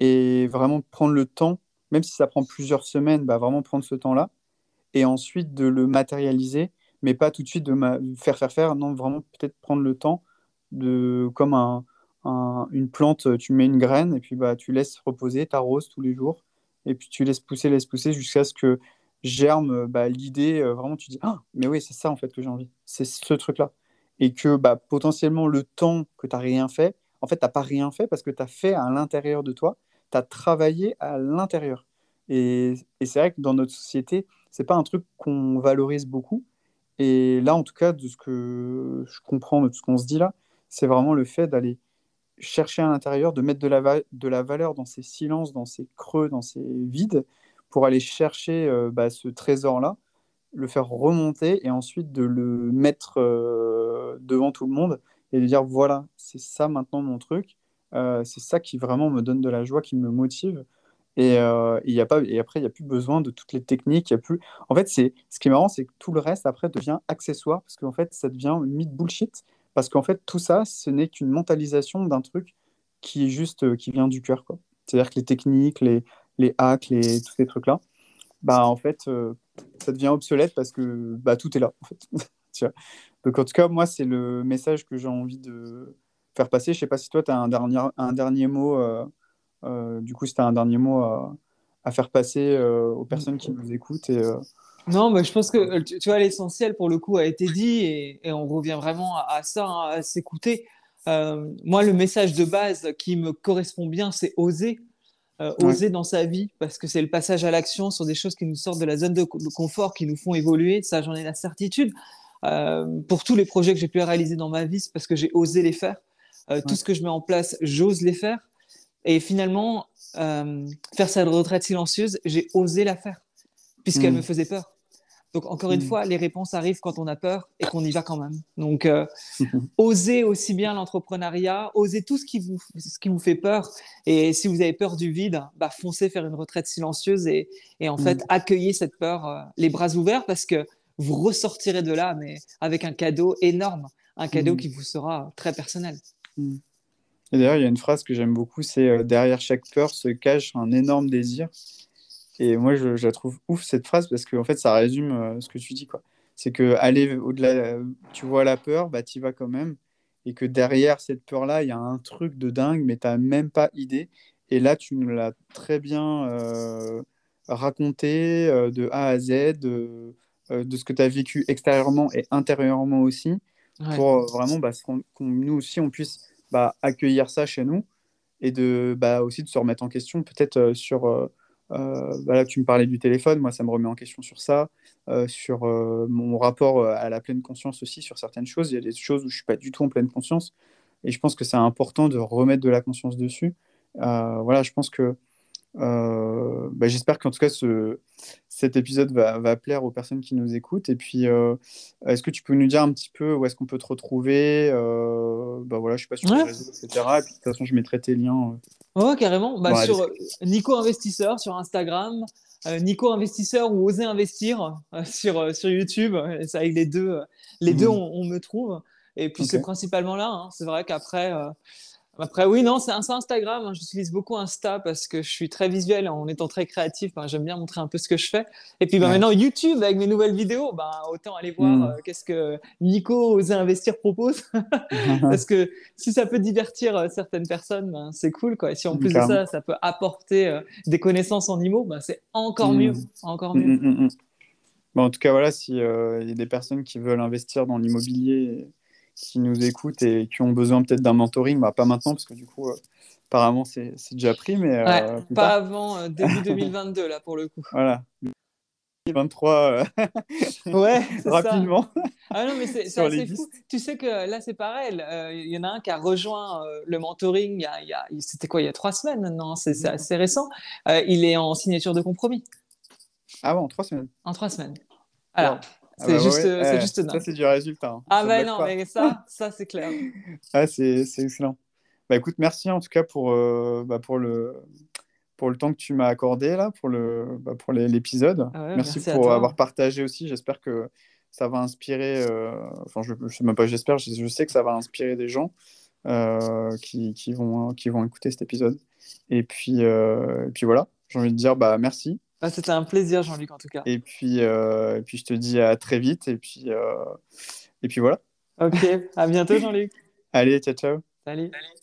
Speaker 1: et vraiment prendre le temps, même si ça prend plusieurs semaines, bah, vraiment prendre ce temps-là, et ensuite de le matérialiser, mais pas tout de suite de faire, faire, faire, non, vraiment peut-être prendre le temps de, comme un, une plante, tu mets une graine, et puis bah, tu laisses reposer, tu arroses tous les jours, et puis tu laisses pousser, laisses pousser jusqu'à ce que germe bah, l'idée, euh, vraiment tu dis, ah, mais oui, c'est ça en fait que j'ai envie, c'est ce truc-là et que bah, potentiellement le temps que tu n'as rien fait, en fait, tu n'as pas rien fait parce que tu as fait à l'intérieur de toi, tu as travaillé à l'intérieur. Et, et c'est vrai que dans notre société, c'est pas un truc qu'on valorise beaucoup. Et là, en tout cas, de ce que je comprends de ce qu'on se dit là, c'est vraiment le fait d'aller chercher à l'intérieur, de mettre de la, de la valeur dans ces silences, dans ces creux, dans ces vides, pour aller chercher euh, bah, ce trésor-là le faire remonter et ensuite de le mettre euh, devant tout le monde et de dire voilà, c'est ça maintenant mon truc, euh, c'est ça qui vraiment me donne de la joie, qui me motive. Et, y a pas, et après, il n'y a plus besoin de toutes les techniques. Y a plus... En fait, ce qui est marrant, c'est que tout le reste, après, devient accessoire parce qu'en fait, ça devient mythe bullshit. Parce qu'en fait, tout ça, ce n'est qu'une mentalisation d'un truc qui est juste, qui vient du cœur. C'est-à-dire que les techniques, les, les hacks, les, tous ces trucs-là, bah, en fait, ça devient obsolète parce que bah, tout est là. En fait. Donc en tout cas, moi, c'est le message que j'ai envie de faire passer. Je sais pas si toi, tu as un dernier, un dernier mot. Euh, euh, du coup, si un dernier mot à, à faire passer euh, aux personnes qui nous écoutent. Et,
Speaker 2: non, mais je pense que tu, vois, l'essentiel pour le coup a été dit et, et on revient vraiment à, ça, hein, à s'écouter. moi, le message de base qui me correspond bien, c'est oser. Euh, oser dans sa vie, parce que c'est le passage à l'action sur des choses qui nous sortent de la zone de, confort, qui nous font évoluer. Ça, j'en ai la certitude. Euh, pour tous les projets que j'ai pu réaliser dans ma vie, c'est parce que j'ai osé les faire. Euh, tout ce que je mets en place, j'ose les faire. Et finalement, faire cette retraite silencieuse, j'ai osé la faire, puisqu'elle mm. me faisait peur. Donc, encore une mm. fois, les réponses arrivent quand on a peur et qu'on y va quand même. Donc, euh, osez aussi bien l'entrepreneuriat, osez tout ce qui, vous, ce qui vous fait peur. Et si vous avez peur du vide, bah, foncez faire une retraite silencieuse et, et en fait, mm. accueillez cette peur euh, les bras ouverts parce que vous ressortirez de là, mais avec un cadeau énorme, un cadeau mm. qui vous sera très personnel.
Speaker 1: Et d'ailleurs, il y a une phrase que j'aime beaucoup, c'est euh, derrière chaque peur se cache un énorme désir. Et moi, je, la trouve ouf cette phrase parce qu'en fait, ça résume euh, ce que tu dis. quoi. C'est que aller au-delà, euh, tu vois la peur, bah, tu y vas quand même. Et que derrière cette peur-là, il y a un truc de dingue, mais tu n'as même pas idée. Et là, tu nous l'as très bien euh, raconté de A à Z, de, de ce que tu as vécu extérieurement et intérieurement aussi, pour vraiment bah, qu'on nous aussi, on puisse bah, accueillir ça chez nous et de, bah, aussi de se remettre en question peut-être sur euh, tu me parlais du téléphone, moi ça me remet en question sur ça, euh, sur euh, mon rapport à la pleine conscience aussi, sur certaines choses. Il y a des choses où je suis pas du tout en pleine conscience, et je pense que c'est important de remettre de la conscience dessus. voilà, je pense que euh, bah, j'espère qu'en tout cas ce, cet épisode va, va, plaire aux personnes qui nous écoutent. Et puis, euh, est-ce que tu peux nous dire un petit peu où est-ce qu'on peut te retrouver euh, bah, voilà, Je suis pas sur les réseaux, etc. Et puis, de toute façon, je mettrai tes liens.
Speaker 2: Ouais, carrément. Bah, sur Nico Investisseur sur Instagram, Nico Investisseur ou Oser Investir sur, sur YouTube. C'est avec les deux, les deux mmh. on, me trouve. Et puis, c'est principalement là. Hein. C'est vrai qu'après Après, oui, non, c'est Instagram. Hein. J'utilise beaucoup Insta parce que je suis très visuel en étant très créatif. Ben, j'aime bien montrer un peu ce que je fais. Et puis ben, maintenant, YouTube avec mes nouvelles vidéos, ben, autant aller voir hmm. euh, qu'est-ce que Nico Oser Investir propose. parce que si ça peut divertir euh, certaines personnes, c'est cool. Quoi. Et si en plus de ça, ça peut apporter euh, des connaissances en IMO, c'est encore hmm. mieux. Encore mieux.
Speaker 1: Hmm, en tout cas, voilà, s'il y a des personnes qui veulent investir dans l'immobilier qui nous écoutent et qui ont besoin peut-être d'un mentoring, bah, pas maintenant parce que du coup, euh, apparemment, c'est déjà pris, mais
Speaker 2: euh, pas avant euh, début 2022 là pour le coup.
Speaker 1: Voilà. 2023
Speaker 2: ouais,
Speaker 1: rapidement.
Speaker 2: Ah non, mais c'est assez fou. Tu sais que là, c'est pareil. Il y en a un qui a rejoint le mentoring, il y a, c'était quoi, il y a trois semaines maintenant, c'est assez récent. il est en signature de compromis.
Speaker 1: Ah bon, en trois semaines
Speaker 2: En trois semaines. Alors, c'est bah juste, c'est eh, juste
Speaker 1: Ça, c'est du résultat. Hein.
Speaker 2: Ah, bah non, mais ça, ça c'est clair.
Speaker 1: ah, c'est excellent. Bah écoute, merci en tout cas pour, euh, bah, pour, le, pour le temps que tu m'as accordé là, pour, bah, l'épisode. Ah merci, pour avoir partagé aussi. J'espère que ça va inspirer, euh, enfin, je ne sais même pas, j'espère, je, sais que ça va inspirer des gens euh, qui, qui, vont, qui vont écouter cet épisode. Et puis, et puis voilà, j'ai envie de dire bah, merci.
Speaker 2: C'était un plaisir, Jean-Luc, en tout cas.
Speaker 1: Et puis, euh, et puis, je te dis à très vite. Et puis, euh, et puis voilà.
Speaker 2: Ok, à bientôt, Jean-Luc.
Speaker 1: Allez, ciao, ciao.
Speaker 2: Salut. Salut.